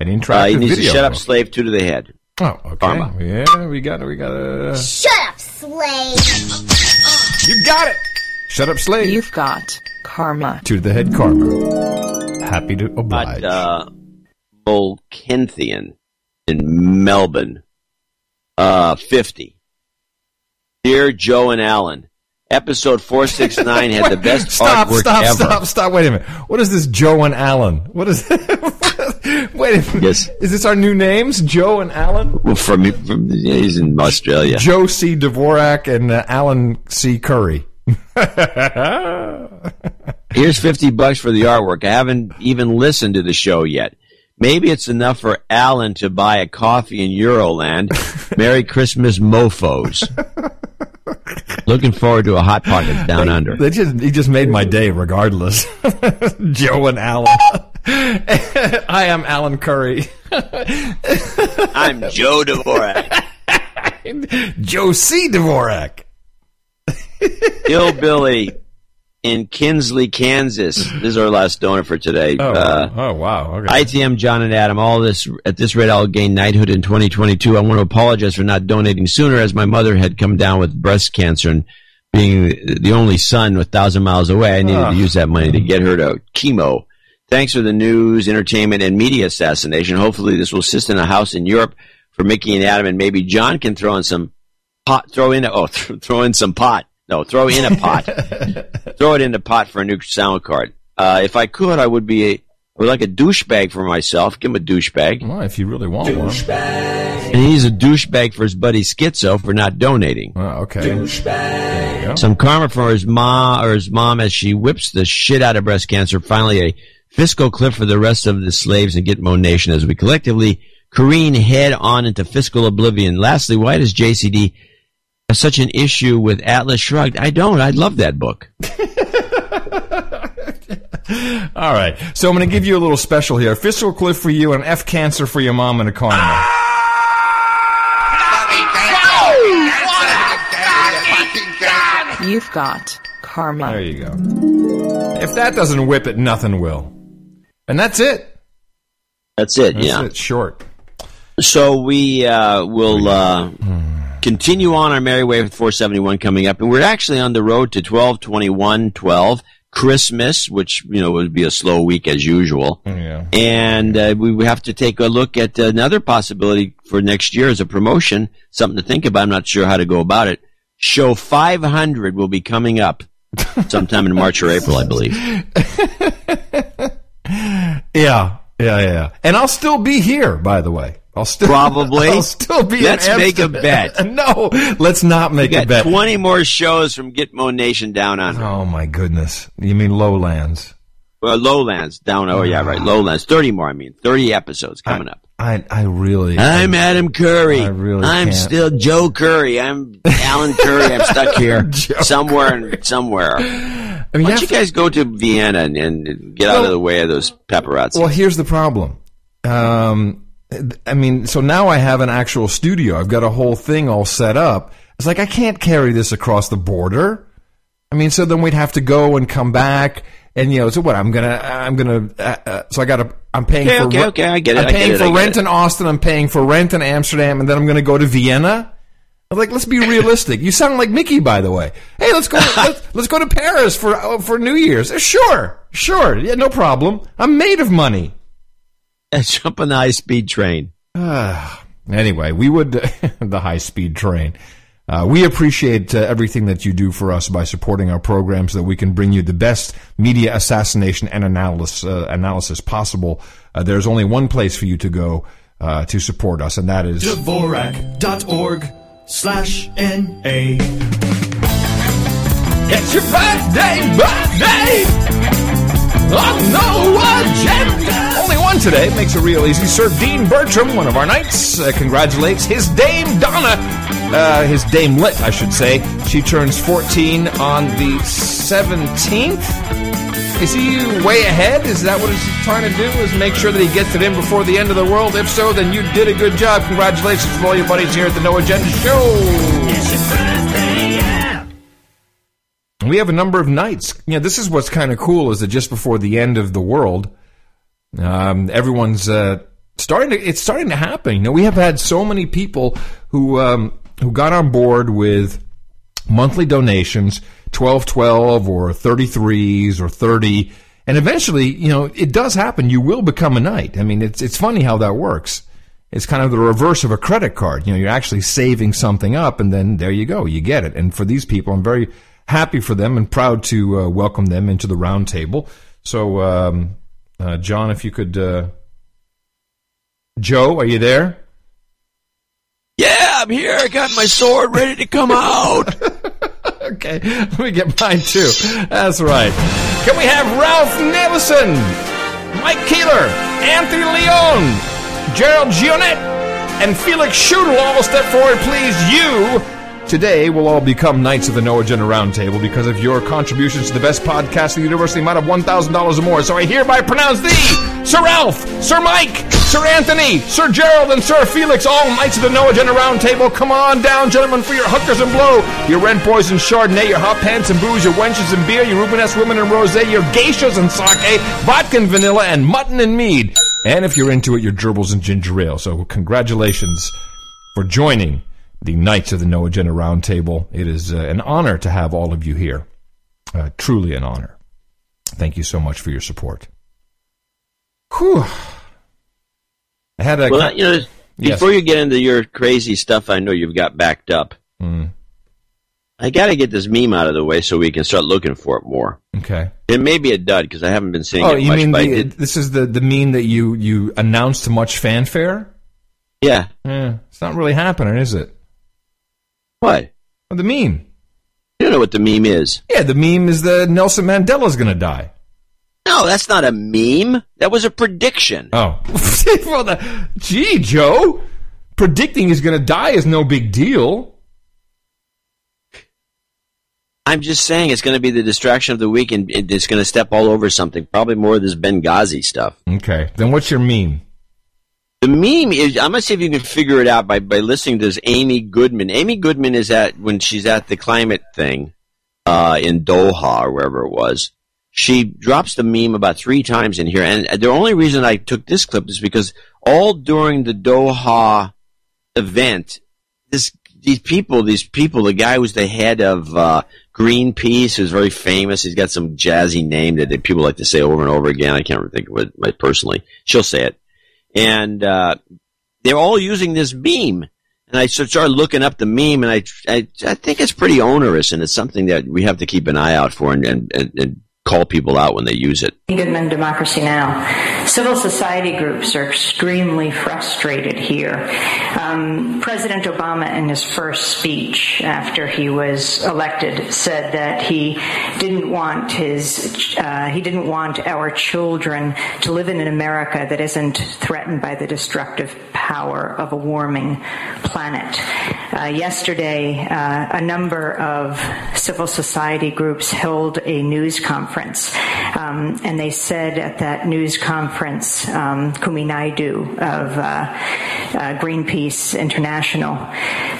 An interactive Uh, interactive he needs video. to shut up, book. slave, two to the head. Oh, okay. Karma. Yeah, we got it. We got it. Shut up, slave. You got it. Shut up, slave. You've got karma. Two to the head karma. Happy to oblige. But, uh, Volkenthian in Melbourne, uh, 50. Dear Joe and Alan, episode 469 had the best stop, artwork stop, ever. stop, stop. Wait a minute. What is this, Joe and Alan? What is? Wait a minute. Yes. Is this our new names, Joe and Alan? Well, from, from he's in Australia. Joe C. Dvorak and uh, Alan C. Curry. Here's 50 bucks for the artwork. I haven't even listened to the show yet. Maybe it's enough for Alan to buy a coffee in Euroland. Merry Christmas, mofos. Looking forward to a hot pocket down under. They just he just made my day, regardless. Joe and Alan. I am Alan Curry. I'm Joe Dvorak. Joe C. Dvorak. Hillbilly in Kinsley, Kansas. This is our last donor for today. Oh, Uh, oh wow. Okay. ITM John and Adam, all this at this rate, I'll gain knighthood in 2022. I want to apologize for not donating sooner, as my mother had come down with breast cancer, and being the only son a thousand miles away, I needed Ah. to use that money to get her to chemo. Thanks for the news, entertainment, and media assassination. Hopefully, this will assist in a house in Europe for Mickey and Adam, and maybe John can throw in some pot. Throw in oh, th- throw in some pot. No, throw in a pot. throw it in the pot for a new sound card. Uh, if I could, I would be a, I would like a douchebag for myself. Give him a douchebag. Well, if you really want one. And he's a douchebag for his buddy Schizo for not donating. Oh, okay. Some karma for his mom or his mom as she whips the shit out of breast cancer. Finally, a fiscal cliff for the rest of the slaves in Gitmo Nation as we collectively careen head on into fiscal oblivion. Lastly, why does JCD have such an issue with Atlas Shrugged? I don't. I love that book. All right. So I'm going to give you a little special here. Fiscal cliff for you, and F cancer for your mom and a karma. You've got karma. There you go. If that doesn't whip it, nothing will. And that's it. That's it. That's yeah. it. Short. So we uh, will uh, continue on our merry way with 471 coming up, and we're actually on the road to 12, 21, 12. Christmas, which you know would be a slow week as usual, Yeah. and uh, we we have to take a look at another possibility for next year as a promotion, something to think about. I'm not sure how to go about it. Show 500 will be coming up sometime in March or April, I believe. Yeah. Yeah. Yeah. And I'll still be here, by the way. I'll still Probably. I'll still be. Let's make a bet. no, let's not make a bet. 20 more shows from Gitmo Nation down on. Oh my goodness! You mean lowlands? Well, Lowlands down. Oh yeah, right. Lowlands. 30 more. I mean, 30 episodes coming up. I I really. I'm Adam Curry. I really I'm can't. still Joe Curry. I'm Alan Curry. I'm stuck here somewhere and somewhere. I mean, Why don't you guys go to Vienna and, and get out of the way of those paparazzi? Well, here's the problem. Um, I mean, so now I have an actual studio. I've got a whole thing all set up. It's like I can't carry this across the border. I mean, so then we'd have to go and come back, and you know, so what? I'm gonna, I'm gonna. Uh, uh, so I got to. I'm paying Okay, for. okay, re- okay, I get it, I'm paying it, for rent it. in Austin. I'm paying for rent in Amsterdam, and then I'm going to go to Vienna. I'm like, let's be realistic. You sound like Mickey, by the way. Hey, let's go. let's, let's go to Paris for uh, for New Year's. Uh, Sure, sure. Yeah, no problem. I'm made of money. Jump on the high speed train. Ah, anyway, we would the high speed train. Uh, we appreciate uh, everything that you do for us by supporting our program so that we can bring you the best media assassination and analysis, uh, analysis possible. Uh, there's only one place for you to go uh, to support us, and that is Dvorak.org slash N-A. It's your birthday, birthday! No agenda! Only one today makes it real easy. Sir Dean Bertram, one of our knights, uh, congratulates his Dame Donna, uh, his Dame Lit, I should say. She turns 14 on the 17th. Is he way ahead? Is that what he's trying to do? Is make sure that he gets it in before the end of the world? If so, then you did a good job. Congratulations to all your buddies here at the No Agenda Show. We have a number of knights. Yeah, this is what's kind of cool is that just before the end of the world, um, everyone's uh, starting to. It's starting to happen. You know, we have had so many people who um, who got on board with monthly donations, twelve twelve or thirty threes or thirty, and eventually, you know, it does happen. You will become a knight. I mean, it's it's funny how that works. It's kind of the reverse of a credit card. You know, you're actually saving something up, and then there you go, you get it. And for these people, I'm very happy for them and proud to uh, welcome them into the roundtable. So, um, uh, John, if you could, uh, Joe, are you there? Yeah, I'm here. I got my sword ready to come out. okay, let me get mine too. That's right. Can we have Ralph Nelson, Mike Keeler, Anthony Leon, Gerald Gionet, and Felix Schudel all step forward, please? You today we'll all become Knights of the No Agenda Roundtable because of your contributions to the best podcast in the universe, the amount of $1,000 or more. So I hereby pronounce thee, Sir Ralph, Sir Mike, Sir Anthony, Sir Gerald, and Sir Felix, all Knights of the No Agenda Roundtable. Come on down, gentlemen, for your hookers and blow, your rent boys and Chardonnay, your hot pants and booze, your wenches and beer, your Rubenesque women and rosé, your geishas and sake, vodka and vanilla, and mutton and mead. And if you're into it, your gerbils and ginger ale. So congratulations for joining the Knights of the No Agenda Roundtable. It is uh, an honor to have all of you here. Uh, truly an honor. Thank you so much for your support. Whew. I had a. well, you know, Yes. before you get into your crazy stuff, I know you've got backed up. Mm, I got to get this meme out of the way so we can start looking for it more. okay. It may be a dud because I haven't been seeing Oh, it you much. mean the, this is the, the meme that you, you announced to much fanfare? yeah. Eh, it's not really happening, is it? What? Oh, the meme. You don't know what the meme is. Yeah, the meme is that Nelson Mandela's going to die. No, that's not a meme. That was a prediction. Oh. well, the, gee, Joe, predicting he's going to die is no big deal. I'm just saying it's going to be the distraction of the week, and it's going to step all over something. Probably more of this Benghazi stuff. Okay, then what's your meme? The meme is I'm gonna see if you can figure it out by, by listening to this Amy Goodman. Amy Goodman is at when she's at the climate thing uh, in Doha or wherever it was. She drops the meme about three times in here, and the only reason I took this clip is because all during the Doha event, this these people, these people, the guy who's the head of uh, Greenpeace, who's very famous. He's got some jazzy name that people like to say over and over again. I can't think of it personally. She'll say it and uh, they're all using this meme. And I started looking up the meme, and I, I, I think it's pretty onerous, and it's something that we have to keep an eye out for and, and, and call people out when they use it. Goodman Democracy Now! Civil society groups are extremely frustrated here. Um, President Obama, in his first speech after he was elected, said that he didn't want his uh, he didn't want our children to live in an America that isn't threatened by the destructive power of a warming planet. Uh, yesterday, uh, a number of civil society groups held a news conference, um, and they said at that news conference, um, Kumi Naidoo of uh, uh, Greenpeace International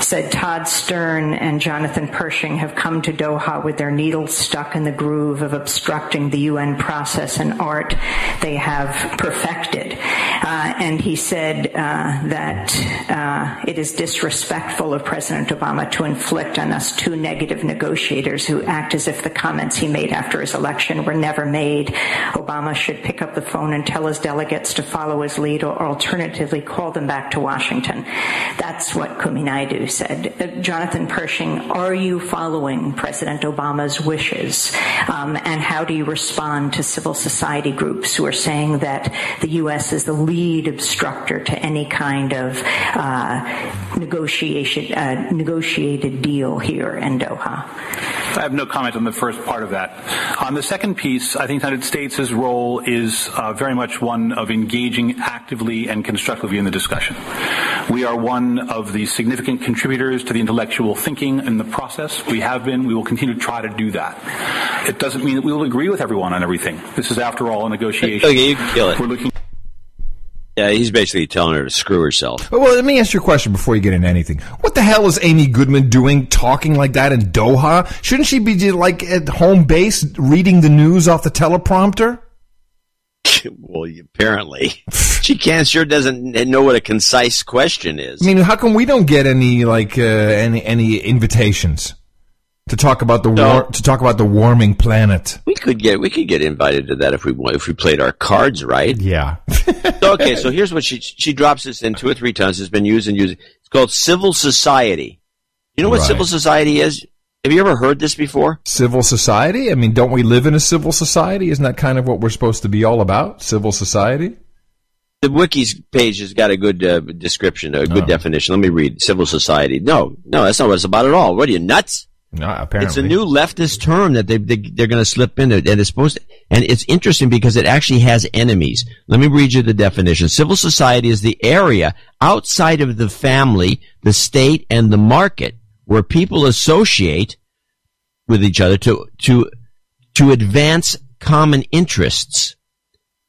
said Todd Stern and Jonathan Pershing have come to Doha with their needles stuck in the groove of obstructing the UN process and art they have perfected. Uh, and he said uh, that uh, it is disrespectful of President Obama to inflict on us two negative negotiators who act as if the comments he made after his election were never made. Obama should pick up the phone and tell his delegates to follow his lead or alternatively call them back to Washington. That's what Kumi Naidoo said. Uh, Jonathan Pershing, are you following President Obama's wishes? Um, and how do you respond to civil society groups who are saying that the U.S. is the lead obstructor to any kind of uh, negotiation, uh, negotiated deal here in Doha? I have no comment on the first part of that. On the second piece, I think the United States' role is uh, very much one of engaging actively and constructively in the discussion. We are one of the significant contributors to the intellectual thinking in the process. We have been. We will continue to try to do that. It doesn't mean that we will agree with everyone on everything. This is, after all, a negotiation. Okay, you can kill it. We're looking. Yeah, he's basically telling her to screw herself. Well, let me ask you a question before you get into anything. What the hell is Amy Goodman doing talking like that in Doha? Shouldn't she be like at home base reading the news off the teleprompter? well, apparently she can't. Sure doesn't know what a concise question is. I mean, how come we don't get any like uh, any any invitations to talk about the No. war to talk about the warming planet? We could get we could get invited to that if we if we played our cards right. Yeah. So, okay, so here's what she she drops this in two or three times. It's been used and used. It's called civil society. You know what Right. civil society is? Have you ever heard this before? Civil society? I mean, don't we live in a civil society? Isn't that kind of what we're supposed to be all about? Civil society? The wiki's page has got a good uh, description, a good Oh. definition. Let me read. Civil society. No, no, that's not what it's about at all. What are you nuts? No, apparently. It's a new leftist term that they, they they're going to slip into, and it's supposed to, and it's interesting because it actually has enemies. Let me read you the definition. Civil society is the area outside of the family, the state, and the market where people associate with each other to to to advance common interests.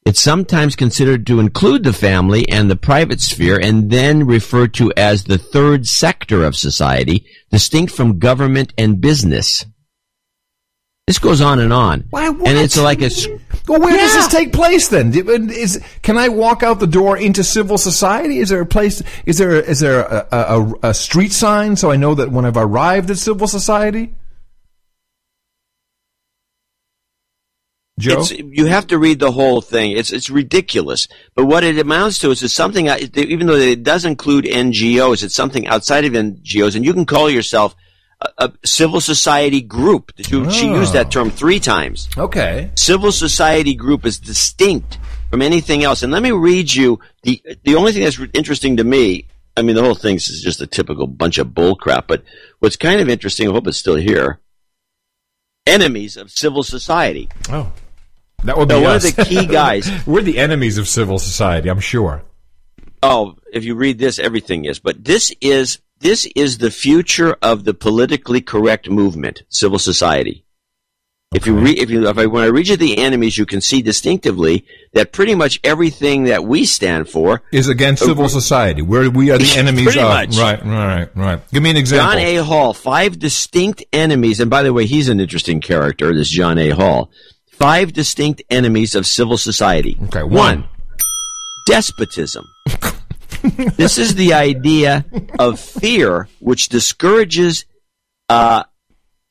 It's sometimes considered to include the family and the private sphere and then referred to as the third sector of society, distinct from government and business. This goes on and on. Why, what? And it's like a. Well, where does this take place then? Is can I walk out the door into civil society? Is there a place? Is there is there a, a, a street sign so I know that when I've arrived at civil society? Joe, It's, you have to read the whole thing. It's it's ridiculous. But what it amounts to is it's something. Even though it does include NGOs, it's something outside of NGOs, and you can call yourself a, a civil society group. She, she used that ah. term three times. okay. Civil society group is distinct from anything else. And let me read you the the only thing that's interesting to me. I mean, the whole thing is just a typical bunch of bullcrap. But what's kind of interesting, I hope it's still here. Enemies of civil society. Oh. That would be No, one us. of the key guys. We're the enemies of civil society, I'm sure. Oh, if you read this, everything is. But this is this is the future of the politically correct movement, civil society. If you read, if you, if I, when I read you the enemies, you can see distinctively that pretty much everything that we stand for Is against oh, civil society. We're, we are the enemies Pretty of. much. Right, right, right. Give me an example. John A. Hall, five distinct enemies, and by the way, he's an interesting character, this John A. Hall. Five distinct enemies of civil society. Okay, one, despotism. this is the idea of fear which discourages uh,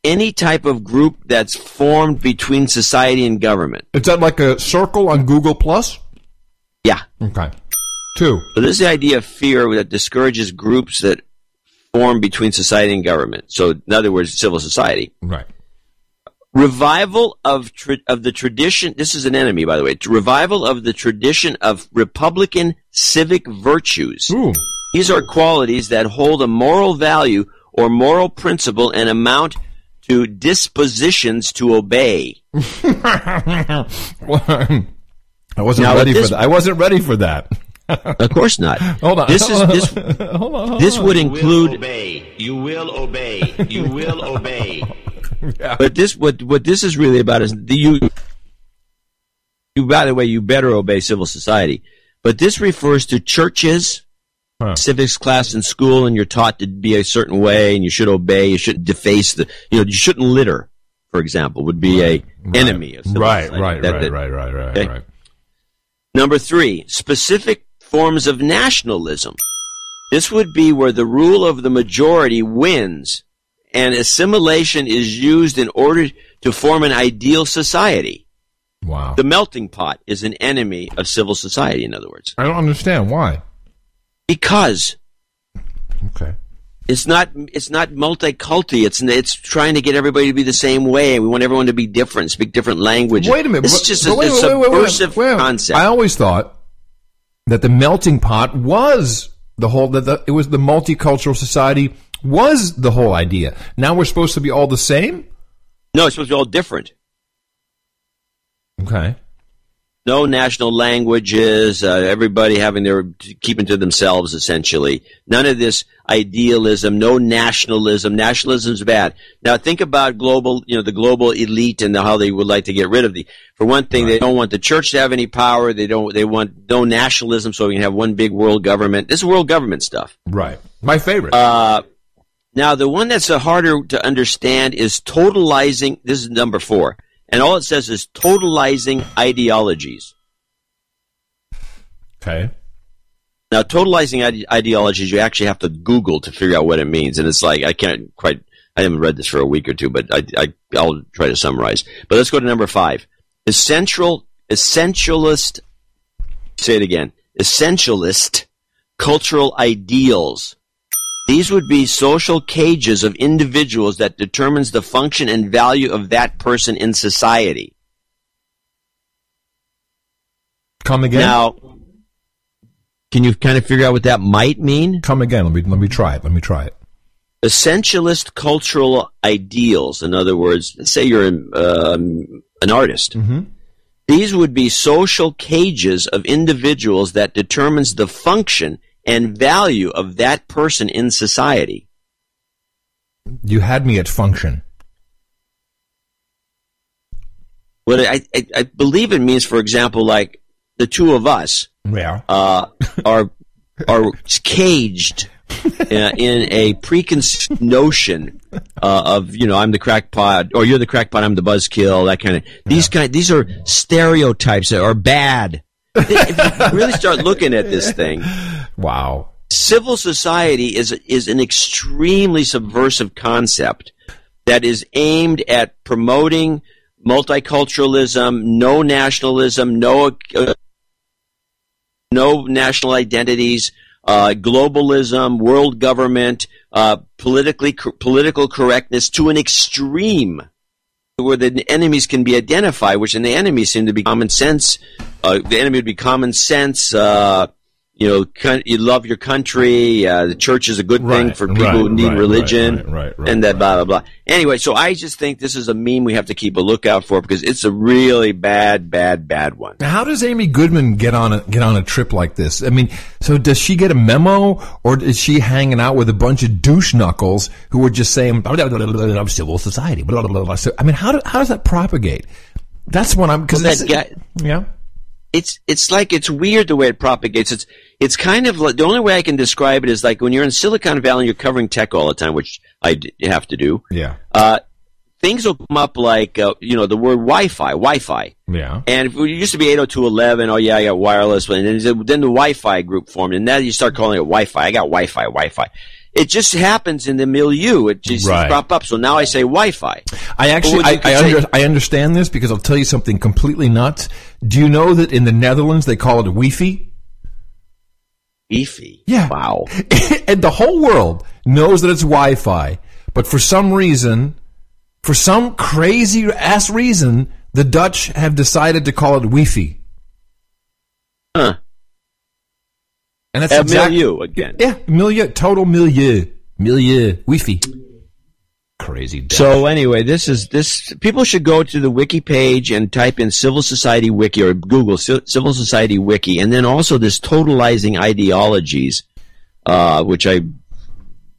any type of group that's formed between society and government. Is that like a circle on Google Plus? Yeah. Okay. Two. So this is the idea of fear that discourages groups that form between society and government. So in other words, civil society. Right. Revival of tra- of the tradition. This is an enemy, by the way. Revival of the tradition of Republican civic virtues. These are qualities that hold a moral value or moral principle and amount to dispositions to obey. I wasn't Now, ready this- for that. I wasn't ready for that. Of course not. Hold on. This is this. hold on, hold this on. would You will include. obey. You will obey. You will obey. But this, what what this is really about is the you. You, by the way, you better obey civil society. But this refers to churches, civics class in school, and you're taught to be a certain way, and you should obey. You shouldn't deface the. You know, you shouldn't litter. For example, would be a enemy of civil Right, society. right, That- right, that- right, right, right, okay? right. Number three, specific forms of nationalism. This would be where the rule of the majority wins and assimilation is used in order to form an ideal society. Wow. The melting pot is an enemy of civil society, in other words. I don't understand why. Because Okay. it's not it's not multiculti. It's it's trying to get everybody to be the same way. We want everyone to be different, speak different languages. Wait a minute. Is just a, wait, a wait, wait, wait, subversive concept. I always thought that the melting pot was the whole that the, it was the multicultural society was the whole idea. Now we're supposed to be all the same. no, it's supposed to be all different. Okay. no national languages, uh, everybody having their keeping to themselves essentially. None of this idealism, no nationalism. Nationalism's bad. Now think about global, you know, the global elite and how they would like to get rid of the. For one thing, they don't want the church to have any power. They don't. They want no nationalism, so we can have one big world government. This is world government stuff. Right. My favorite. Uh, now, the one that's harder to understand is totalizing. This is number four. And all it says is totalizing ideologies. Okay. Now, totalizing ide- ideologies, you actually have to Google to figure out what it means. And it's like, I can't quite, I haven't read this for a week or two, but I, I, I'll try to summarize. But let's go to number five. Essential, essentialist, say it again, essentialist cultural ideals. These would be social cages of individuals that determines the function and value of that person in society. Come again. Now, can you kind of figure out what that might mean? Come again. Let me let me try it. Let me try it. Essentialist cultural ideals. In other words, say you're an, um, an artist. Mm-hmm. These would be social cages of individuals that determines the function and value of that person in society. You had me at function. What I, I, I believe it means, for example, like the two of us Yeah. uh, are are caged uh, in a preconceived notion uh, of you know I'm the crackpot or you're the crackpot I'm the buzzkill that kind of these kind these are stereotypes that are bad. if you really start looking at this thing, wow, civil society is is an extremely subversive concept that is aimed at promoting multiculturalism, no nationalism, no uh, no national identities, uh, globalism, world government, uh, politically political correctness to an extreme, where the enemies can be identified, which in the enemies seem to be common sense. Uh, the enemy would be common sense, uh, you know, con- you love your country. Uh, the church is a good thing Right, for people right, who need right, religion, right, right, and that blah blah blah. Anyway, so I just think this is a meme we have to keep a lookout for because it's a really bad, bad, bad one. Now, How does Amy Goodman get on a get on a trip like this? I mean, so does she get a memo, or is she hanging out with a bunch of douche knuckles who are just saying blah, blah, blah, blah, blah, blah, civil society? Blah, blah, blah. So, I mean, how do, how does that propagate? That's what I'm because Well, that guy- yeah. it's it's like it's weird the way it propagates. It's it's kind of like the only way I can describe it is like when you're in Silicon Valley and you're covering tech all the time, which I d- have to do. Yeah. Uh, things will come up like uh, you know the word Wi-Fi, Wi-Fi, Yeah. and it used to be 802.11. Oh yeah, I got wireless, and then, then the Wi-Fi group formed, and now you start calling it Wi-Fi. I got Wi-Fi, Wi-Fi. It just happens in the milieu. It just Right. pop up. So now I say Wi-Fi. I actually, I, I, under, I understand this because I'll tell you something completely nuts. Do you know that in the Netherlands they call it Wi-Fi? Beefy. Yeah. Wow. and the whole world knows that it's Wi-Fi, but for some reason, for some crazy ass reason, the Dutch have decided to call it Wi-Fi. Huh. And that's Uh, exact- milieu again. Yeah, milieu, total milieu, milieu, Wi-Fi. Crazy. Dutch. So anyway, this is this. People should go to the wiki page and type in civil society wiki or Google civil society wiki, and then also this totalizing ideologies, uh, which I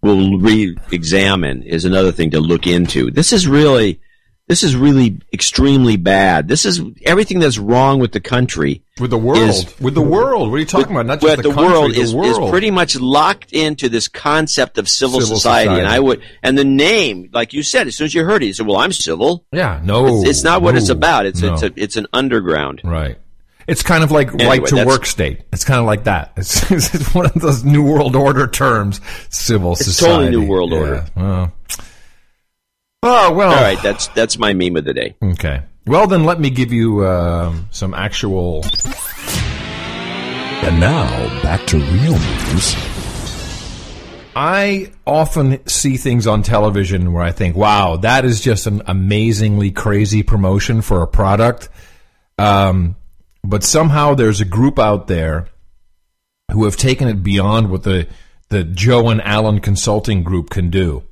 will re-examine, is another thing to look into. This is really, this is really extremely bad. This is everything that's wrong with the country. with the world, is- with the world. What are you talking about? Not just the, the, country, world, the is, world. is pretty much locked into this concept of civil, Civil society. and. I would, and the name, like you said, as soon as you heard it, you said, "Well, I'm civil." yeah, no, It's, it's not what it's about. It's no. it's a, it's an underground. Right. It's kind of like Anyway, right to work state. It's kind of like that. It's, it's one of those new world order terms. Civil It's society. totally new world Yeah. order. Oh. Oh, well. All right, that's that's my meme of the day. Okay. Well, then let me give you um, some actual. And now, back to real news. I often see things on television where I think, wow, that is just an amazingly crazy promotion for a product. Um, but somehow there's a group out there who have taken it beyond what the, the Joe and Alan Consulting Group can do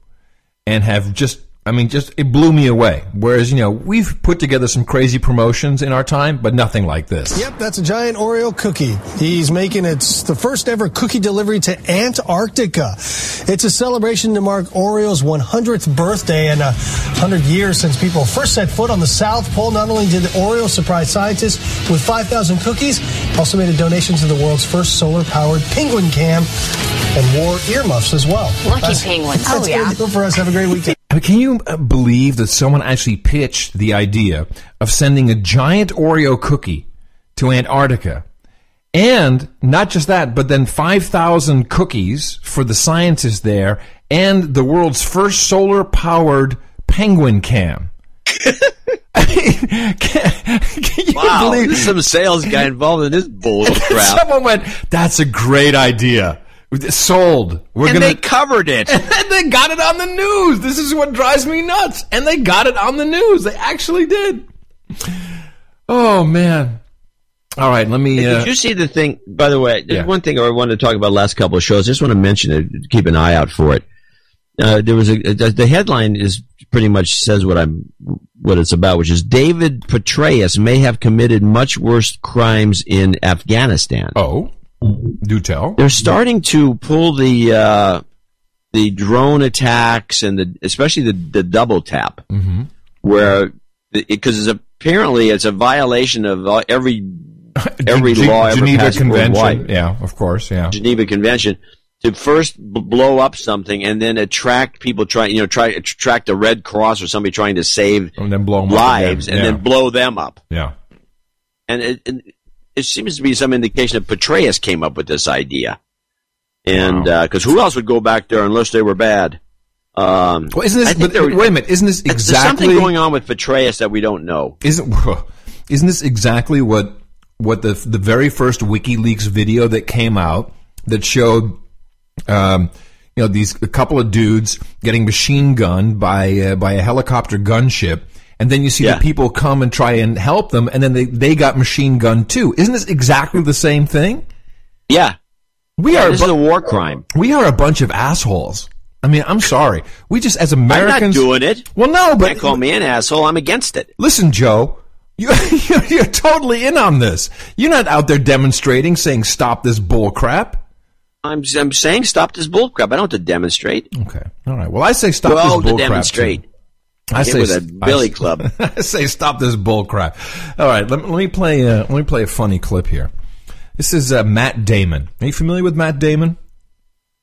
and have just, I mean, just, it blew me away. Whereas, you know, we've put together some crazy promotions in our time, but nothing like this. Yep, that's a giant Oreo cookie. He's making it's the first ever cookie delivery to Antarctica. It's a celebration to mark Oreo's 100th birthday and a 100 years since people first set foot on the South Pole. Not only did Oreo surprise scientists with 5,000 cookies, also made a donation to the world's first solar-powered penguin cam and wore earmuffs as well. Lucky penguins. That's Oh, yeah. good for us. Have a great weekend. I mean, can you uh, believe that someone actually pitched the idea of sending a giant Oreo cookie to Antarctica? And not just that, but then 5,000 cookies for the scientists there and the world's first solar powered penguin cam. I mean, can, can you Wow, believe there's some sales guy involved in this bull crap. Someone went, that's a great idea. Sold. We're and gonna they covered it. and they got it on the news. This is what drives me nuts. And they got it on the news. They actually did. Oh man. All right, let me. Uh, Did you see the thing? By the way, there's Yeah. one thing I wanted to talk about last couple of shows. I just want to mention it. Keep an eye out for it. Uh, there was a the headline is pretty much says what I'm what it's about, which is David Petraeus may have committed much worse crimes in Afghanistan. Oh, do tell. They're starting to pull the uh, the drone attacks and the especially the the double tap mm-hmm. where because it's apparently it's a violation of every every Gen- law ever Geneva passed Convention. worldwide. Yeah, of course. Yeah. Geneva Convention to first b- blow up something and then attract people trying, you know, try attract the Red Cross or somebody trying to save And then blow lives and then blow them up. Yeah. And it, it, it seems to be some indication that Petraeus came up with this idea. And because who else would go back there unless they were bad? Um, Well, isn't this? But, there- wait a minute. Isn't this there's exactly something going on with Petraeus that we don't know? Isn't isn't this exactly what what the the very first WikiLeaks video that came out that showed um, you know these a couple of dudes getting machine gunned by uh, by a helicopter gunship and then you see Yeah. the people come and try and help them and then they they got machine gunned too isn't this exactly the same thing Yeah, We Yeah, are this is a war crime. We are a bunch of assholes. I mean, I'm sorry. We just, as Americans I'm not doing it. Well, no, but Can't call me an asshole. I'm against it. Listen, Joe, you, you're, totally in on this. You're not out there demonstrating, saying "stop this bull crap." I'm I'm saying stop this bull crap. I don't have to demonstrate. Okay, all right. Well, I say stop Well, this bull to crap. demonstrate. too. I say with a I- billy club. I say stop this bull crap. All right, let, me- let me play. Uh, let me play a funny clip here. This is uh, Matt Damon. Are you familiar with Matt Damon?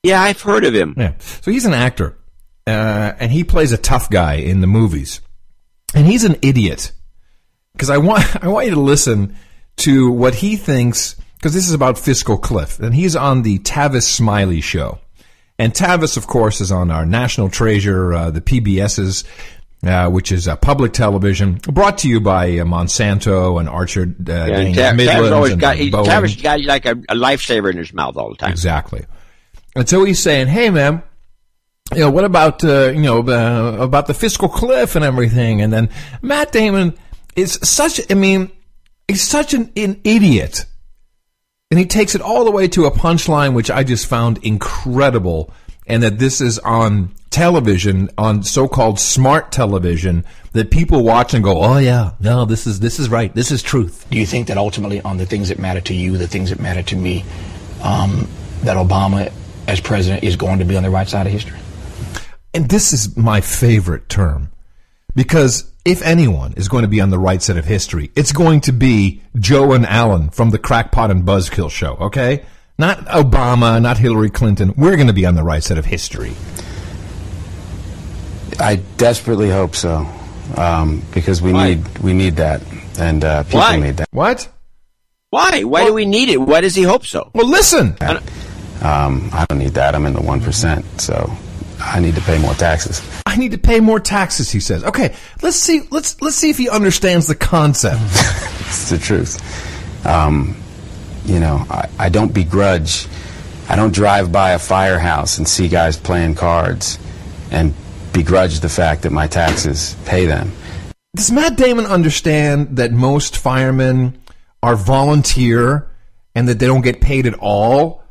Yeah, I've heard of him. Yeah. So he's an actor, uh, and he plays a tough guy in the movies, and he's an idiot. Because I want I want you to listen to what he thinks. Because this is about Fiscal Cliff, and he's on the Tavis Smiley show, and Tavis, of course, is on our national treasure, uh, the PBS's. Uh, which is uh, public television, brought to you by uh, Monsanto and Archer uh, Yeah, and Daniels Ta- Midlands always and got he, Boeing. Tavis got like a, a lifesaver in his mouth all the time. Exactly. And so he's saying, "Hey, man, you know what about uh, you know uh, about the fiscal cliff and everything?" And then Matt Damon is such. I mean, he's such an, an idiot, and he takes it all the way to a punchline, which I just found incredible. And that this is on television, on so-called smart television, that people watch and go, "Oh yeah, no, this is this is right, this is truth." Do you think that ultimately, on the things that matter to you, the things that matter to me, um, that Obama, as president, is going to be on the right side of history? And this is my favorite term because if anyone is going to be on the right side of history, it's going to be Joe and Alan from the Crackpot and Buzzkill show, okay? Not Obama, not Hillary Clinton. We're going to be on the right side of history. I desperately hope so, um, because we need we need that, and uh, people Why? need that. What? Why? Why do we need it? Why does he hope so? Well, listen. Um, I don't need that. I'm in the one percent, so I need to pay more taxes. I need to pay more taxes, he says. Okay, let's see let's let's see if he understands the concept. It's the truth. Um, you know, I, I don't begrudge. I don't drive by a firehouse and see guys playing cards and begrudge the fact that my taxes pay them. Does Matt Damon understand that most firemen are volunteer and that they don't get paid at all?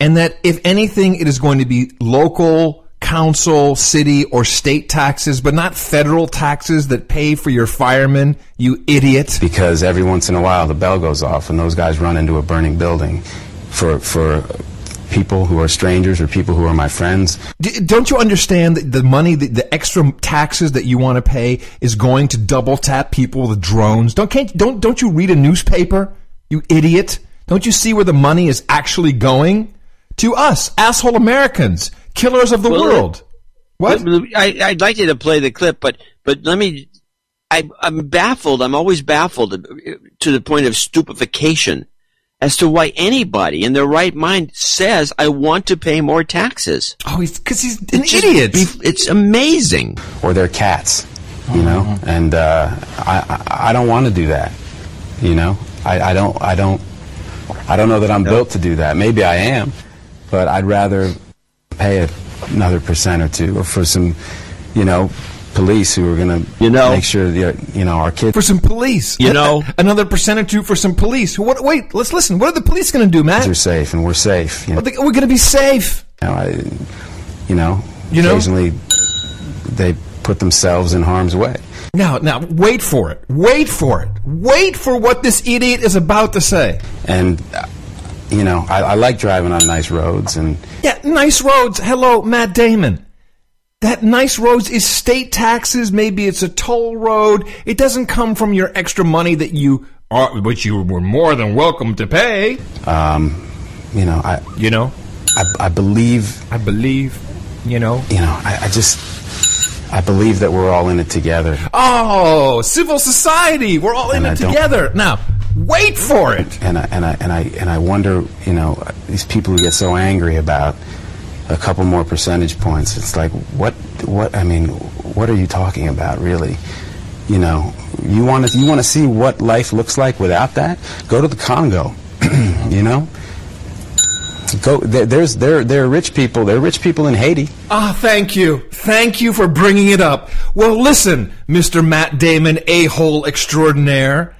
And that if anything, it is going to be local, council, city, or state taxes, but not federal taxes that pay for your firemen, you idiot. Because every once in a while the bell goes off and those guys run into a burning building for for people who are strangers or people who are my friends. D- don't you understand that the money, the, the extra taxes that you want to pay is going to double tap people with drones? Don't can't don't don't you read a newspaper? You idiot! Don't you see where the money is actually going? To us, asshole Americans, killers of the Well, world. What? I, I'd like you to play the clip, but but let me. I, I'm baffled. I'm always baffled to the point of stupefaction as to why anybody in their right mind says, "I want to pay more taxes." Oh, he's because he's an It's idiot. bef- It's amazing. or they're cats, you know. And uh, I, I I don't want to do that, you know. I, I don't I don't I don't know that I'm built to do that. Maybe I am, but I'd rather pay a, another percent or two, or for some, you know, police who are going to You know. make sure the you know our kids for some police, You know. another percent or two for some police. What? Wait, let's listen. What are the police going to do, Matt? are safe and we're safe. You know, Are We're going to be safe. You know, I, you know, You know? occasionally they put themselves in harm's way. Now, now, wait for it. Wait for it. Wait for what this idiot is about to say. And uh, you know, I, I like driving on nice roads, and Yeah, nice roads. Hello, Matt Damon. That nice roads is state taxes. Maybe it's a toll road. It doesn't come from your extra money that you are, which you were more than welcome to pay. um, you know, I You know, I, I believe I believe. You know. you know, I, I just I believe that we're all in it together. Oh, civil society. We're all in it I together. Now, wait for it. And I and I and I and I wonder, you know, these people who get so angry about a couple more percentage points. It's like what what I mean, what are you talking about, really? You know, you want to you want to see what life looks like without that? Go to the Congo. you know, go there, there's there there are rich people. There are rich people in Haiti. Ah, thank you. Thank you for bringing it up. Well, listen, Mr. Matt Damon, a-hole extraordinaire.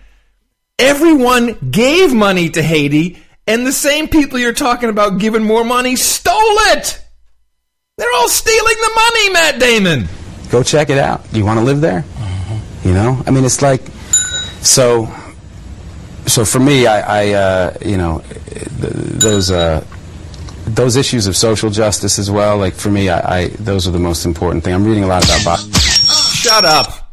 Everyone gave money to Haiti, And the same people you're talking about giving more money stole it. They're all stealing the money, Matt Damon. Go check it out. You want to live there? You know, I mean, it's like so. So for me, I, I uh, you know, those uh, those issues of social justice as well. Like for me, I, I those are the most important thing. I'm reading a lot about. Bob. Shut up.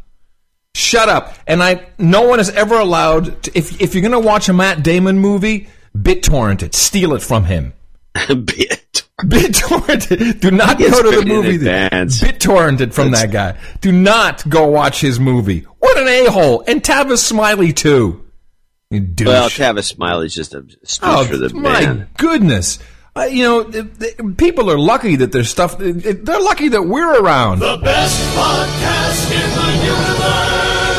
Shut up. And I, no one is ever allowed to, if, if you're going to watch a Matt Damon movie, BitTorrent it. Steal it from him. Bit. BitTorrent it. Do not go to the movie. advance. BitTorrent it from that guy. Do not go watch his movie. What an a-hole. And Tavis Smiley too. You. Well, Travis Smiley's just a stooge Oh, for the my man. goodness. Uh, you know, th- th- people are lucky that there's stuff. They're lucky that we're around. The best podcast in the universe.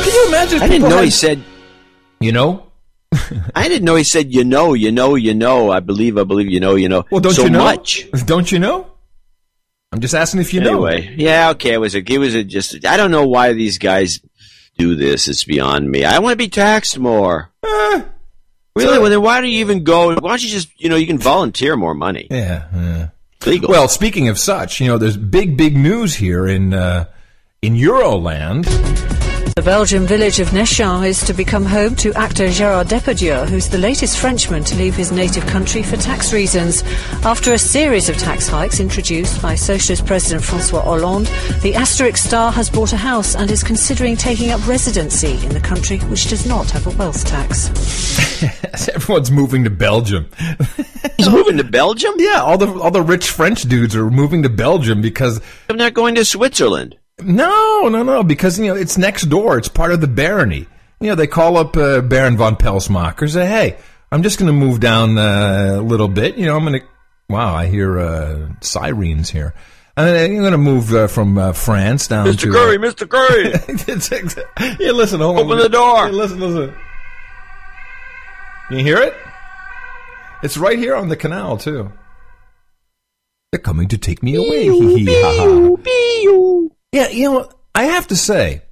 Can you imagine? I didn't know he said. You know. I didn't know he said. You know, you know, you know. I believe, I believe. You know, you know. Well, don't so you know? much. Don't you know? I'm just asking if you know. anyway, yeah, okay. It was a. It was a just. I don't know why these guys do this. It's beyond me. I want to be taxed more. Eh, really? well, then why do you even go? Why don't you just? You know, you can volunteer more money. Yeah. yeah. Legal. Well, speaking of such, you know, there's big, big news here in uh, in Euroland. The Belgian village of Néchin is to become home to actor Gérard Depardieu, who's the latest Frenchman to leave his native country for tax reasons. After a series of tax hikes introduced by Socialist President Francois Hollande, the Asterix star has bought a house and is considering taking up residency in the country which does not have a wealth tax. Everyone's moving to Belgium. He's moving to Belgium. Yeah, all the all the rich French dudes are moving to Belgium because I'm not going to Switzerland. No, no, no, because you know it's next door. It's part of the barony. You know, they call up uh, Baron von Pelsmacher, and say, "Hey, I'm just going to move down uh, a little bit. You know, I'm going to." Wow, I hear uh, sirens here. And then I'm going to move uh, from uh, France down Mr. to Curry, Mr. Curry. It's yeah, listen, hold on. Open the door. Yeah, listen, listen. You hear it? It's right here on the canal too. They're coming to take me away. Hee hee ha ha. Yeah, you know, I have to say,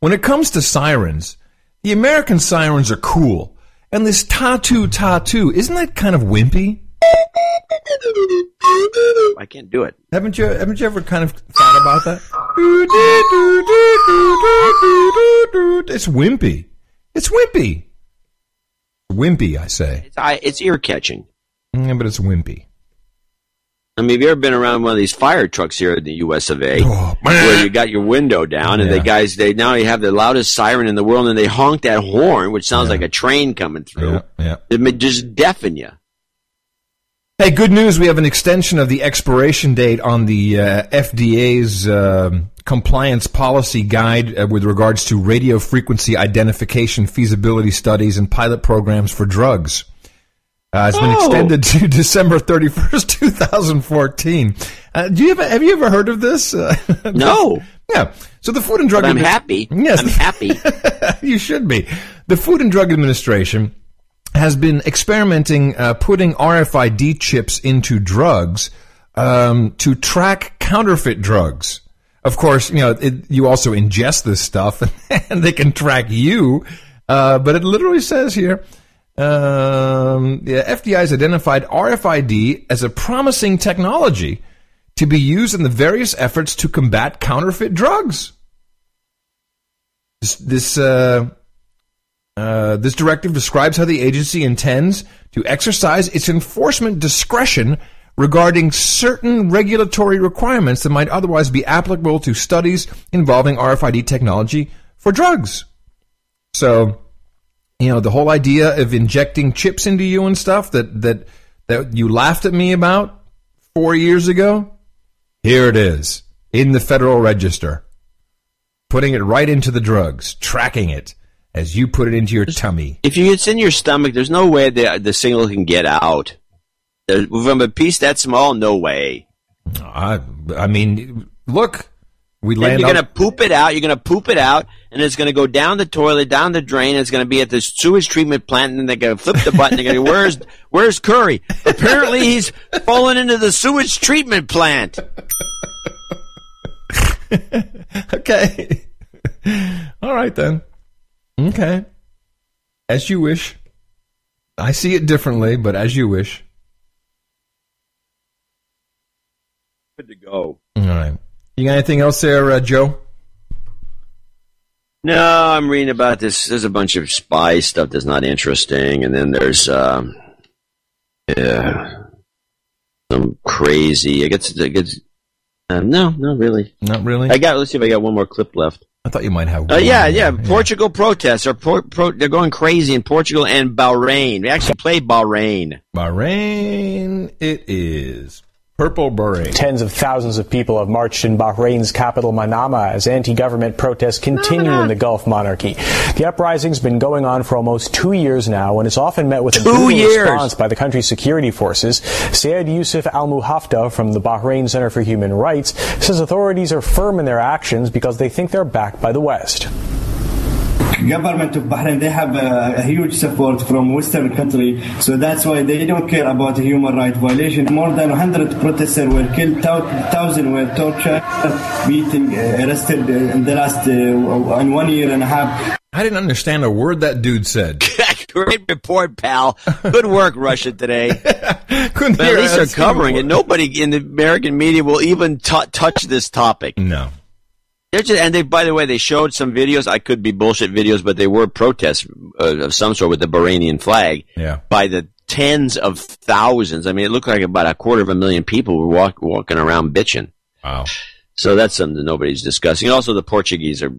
when it comes to sirens, the American sirens are cool. And this tattoo tattoo, isn't that kind of wimpy? I can't do it. Haven't you haven't you ever kind of thought about that? It's wimpy. It's wimpy. Wimpy, I say. It's, I, it's ear catching. Yeah, mm, but it's wimpy. I mean, have you ever been around one of these fire trucks here in the U.S. of A. Oh, where you got your window down and Yeah. the guys, they now you have the loudest siren in the world and they honk that horn, which sounds like a train coming through. Yeah, yeah. It just deafen you. Hey, good news. We have an extension of the expiration date on the uh, FDA's um, compliance policy guide uh, with regards to radio frequency identification feasibility studies and pilot programs for drugs. Uh, it's been Oh. extended to December 31st, 2014. Uh, do you ever, have you ever heard of this? Uh, No. yeah. So the Food and Drug happy. Yes. I'm happy. you should be. The Food and Drug Administration has been experimenting uh, putting RFID chips into drugs um, to track counterfeit drugs. Of course, you know it, you also ingest this stuff, and they can track you. Uh, but it literally says here. Um, the FDI has identified RFID as a promising technology to be used in the various efforts to combat counterfeit drugs. This, this uh, uh, this directive describes how the agency intends to exercise its enforcement discretion regarding certain regulatory requirements that might otherwise be applicable to studies involving RFID technology for drugs. So, you know, the whole idea of injecting chips into you and stuff that that that you laughed at me about four years ago, here it is in the Federal Register, putting it right into the drugs, tracking it as you put it into your tummy. If you, it's in your stomach, there's no way the, the signal can get out. There- From a piece that small, no way. I, I mean, look, we land. you're on- going to poop it out. You're going to poop it out, and it's going to go down the toilet, down the drain. It's going to be at the sewage treatment plant, and then they're going to flip the button. They're to where's where's Curry? Apparently, he's fallen into the sewage treatment plant. okay. All right then. Okay. As you wish. I see it differently, but as you wish. Good to go. All right. You got anything else there, uh, Joe? No, I'm reading about this. There's a bunch of spy stuff that's not interesting, and then there's um, yeah, some crazy. I guess it gets. Uh, no, not really. Not really. I got. Let's see if I got one more clip left. I thought you might have. Uh, one yeah, yeah. Portugal protests are pro, pro, they're going crazy in Portugal and Bahrain. We actually played Bahrain. Bahrain, it is. Purple Beret. Tens of thousands of people have marched in Bahrain's capital Manama as anti-government protests continue in the Gulf monarchy. The uprising's been going on for almost two years now and it's often met with a brutal response by the country's security forces. Sayed Yusuf Al Muhafta from the Bahrain Center for Human Rights says authorities are firm in their actions because they think they're backed by the West. Government of Bahrain they have a, a huge support from Western country, so that's why they don't care about human right violation. More than 100 protesters were killed, thou- thousand were tortured, beaten, uh, arrested uh, in the last uh, in one year and a half. I didn't understand a word that dude said. Great report, pal. Good work, Russia today. Couldn't But at least they're covering it. Nobody in the American media will even t- touch this topic. No. They're just, and they, by the way, they showed some videos. I could be bullshit videos, but they were protests uh, of some sort with the Bahrainian flag Yeah. by the tens of thousands. I mean, it looked like about a quarter of a million people were walk, walking around bitching. Wow. So that's something that nobody's discussing. Also, the Portuguese are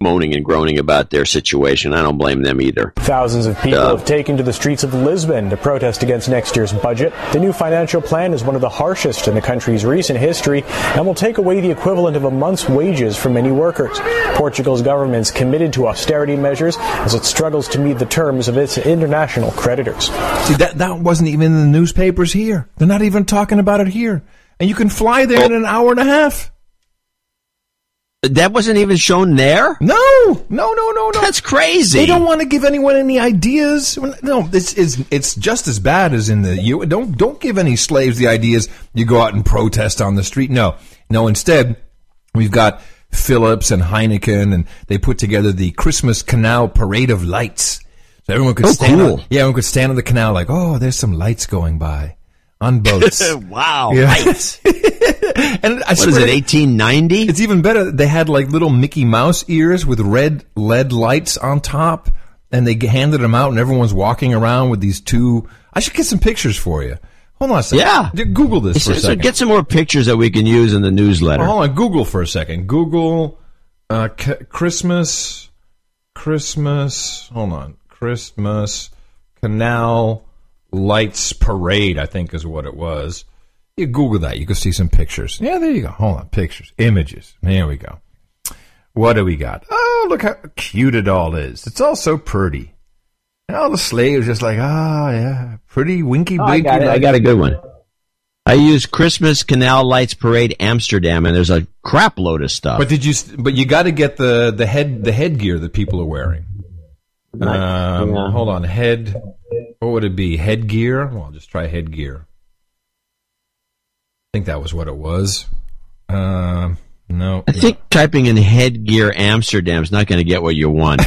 moaning and groaning about their situation. I don't blame them either. Thousands of people Uh, have taken to the streets of Lisbon to protest against next year's budget. The new financial plan is one of the harshest in the country's recent history and will take away the equivalent of a month's wages from many workers. Portugal's government's committed to austerity measures as it struggles to meet the terms of its international creditors. See, that, that wasn't even in the newspapers here. They're not even talking about it here. And you can fly there in an hour and a half. That wasn't even shown there? No, no, no, no, no. That's crazy. They don't want to give anyone any ideas. No, this is it's just as bad as in the you don't don't give any slaves the ideas. You go out and protest on the street. No, no. Instead, we've got Philips and Heineken, and they put together the Christmas Canal Parade of Lights. So everyone could Oh, stand. cool. On, yeah, everyone could stand on the canal like, oh, there's some lights going by on boats. wow, Yeah. lights. and I What swear it, 1890? It's even better. They had like little Mickey Mouse ears with red LED lights on top, and they handed them out, and everyone's walking around with these two. I should get some pictures for you. Hold on a second. Yeah. Google this for a second. get some more pictures that we can use in the newsletter. Hold on. Google for a second. Google uh, c- Christmas, Christmas. Hold on. Christmas Canal Lights Parade. I think is what it was. You Google that. You can see some pictures. Yeah, there you go. Hold on. Pictures, images. There we go. What do we got? Oh, look how cute it all is. It's all so pretty. And all the slaves just like, ah, yeah, pretty winky Oh, I got. I got a good one. I use Christmas Canal Lights Parade Amsterdam, and there's a crap load of stuff. But did you? But you got to get the the head the headgear that people are wearing. Um, Yeah. Hold on, head. What would it be? Headgear. Well, I'll just try headgear. I think that was what it was. Um, no. I think typing in headgear Amsterdam is not going to get what you want. In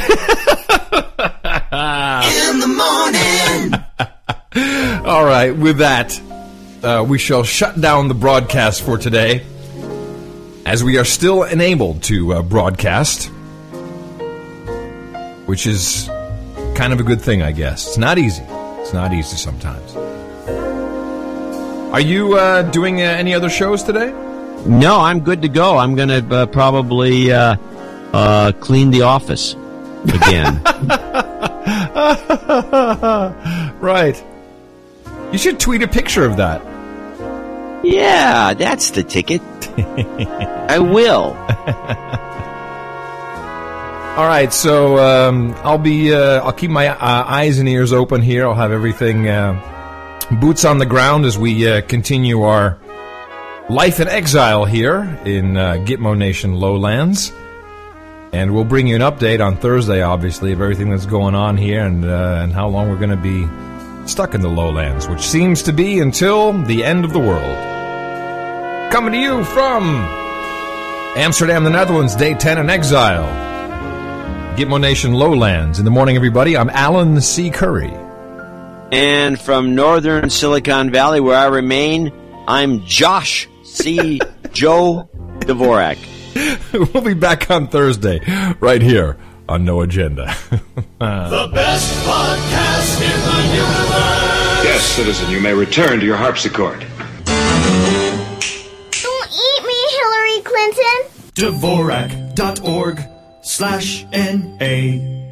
the morning. All right. With that, uh, we shall shut down the broadcast for today, as we are still enabled to uh, broadcast, which is kind of a good thing, I guess. It's not easy. It's not easy sometimes. Are you uh, doing uh, any other shows today? no, I'm good to go. I'm going to uh, probably uh, uh, clean the office again. right. You should tweet a picture of that. yeah, that's the ticket. I will. All right, so um, I'll be uh, I'll keep my uh, eyes and ears open here. I'll have everything uh, boots on the ground as we uh, continue our life in exile here in uh, Gitmo Nation Lowlands, and we'll bring you an update on Thursday, obviously, of everything that's going on here and uh, and how long we're going to be stuck in the Lowlands, which seems to be until the end of the world. Coming to you from Amsterdam, the Netherlands, day ten in exile. Gitmo Nation Lowlands. In the morning, everybody. I'm Alan C. Curry. And from northern Silicon Valley, where I remain, I'm Josh C. Joe Dvorak. we'll be back on Thursday, right here on No Agenda. the best podcast in the universe. Yes, citizen, you may return to your harpsichord. Don't eat me, Hillary Clinton. Dvorak.org slash N-A.